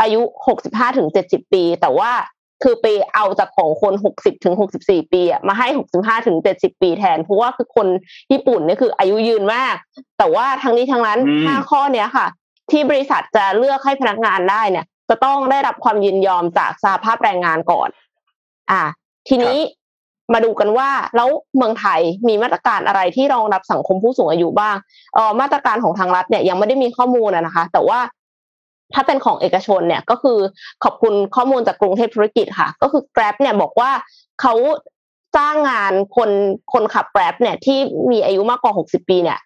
อายุ 65ถึง70 ปี แต่ว่า คือไปเอาจากของคน60ถึง64ปีอะมาให้65ถึง70ปีแทนเพราะว่าคือคนญี่ปุ่นเนี่ยคืออายุยืนมาก แต่ว่าทั้งนี้ทั้งนั้นอืมห้าข้อเนี้ยค่ะ ที่บริษัทจะเลือกให้พนักงานได้เนี่ย จะต้องได้รับความยินยอมจากสหภาพแรงงานก่อน อ่า ทีนี้มาดูกันว่าแล้วเมืองไทยมีมาตรการอะไรที่รองรับสังคมผู้สูงอายุบ้างเออมาตรการของทางรัฐเนี่ยยังไม่ได้มีข้อมูลอะนะคะ แต่ว่า ถ้าเป็นของเอกชนเนี่ยก็คือขอบคุณข้อมูลจากกรุงเทพธุรกิจค่ะ ก็คือ Grab เนี่ยบอกว่าเขาจ้างงานคนคนขับ Grab เนี่ยที่มีอายุมากกว่า 60 ปีเนี่ย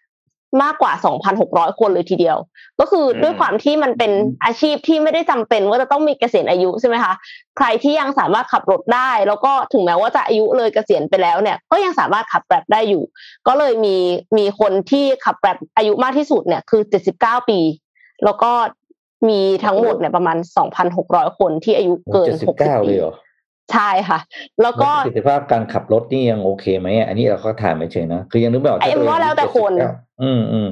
มากกว่า 2,600 คนเลยทีเดียว ก็คืออมด้วยความที่มันเป็นอาชีพที่ไม่ได้จำเป็นว่าจะต้องมีเกษียณอายุใช่ไหมคะ ใครที่ยังสามารถขับรถได้ แล้วก็ถึงแม้ว่าจะอายุเลยเกษียณไปแล้วเนี่ย ก็ยังสามารถขับแกร็บได้อยู่ ก็เลยมีมีคนที่ขับแกร็บอายุมากที่สุดเนี่ยคือ 79 ปี แล้วก็ มีทั้งหมดเนี่ยประมาณ2,600คนที่อายุเกินเจ็ดสิบ60เก้าปีเลยเหรอใช่ค่ะ แล้วก็ประสิทธิภาพการขับรถนี่ยังโอเคไหมอะอันนี้เราก็ถามไม่เฉยๆนะคือยังนึกไม่ออกไอ้เอ็มว่าแล้วแต่คน79อืมอืม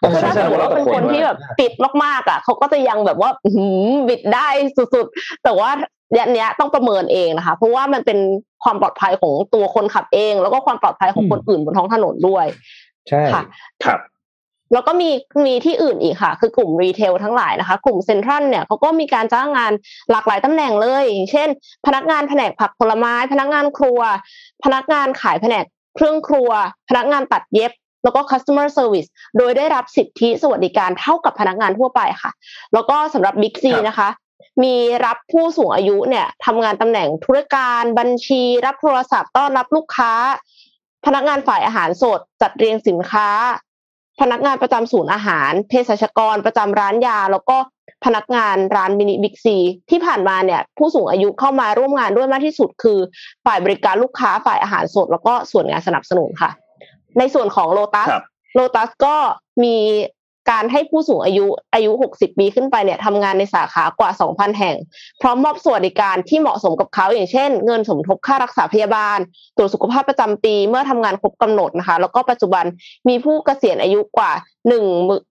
คือถ้าใช่สมมติว่าเป็นคนที่แบบติดมากๆอะเขาก็จะยังแบบว่าอื้อหือบิดได้สุดๆ แต่ว่ายันเนี้ยต้องประเมินเองนะคะ เพราะว่ามันเป็นความปลอดภัยของตัวคนขับเอง แล้วก็ความปลอดภัยของคนอื่นบนท้องถนนด้วย ใช่ค่ะครับ แล้วก็มีมีที่อื่นอีกค่ะ คือกลุ่มรีเทลทั้งหลายนะคะ กลุ่มเซ็นทรัลเนี่ยเขาก็มีการจ้างงานหลากหลายตำแหน่งเลย อย่างเช่น พนักงานแผนกผักผลไม้ พนักงานครัว พนักงานขายแผนกเครื่องครัว พนักงานตัดเย็บแล้วก็ customer service โดยได้รับสิทธิสวัสดิการเท่ากับพนักงานทั่วไปค่ะ แล้วก็สำหรับ Big C นะคะ มีรับผู้สูงอายุเนี่ยทำงานตำแหน่งธุรการบัญชี รับโทรศัพท์ต้อนรับลูกค้า พนักงานฝ่ายอาหารสด จัดเรียงสินค้า พนักงานประจำศูนย์อาหารเภสัชกรประจำร้านยา แล้วก็พนักงานร้านมินิบิ๊กซีที่ผ่านมาเนี่ย ผู้สูงอายุเข้ามาร่วมงานด้วยมากที่สุดคือ ฝ่ายบริการลูกค้าฝ่ายอาหารสด แล้วก็ส่วนงานสนับสนุนค่ะ ในส่วนของโลตัสครับโลตัสก็มี การให้ผู้สูงอายุอายุ 60 ปีขึ้นไปเนี่ยทำงานในสาขากว่า 2,000 แห่ง พร้อมมอบสวัสดิการที่เหมาะสมกับเขาอย่างเช่น เงินสมทบค่ารักษาพยาบาล ตรวจสุขภาพประจำปีเมื่อทำงานครบกำหนดนะคะ แล้วก็ปัจจุบันมีผู้เกษียณอายุกว่าหนึ่ง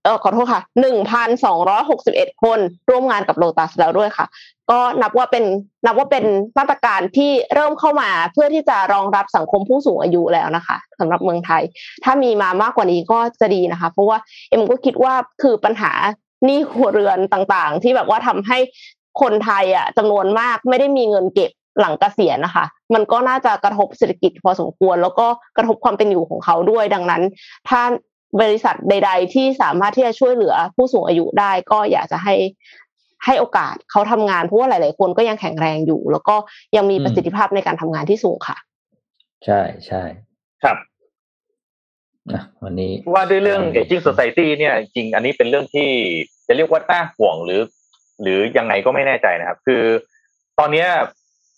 เออขอโทษค่ะหนึ่งพันสองร้อยหกสิบเอ็ดคนร่วมงานกับโลตัสแล้วด้วยค่ะ ก็นับว่าเป็นนับว่าเป็นมาตรการที่เริ่มเข้ามาเพื่อที่จะรองรับสังคมผู้สูงอายุแล้วนะคะสำหรับเมืองไทย ถ้ามีมามากกว่านี้ก็จะดีนะคะ เพราะว่าเอ็มก็คิดว่าคือปัญหาหนี้ครัวเรือนต่างๆ ที่แบบว่าทำให้คนไทยอะจำนวนมากไม่ได้มีเงินเก็บหลังเกษียณนะคะ มันก็น่าจะกระทบเศรษฐกิจพอสมควร แล้วก็กระทบความเป็นอยู่ของเขาด้วยดังนั้น ถ้าบริษัทใด ๆ ที่สามารถที่จะช่วยเหลือผู้สูงอายุได้ก็อยากจะให้ ให้โอกาสเขาทำงานเพราะว่าหลาย ๆ คนก็ยังแข็งแรงอยู่ แล้วก็ยังมีประสิทธิภาพในการทำงานที่สูงค่ะ ใช่ใช่ครับนะวันนี้ว่าด้วยเรื่อง aging society เนี่ยจริงๆอันนี้เป็นเรื่องที่จะเรียกว่าน่าห่วงหรือ หรือยังไงก็ไม่แน่ใจนะครับ คือ ตอนเนี้ย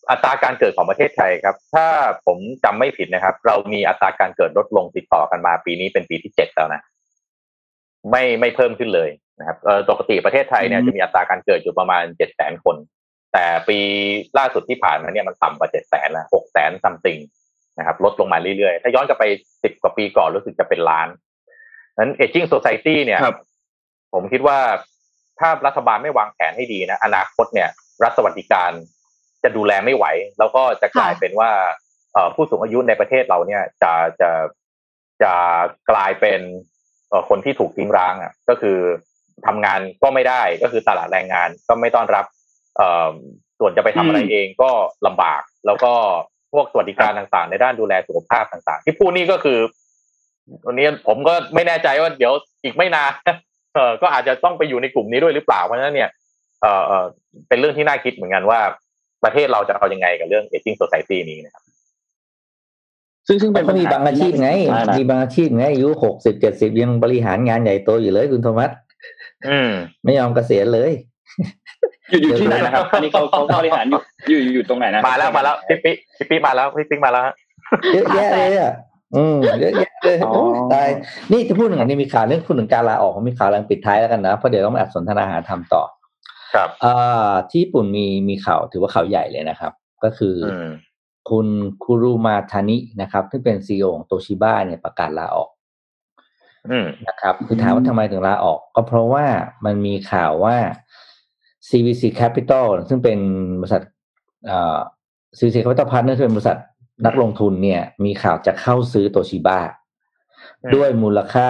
อัตราการเกิดของประเทศไทยครับ ถ้าผมจำไม่ผิดนะครับ เรามีอัตราการเกิดลดลงติดต่อกันมาปีนี้เป็นปีที่เจ็ดแล้วนะไม่ไม่เพิ่มขึ้นเลย นะครับเออปกติประเทศไทยเนี่ยอืมจะมีอัตราการเกิดอยู่ประมาณเจ็ดแสนคน แต่ปีล่าสุดที่ผ่านมาเนี่ยมันต่ำกว่าเจ็ดแสนละหกแสนซัมติงนะครับลดลงมาเรื่อยๆ ถ้าย้อนกลับไปสิบกว่าปีก่อนรู้สึกจะเป็นล้านนั้น aging society เนี่ยครับผมคิดว่าถ้ารัฐบาลไม่วางแผนให้ดีนะ อนาคตเนี่ยรัฐสวัสดิการจะดูแลไม่ไหว แล้วก็จะกลายค่ะเป็นว่าเอ่อผู้สูงอายุในประเทศเราเนี่ย จะจะจะกลายเป็นเอ่อคนที่ถูกทิ้งร้างอะ ก็คือ ทำงานก็ไม่ได้ก็คือตลาดแรงงานก็ไม่ต้อนรับเอ่อส่วนจะไปทำอะไรอืมเองก็ลำบาก แล้วก็พวกสวัสดิการต่างๆ ในด้านดูแลสุขภาพต่างๆ ที่พูดนี่ก็คือวันนี้ผมก็ไม่แน่ใจว่าเดี๋ยวอีกไม่นานเออก็อาจจะต้องไปอยู่ในกลุ่มนี้ด้วยหรือเปล่าเพราะฉะนั้นเนี่ยเออเออเป็นเรื่องที่น่าคิดเหมือนกันว่าประเทศเราจะเอายังไงกับเรื่อง aging society นี้นะครับซึ่งซึ่งเป็นก็มีบางอาชีพไงปัญหาที่น่าสนใจมากนะมีบางอาชีพไงอายุหกสิบเจ็ดสิบยังบริหารงานใหญ่โตอยู่เลยคุณโทมัสอืม ไม่ยอมเกษียณเลย อยู่อยู่ที่ไหนนะครับอันนี้เขาเขาบริหารอยู่อยู่อยู่ตรงไหนนะมาแล้วมาแล้วพี่ปิ๊พี่ปิ๊มาแล้วพี่ปิ๊กมาแล้วฮะเยอะแยะเลยอะอืมเยอะแยะเลยโอ้ยตายนี่จะพูดถึงอันนี้มีข่าวเรื่องพูดถึงการลาออกของมีข่าวแรงปิดท้ายแล้วกันนะเพราะเดี๋ยวต้องมาอัดสนทนาหาธรรมต่อ ครับอ่าที่ญี่ปุ่นมีมีข่าวถือว่าข่าวใหญ่เลยนะครับ ก็คือออืมคุณคุรุมาทานินะครับ ที่เป็นซีอของโตชิบ้าเนี่ยประกาศลาออกอืม นะครับ คือถามว่าทำไมถึงลาออก ก็เพราะว่ามันมีข่าวว่า CVC Capital ซึ่งเป็นบริษัทเอ่อ CVC Capital Partner ที่เป็นบริษัทนักลงทุนเนี่ย มีข่าวจะเข้าซื้อโตชิบ้าอืมด้วยมูลค่า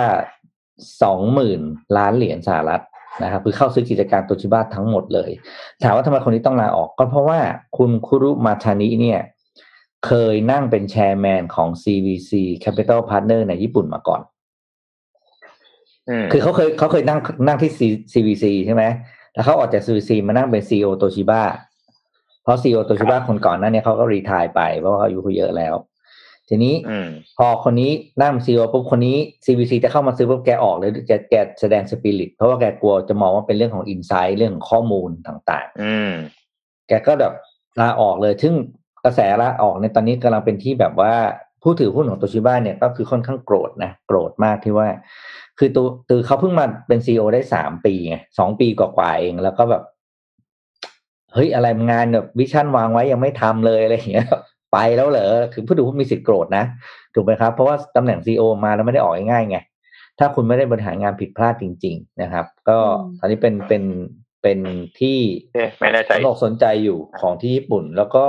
สองหมื่นล้านเหรียญสหรัฐนะครับคือเข้าซื้อกิจการโตชิบ้าทั้งหมดเลย ถามว่าทำไมคนนี้ต้องลาออกก็เพราะว่าคุณคุรุมาทานิเนี่ย เคยนั่งเป็นแชร์แมนของ CVC Capital Partner ในญี่ปุ่นมาก่อนอืม คือเขาเคยเขาเคยนั่งนั่งที่ C- CVC ใช่ไหมแล้วเขาออกจาก CVC มานั่งเป็น CEO โตชิบ้าเพราะ CEO โตชิบ้าคนก่อนหนั้นเนี่ยเขาก็รีทายไปเพราะว่าเขาอายุเขาเยอะแล้ว ทีนี้อืมพอคนนี้นั่ง CEO ปุ๊บคนนี้ CVC จะเข้ามาซื้อปุ๊บแกออกเลยแกแกแสดงสปิริตเพราะว่าแกกลัวจะมองว่าเป็นเรื่องของอินไซต์เรื่องของข้อมูลต่างอืมๆแกก็แบบลาออกเลย ซึ่งกระแสลาออกในยตอนนี้กำลังเป็นที่แบบว่าผู้ถือหุ้นของโตชิบ้าเนี่ยก็คือค่อนข้างโกรธนะโกรธมากที่ว่า คือตัวตัวเขาเพิ่งมาเป็นซีอได้สามปีไงสองปีกว่าๆเองแล้วก็แบบเฮ้ยอะไรงานแบบวิชั่นวางไว้ยังไม่ทำเลยอะไรอย่างเงี้ยไปแล้วเหรอคือผู้ถือหุ้นมีสิทธิ์โกรธนะถูกไหมครับ เพราะว่าตำแหน่งซีอมาแล้วไม่ได้ออกง่ายๆไงถ้าคุณไม่ได้บริหารงานผิดพลาดจริง ๆ นะครับ ก็อืมตอนนี้เป็นเป็นเป็นที่เอ๊ะไม่แน่ใจสนอกสนใจอยู่ของที่ญี่ปุ่น แล้วก็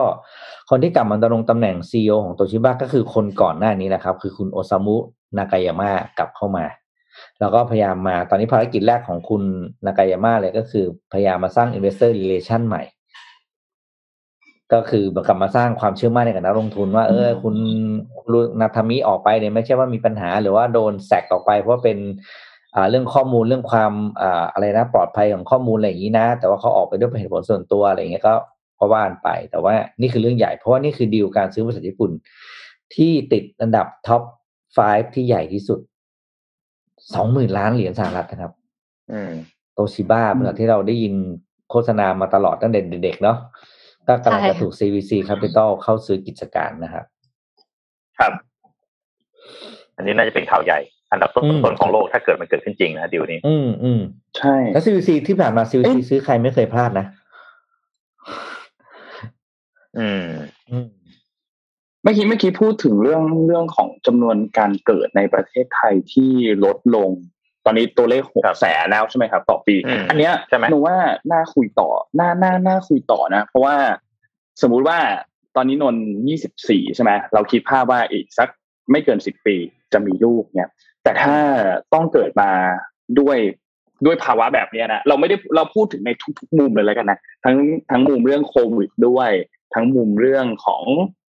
คนที่กลับมาดำรงตำแหน่งซีอของโตชิบะก็คือคนก่อนหน้านี้นะครับ คือคุณโอซามุนากายามะกลับเข้ามา แล้วก็พยายามมาตอนนี้ภารกิจแรกของคุณนากายาม่าเลยก็คือ พยายามมาสร้าง investor relation ใหม่ ก็คือเหมือนกับมาสร้างความเชื่อมั่นในกับนักลงทุนว่า เออ คุณนาทามิออกไปเนี่ยไม่ใช่ว่ามีปัญหา หรือว่าโดนแซกออกไป เพราะเป็นอ่าเรื่องข้อมูลเรื่องความอ่าอะไรนะ ปลอดภัยของข้อมูลอะไรอย่างนี้นะ แต่ว่าเขาออกไปด้วยเหตุผลส่วนตัวอะไรอย่างเงี้ยก็ก็ว่านไป แต่ว่านี่คือเรื่องใหญ่เพราะว่านี่คือดีลการซื้อบริษัทญี่ปุ่น ที่ติดอันดับท็อป 5 ที่ใหญ่ที่สุด สองหมื่นล้านเหรียญสหรัฐนะครับอืมโตชิบ้าเมื่อที่เราได้ยินโฆษณามาตลอดตั้งแต่เด็กๆเนาะก็กำลังจะถูก CVC Capital เข้าซื้อกิจการนะครับ ครับ อันนี้น่าจะเป็นข่าวใหญ่ อันดับต้นๆของโลกถ้าเกิดมันเกิดขึ้นจริงนะดีลนี้ อืมอืมใช่ แล้ว CVC ที่ผ่านมา CVC ซื้อใครไม่เคยพลาดนะ อืมอืม เมื่อกี้เมื่อกี้พูดถึงเรื่องเรื่องของจำนวนการเกิดในประเทศไทยที่ลดลง ตอนนี้ตัวเลขหกครับแสนแล้วใช่ไหมครับ ต่อปีอืมอันเนี้ยใช่ไหมหนูว่าน่าคุยต่อน่าน่าน่าคุยต่อนะ เพราะว่าสมมุติว่าตอนนี้นนยี่สิบสี่ใช่ไหมเราคิดภาพว่าอีกสักไม่เกินสิบปีจะมีลูกเนี่ย แต่ถ้าต้องเกิดมาด้วยด้วยภาวะแบบเนี้ยนะเราไม่ได้เราพูดถึงในทุก ๆ มุมเลยแล้วกันนะทั้งทั้งมุมเรื่องโควิดด้วย ทั้งมุมเรื่องของ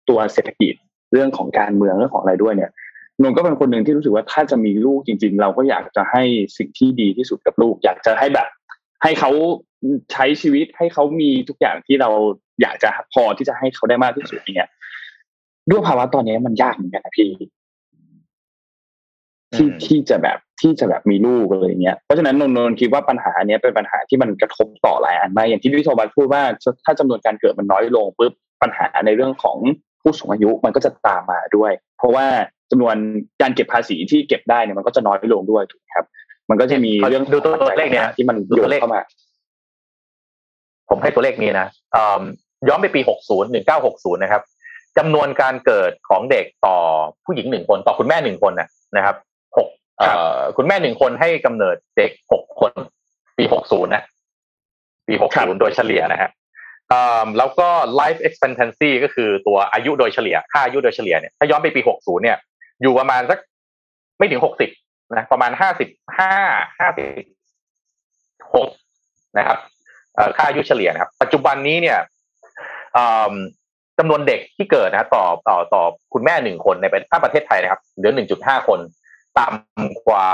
ตัวเศรษฐกิจเรื่องของการเมืองเรื่องของอะไรด้วยเนี่ยนนก็เป็นคนหนึ่งที่รู้สึกว่าถ้าจะมีลูกจริง ๆ เราก็อยากจะให้สิ่งที่ดีที่สุดกับลูก อยากจะให้แบบ ให้เขาใช้ชีวิตให้เขามีทุกอย่างที่เราอยากจะพอที่จะให้เขาได้มากที่สุดอย่างเงี้ยด้วยภาวะตอนนี้มันยากเหมือนกันนะพี่ที่อืมที่จะแบบที่จะแบบมีลูกอะไรอย่างเงี้ย เพราะฉะนั้นนนท์นนท์คิดว่าปัญหาเนี้ยเป็นปัญหาที่มันกระทบต่อหลายอันมากอย่างที่พี่โทบัสพูดว่าถ้าจำนวนการเกิดมันน้อยลงปุ๊บปัญหาในเรื่องของ ผู้สูงอายุมันก็จะตามมาด้วย เพราะว่าจำนวนการเก็บภาษีที่เก็บได้เนี่ยมันก็จะน้อยลงด้วยถูกไหมครับ มันก็จะมีเรื่องดูตัวเลขเนี่ยที่มันดูโยตันวเลขเข้ามา ผมให้ตัวเลขนี้นะเอิ่มย้อนไปปี 60 1960 นะครับจำนวนการเกิดของเด็กต่อผู้หญิงหนึ่งคน ต่อคุณแม่หนึ่งคนนะนะครับหกเอ่อคุณแม่หนึ่งคนให้กำเนิดเด็กหกคน ปี 60 นะ ปี 60 โดยเฉลี่ยนะฮะเอิ่ม แล้วก็ life expectancy ก็คือตัวอายุโดยเฉลี่ย ค่าอายุโดยเฉลี่ยเนี่ยถ้าย้อนไปปี 60 เนี่ย อยู่ประมาณสักไม่ถึง 60 นะ ประมาณ 55 56 นะครับค่าอายุเฉลี่ยนะครับ ปัจจุบันนี้เนี่ยจำนวนเด็กที่เกิดนะต่อต่อต่อคุณแม่หนึ่งคนในประถ้าประเทศไทยนะครับเหลือ 1.5 คนต่ำกว่า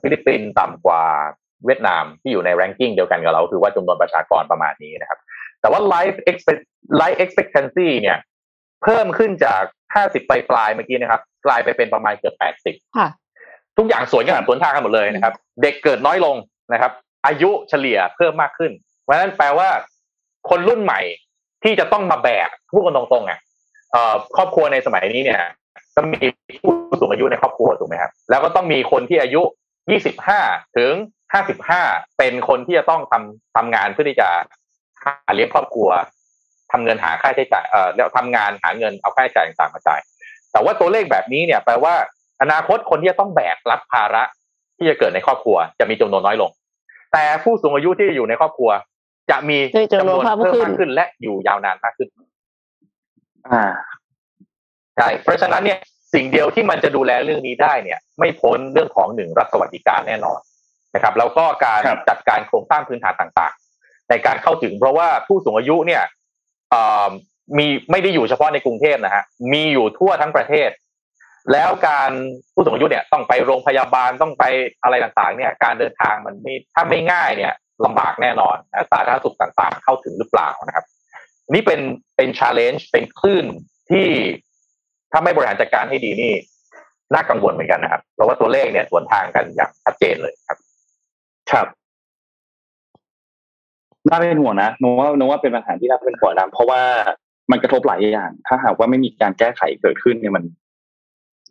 ฟิลิปปินส์ต่ำกว่าเวียดนามที่อยู่ใน ranking เดียวกันกับเรา คือว่าจำนวนประชากรประมาณนี้นะครับ แต่ว่า life expect life expectancy เนี่ย เพิ่มขึ้นจาก 50 ปลายปลายๆเมื่อกี้นะครับ กลายไปเป็นประมาณเกือบ 80 ค่ะ ทุกอย่างสวนกันสวนทางกันหมดเลยนะครับ เด็กเกิดน้อยลงนะครับ อายุเฉลี่ยเพิ่มมากขึ้น เพราะฉะนั้นแปลว่า คนรุ่นใหม่ที่จะต้องมาแบกพูดกันตรงๆอะเอ่อครอบครัวในสมัยนี้เนี่ยก็มีผู้สูงอายุในครอบครัวถูกไหมครับ แล้วก็ต้องมีคนที่อายุ 25 ถึง 55 เป็นคนที่จะต้องทำทำงานเพื่อที่จะ หาเลี้ยงครอบครัวทำเงินหาค่าใช้จ่ายเอ่อแล้วทำงานหาเงินเอาค่าใช้จ่ายต่างๆมาจ่าย แต่ว่าตัวเลขแบบนี้เนี่ยแปลว่า อนาคตคนที่จะต้องแบกรับภาระที่จะเกิดในครอบครัว จะมีจำนวนน้อยลง แต่ผู้สูงอายุที่อยู่ในครอบครัว จะมีมีจำนวนเพิ่มเพิ่มขึ้นมากขึ้น และอยู่ยาวนานมากขึ้น อ่าใช่เพราะฉะนั้นเนี่ยสิ่งเดียวที่มันจะดูแลเรื่องนี้ได้เนี่ย ไม่พ้นเรื่องของหนึ่งรัฐสวัสดิการแน่นอนนะครับ แล้วก็การครับจัดการโครงสร้างพื้นฐานต่างๆ ในการเข้าถึง เพราะว่าผู้สูงอายุเนี่ยมีไม่ได้อยู่เฉพาะในกรุงเทพนะฮะมีอยู่ทั่วทั้งประเทศ แล้วการผู้สูงอายุเนี่ยต้องไปโรงพยาบาลต้องไปอะไรต่างๆ เนี่ย การเดินทางมันไม่ถ้าไม่ง่ายเนี่ยลำบากแน่นอนสาธารณสุขต่างๆ เข้าถึงหรือเปล่านะครับ นี่เป็นเป็นชาเลนจ์เป็นคลื่นที่ถ้าไม่บริหารจัดการให้ดีนี่น่ากังวลเหมือนกันนะครับ เพราะว่าตัวเลขเนี่ยสวนทางกันอย่างชัดเจนเลยครับ ครับ น่าเป็นห่วงนะนึกว่านึกว่าเป็นปัญหาที่น่าเป็นห่วงนะเพราะว่ามันกระทบหลายอย่าง ถ้าหากว่าไม่มีการแก้ไขเกิดขึ้นเนี่ยมัน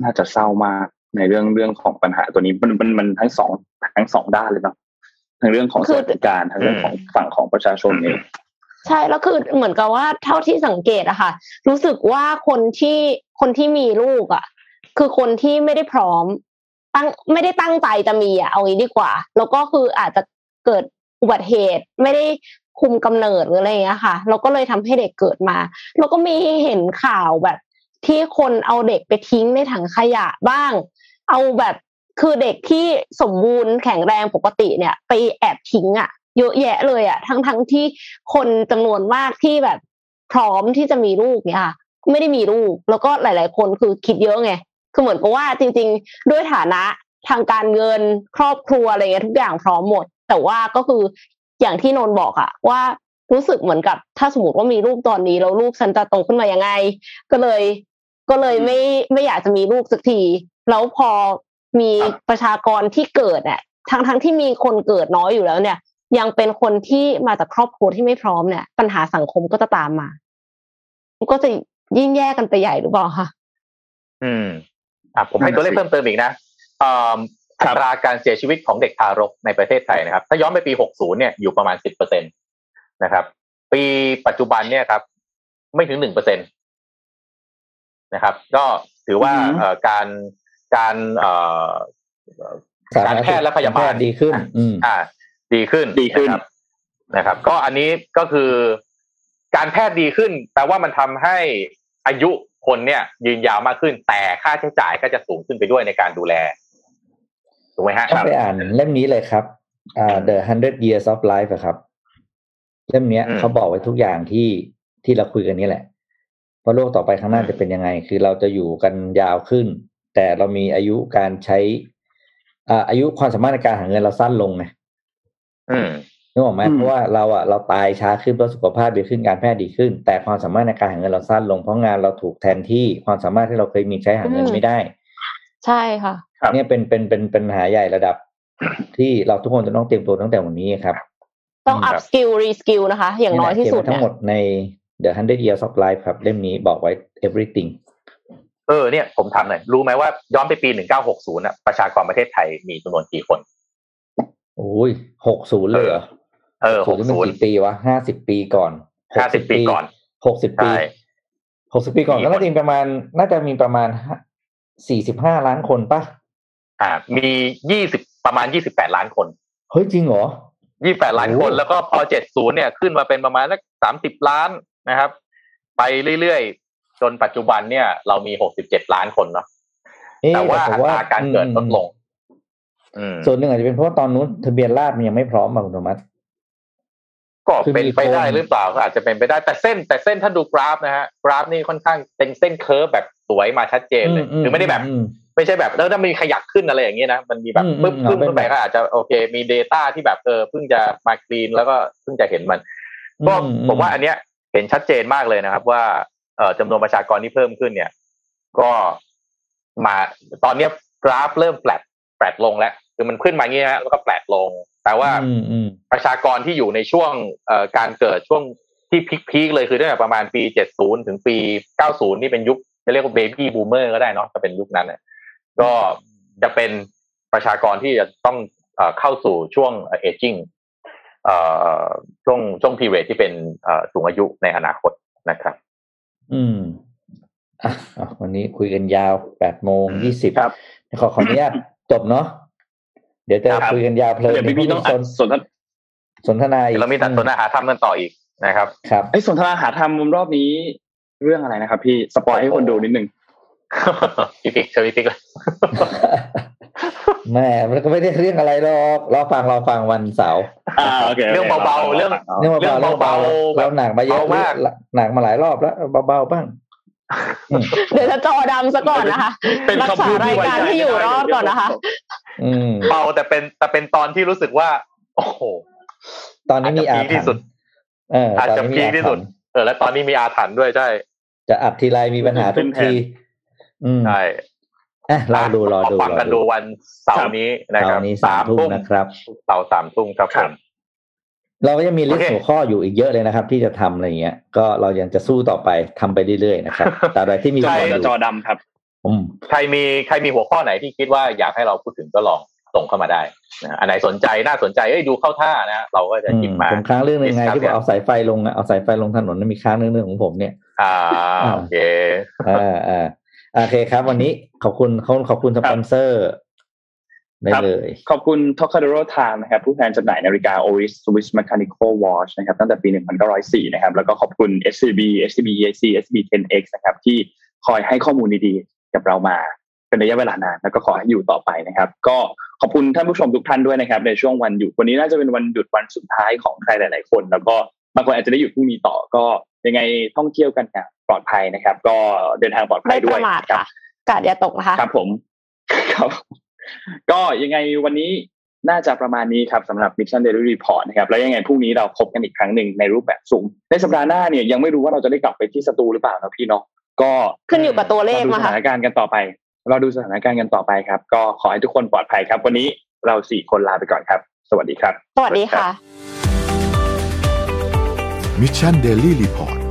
น่าจะเศร้ามากในเรื่องเรื่องของปัญหาตัวนี้มันมันมันทั้งสองทั้งสองด้านเลยเนาะทั้งเรื่องของสวัสดิการทั้งเรื่องของฝั่งของประชาชนเองใช่แล้วคือเหมือนกับว่าเท่าที่สังเกตอะค่ะ รู้สึกว่าคนที่คนที่มีลูกอะคือคนที่ไม่ได้พร้อมตั้งไม่ได้ตั้งใจจะมีอะเอางี้ดีกว่า แล้วก็คืออาจจะเกิด อุบัติเหตุไม่ได้คุมกำเนิดหรืออะไรอย่างเงี้ยค่ะแล้วก็เลยทำให้เด็กเกิดมาแล้วก็มีเห็นข่าวแบบ ที่คนเอาเด็กไปทิ้งในถังขยะบ้าง เอาแบบคือเด็กที่สมบูรณ์แข็งแรงปกติเนี่ย ไปแอบทิ้งอะเยอะแยะเลยอะทั้งทั้งที่คนจำนวนมากที่แบบพร้อมที่จะมีลูกเนี่ยค่ะไม่ได้มีลูก แล้วก็หลาย ๆ คนคือคิดเยอะไงคือเหมือนกับว่าจริง ๆ ด้วยฐานะทางการเงินครอบครัวอะไรเงี้ยทุกอย่างพร้อมหมด แต่ว่าก็คืออย่างที่นนท์บอกอะว่ารู้สึกเหมือนกับถ้าสมมติว่ามีลูกตอนนี้แล้วลูกฉันจะโตขึ้นมายังไง ก็เลย ก็เลยไม่ไม่อยากจะมีลูกสักที แล้วพอมีประชากรที่เกิดเนี่ยทั้งทั้งที่มีคนเกิดน้อยอยู่แล้วเนี่ย ยังเป็นคนที่มาจากครอบครัวที่ไม่พร้อมเนี่ย ปัญหาสังคมก็จะตามมาก็จะยิ่งแย่กันไปใหญ่หรือเปล่าคะอืมอะผมให้ตัวเลขเพิ่มเติมอีกนะ อ่าอัตราการเสียชีวิตของเด็กทารกในประเทศไทยนะครับ ถ้าย้อนไปปี 60 เนี่ยอยู่ประมาณ 10เปอร์เซ็นตนะครับ ปีปัจจุบันเนี่ยครับ ไม่ถึง1เปอร์เซ็นตนะครับ ก็ถือว่าอือหือเอ่อการการเอ่อการแพทย์และพยาบาลดีขึ้นอืมอ่า ดีขึ้นดีขึ้นนะครับนะครับ ก็อันนี้ก็คือการแพทย์ดีขึ้นแปลว่ามันทำให้อายุคนเนี่ยยืนยาวมากขึ้น แต่ค่าใช้จ่ายก็จะสูงขึ้นไปด้วยในการดูแล ถูกไหมฮะต้องไปอ่านเล่มนี้เลยครับอ่า The Hundred Years of Life อะครับ เล่มเนี้ยอืมเขาบอกไว้ทุกอย่างที่ที่เราคุยกันนี้แหละว่าโลกต่อไปข้างหน้าจะเป็นยังไง คือเราจะอยู่กันยาวขึ้น แต่เรามีอายุการใช้อ่าอายุความสามารถในการหาเงินเราสั้นลงไงอืมนึกออกไหมอืมเพราะว่าเราอะเราตายช้าขึ้นเพราะสุขภาพดีขึ้นการแพทย์ดีขึ้น แต่ความสามารถในการหาเงินเราสั้นลงเพราะงานเราถูกแทนที่ความสามารถที่เราเคยมีใช้หาเงินอืมไม่ได้ ใช่ค่ะครับเนี่ยเป็นเป็นเป็นเป็นปัญหาใหญ่ระดับ ที่เราทุกคนจะต้องเตรียมตัวตั้งแต่วันนี้ครับ ต้องครั up บ skill re skill นะคะ อย่างน้อยที่สุดเขีนไว้ทั้เนี่งยหมดใน The Hundred Years of Life ครับ เล่มนี้บอกไว้ everything เออเนี่ยผมทำหน่อยรู้ไหมว่าย้อนไปปี1960น่ะประชากรประเทศไทยมีจำนวนกี่คนโอ้ยหกศูนย์เลยเหรอเออ60นี่มันกี่ปีวะห้าสิบปีก่อน60 50ปีก่อนหกสิบปีใช่หกสิบปีก่อนมีก็คนน่าจะมีประมาณ น่าจะมีประมาณ สี่สิบห้าล้านคนปะอ่า มียี่สิบประมาณยี่สิบแปดล้านคน เฮ้ยจริงเหรอยี่แปดล้านโอ้คนแล้วก็พอเจ็ดศูนย์เนี่ยขึ้นมาเป็นประมาณสักสามสิบล้านนะครับ ไปเรื่อยๆ จนปัจจุบันเนี่ย เรามีหกสิบเจ็ดล้านคนเนาะเอ๊ะแต่ว่าผอัมตราการเกิดลดลงอืมอืมส่วนหนึ่งอาจจะเป็นเพราะว่าตอนนู้นทะเบียนราษฎร์มันยังไม่พร้อมอะคุณโทมัสก็คือมีเป็นไปได้คนหรือเปล่าก็อาจจะเป็นไปได้แต่เส้น แต่เส้นถ้าดูกราฟนะฮะกราฟนี่ค่อนข้างเป็นเส้นเคิร์ฟแบบส วยมาชัดเจนเลยคือไม่ได้แบบอืมไม่ใช่แบบแล้วถ้ามีขยักขึ้นอะไรอย่างนี้นะมันมีแบบอืมปึ๊บอืมขึ้นเอาเป็นขึ้นไปแบบก็อาจจะโอเค มี Data ที่แบบเออเพิ่งจะมาคลีนแล้วก็เพิ่งจะเห็นมันก็อืผมว่าอันเนี้ยเห็นชัดเจนมากเลยนะครับ ว่าเอ่อจำนวนประชากรที่เพิ่มขึ้นเนี่ย ก็มาตอนเนี้ยกราฟเริ่มแปลตแปลตลงแล้วคือมันขึ้นมาอย่างนี้ฮะแล้วก็แปลตลงแต่ว่าอืมอืมประชากรที่อยู่ในช่วงเอ่อการเกิดช่วงที่พีคๆเลยคือตั้งแต่ประมาณปี 70 ถึงปี 90 นี่เป็นยุค จะเรียกว่าเบบี้บูมเมอร์ก็ได้เนาะจะเป็นยุคนั้นน่ะก็จะเป็นประชากรที่จะต้องเอ่อเข้าสู่ช่วงเอจิ้งเอ่อช่วงช่วงพีเรียที่เป็นเอ่อสูงอายุในอนาคตนะครับ อืมอะอะวันนี้คุยกันยาวแปดโมงอืมยี่สิบครับขอขออนุญาตจบเนาะเดี๋ยวจะครับคุยกันยาวเพลินเดี๋ยวพี่ๆต้องอัสดนสนทนาสนทนาอีกเรามีตัดสนหาธรรมกันต่ออีกนะครับ ครับไอ้ยสนทนาหาธรรมรอบนี้ เรื่องอะไรนะครับ พี่สปอยให้คนดูนิดนึงพี่ปิ๊กเชิญพี่ปิ๊กเลยแม่มันก็ไม่ได้เรื่องอะไรหรอกรอฟังรอฟังวันเสาร์อ่าโอเคโคเรื่องเบาๆเรื่องเรื่องเรื่องเบาๆเบาๆเรื่องเบาๆเราหนักมาเยอะเบามากหนักมาหลายรอบแล้วเบาๆบ้างเดี๋ยวจะจอดำซะก่อนนะคะเป็นรักคำษาพูดราที่ยไว้การใจที่อยู่รอดก่อนนะคะอืมเบาแต่เป็นแต่เป็นตอนที่รู้สึกว่า โอ้โหตอนนี้มีอาอาจจะพีคที่ถรสุรดพ์เอออาจตอนจะนี้พีมีคอาที่ถสุรดรพ์เออ แล้วตอนนี้มีอาถรรพ์ด้วยใช่ จะอัดทีไรมีปัญหาทุกทีอืมใช่อะรอดูรอดูฟังกันดูวันเสาร์นี้นะคเสารับร์นี้สามทุ่มนะครับเสาร์สามทุ่มครับผมเราก็ยังมีลิสโอต์เคหัวข้ออยู่อีกเยอะเลยนะครับ ที่จะทำอะไรเงี้ย ก็เรายังจะสู้ต่อไปทำไปเรื่อยๆนะครับแต่ใดที่มีจอคนดูจอดำครับอืมใครมีใครมีหัวข้อไหนที่คิดว่าอยากให้เราพูดถึงก็ลองส่งเข้ามาได้นะอันไหนสนใจน่าสนใจเอ้ยดูเข้าท่านะเราก็จะหยิบมาผมค้างเรื่องหนึงไง discuss ที่บอกเอาสายไฟลงอะเอาสายไฟลงถนนนั่นมีค้างเรื่องหนึงของผมเนี่ย อ่าโอเคอ่าอ่าโอเคครับ วันนี้ขอบคุณเขาขอบคุณสปอนเซอร์ได้ครับเลยขอบคุณ Tocadero Time นะครับ ผู้แทนจำหน่ายนาฬิกา Oris Swiss Mechanical Watch นะครับ ตั้งแต่ปี 1904 นะครับ แล้วก็ขอบคุณ SCB SCB EIC SCB 10X นะครับ ที่คอยให้ข้อมูลดีๆ กับเรามาเป็นระยะเวลานาน แล้วก็ขอให้อยู่ต่อไปนะครับ ก็ขอบคุณท่านผู้ชมทุกท่านด้วยนะครับ ในช่วงวันหยุดวันนี้น่าจะเป็นวันหยุดวันสุดท้ายของใครหลาย ๆ คน แล้วก็บางคนอาจจะได้หยุดพรุ่งนี้ต่อก็ ยังไงท่องเที่ยวกันอย่างปลอดภัยนะครับ ก็เดินทางปลอดภัไม่ยปด้วยระมาทครัค่ะบกาดอย่าตกนะคะครับผมครับก็ยังไงวันนี้น่าจะประมาณนี้ครับสำหรับ Mission Daily Report นะครับแล้วยังไงพรุ่งนี้เราพบกันอีกครั้งหนึ่งในรูปแบบสูง ในสัปดาห์หน้าเนี่ยยังไม่รู้ว่าเราจะได้กลับไปที่สตูหรือเปล่านะพี่เนาะก็ขึ้นอยู่กับตัวเลขเราดูมาสค่ะถานการณ์กันต่อไป เราดูสถานการณ์กันต่อไปครับ ก็ขอให้ทุกคนปลอดภัยครับ วันนี้เราสี่คนลาไปก่อนครับ สวัสดีครับ สวัสดีค่ะ Mission Daily Report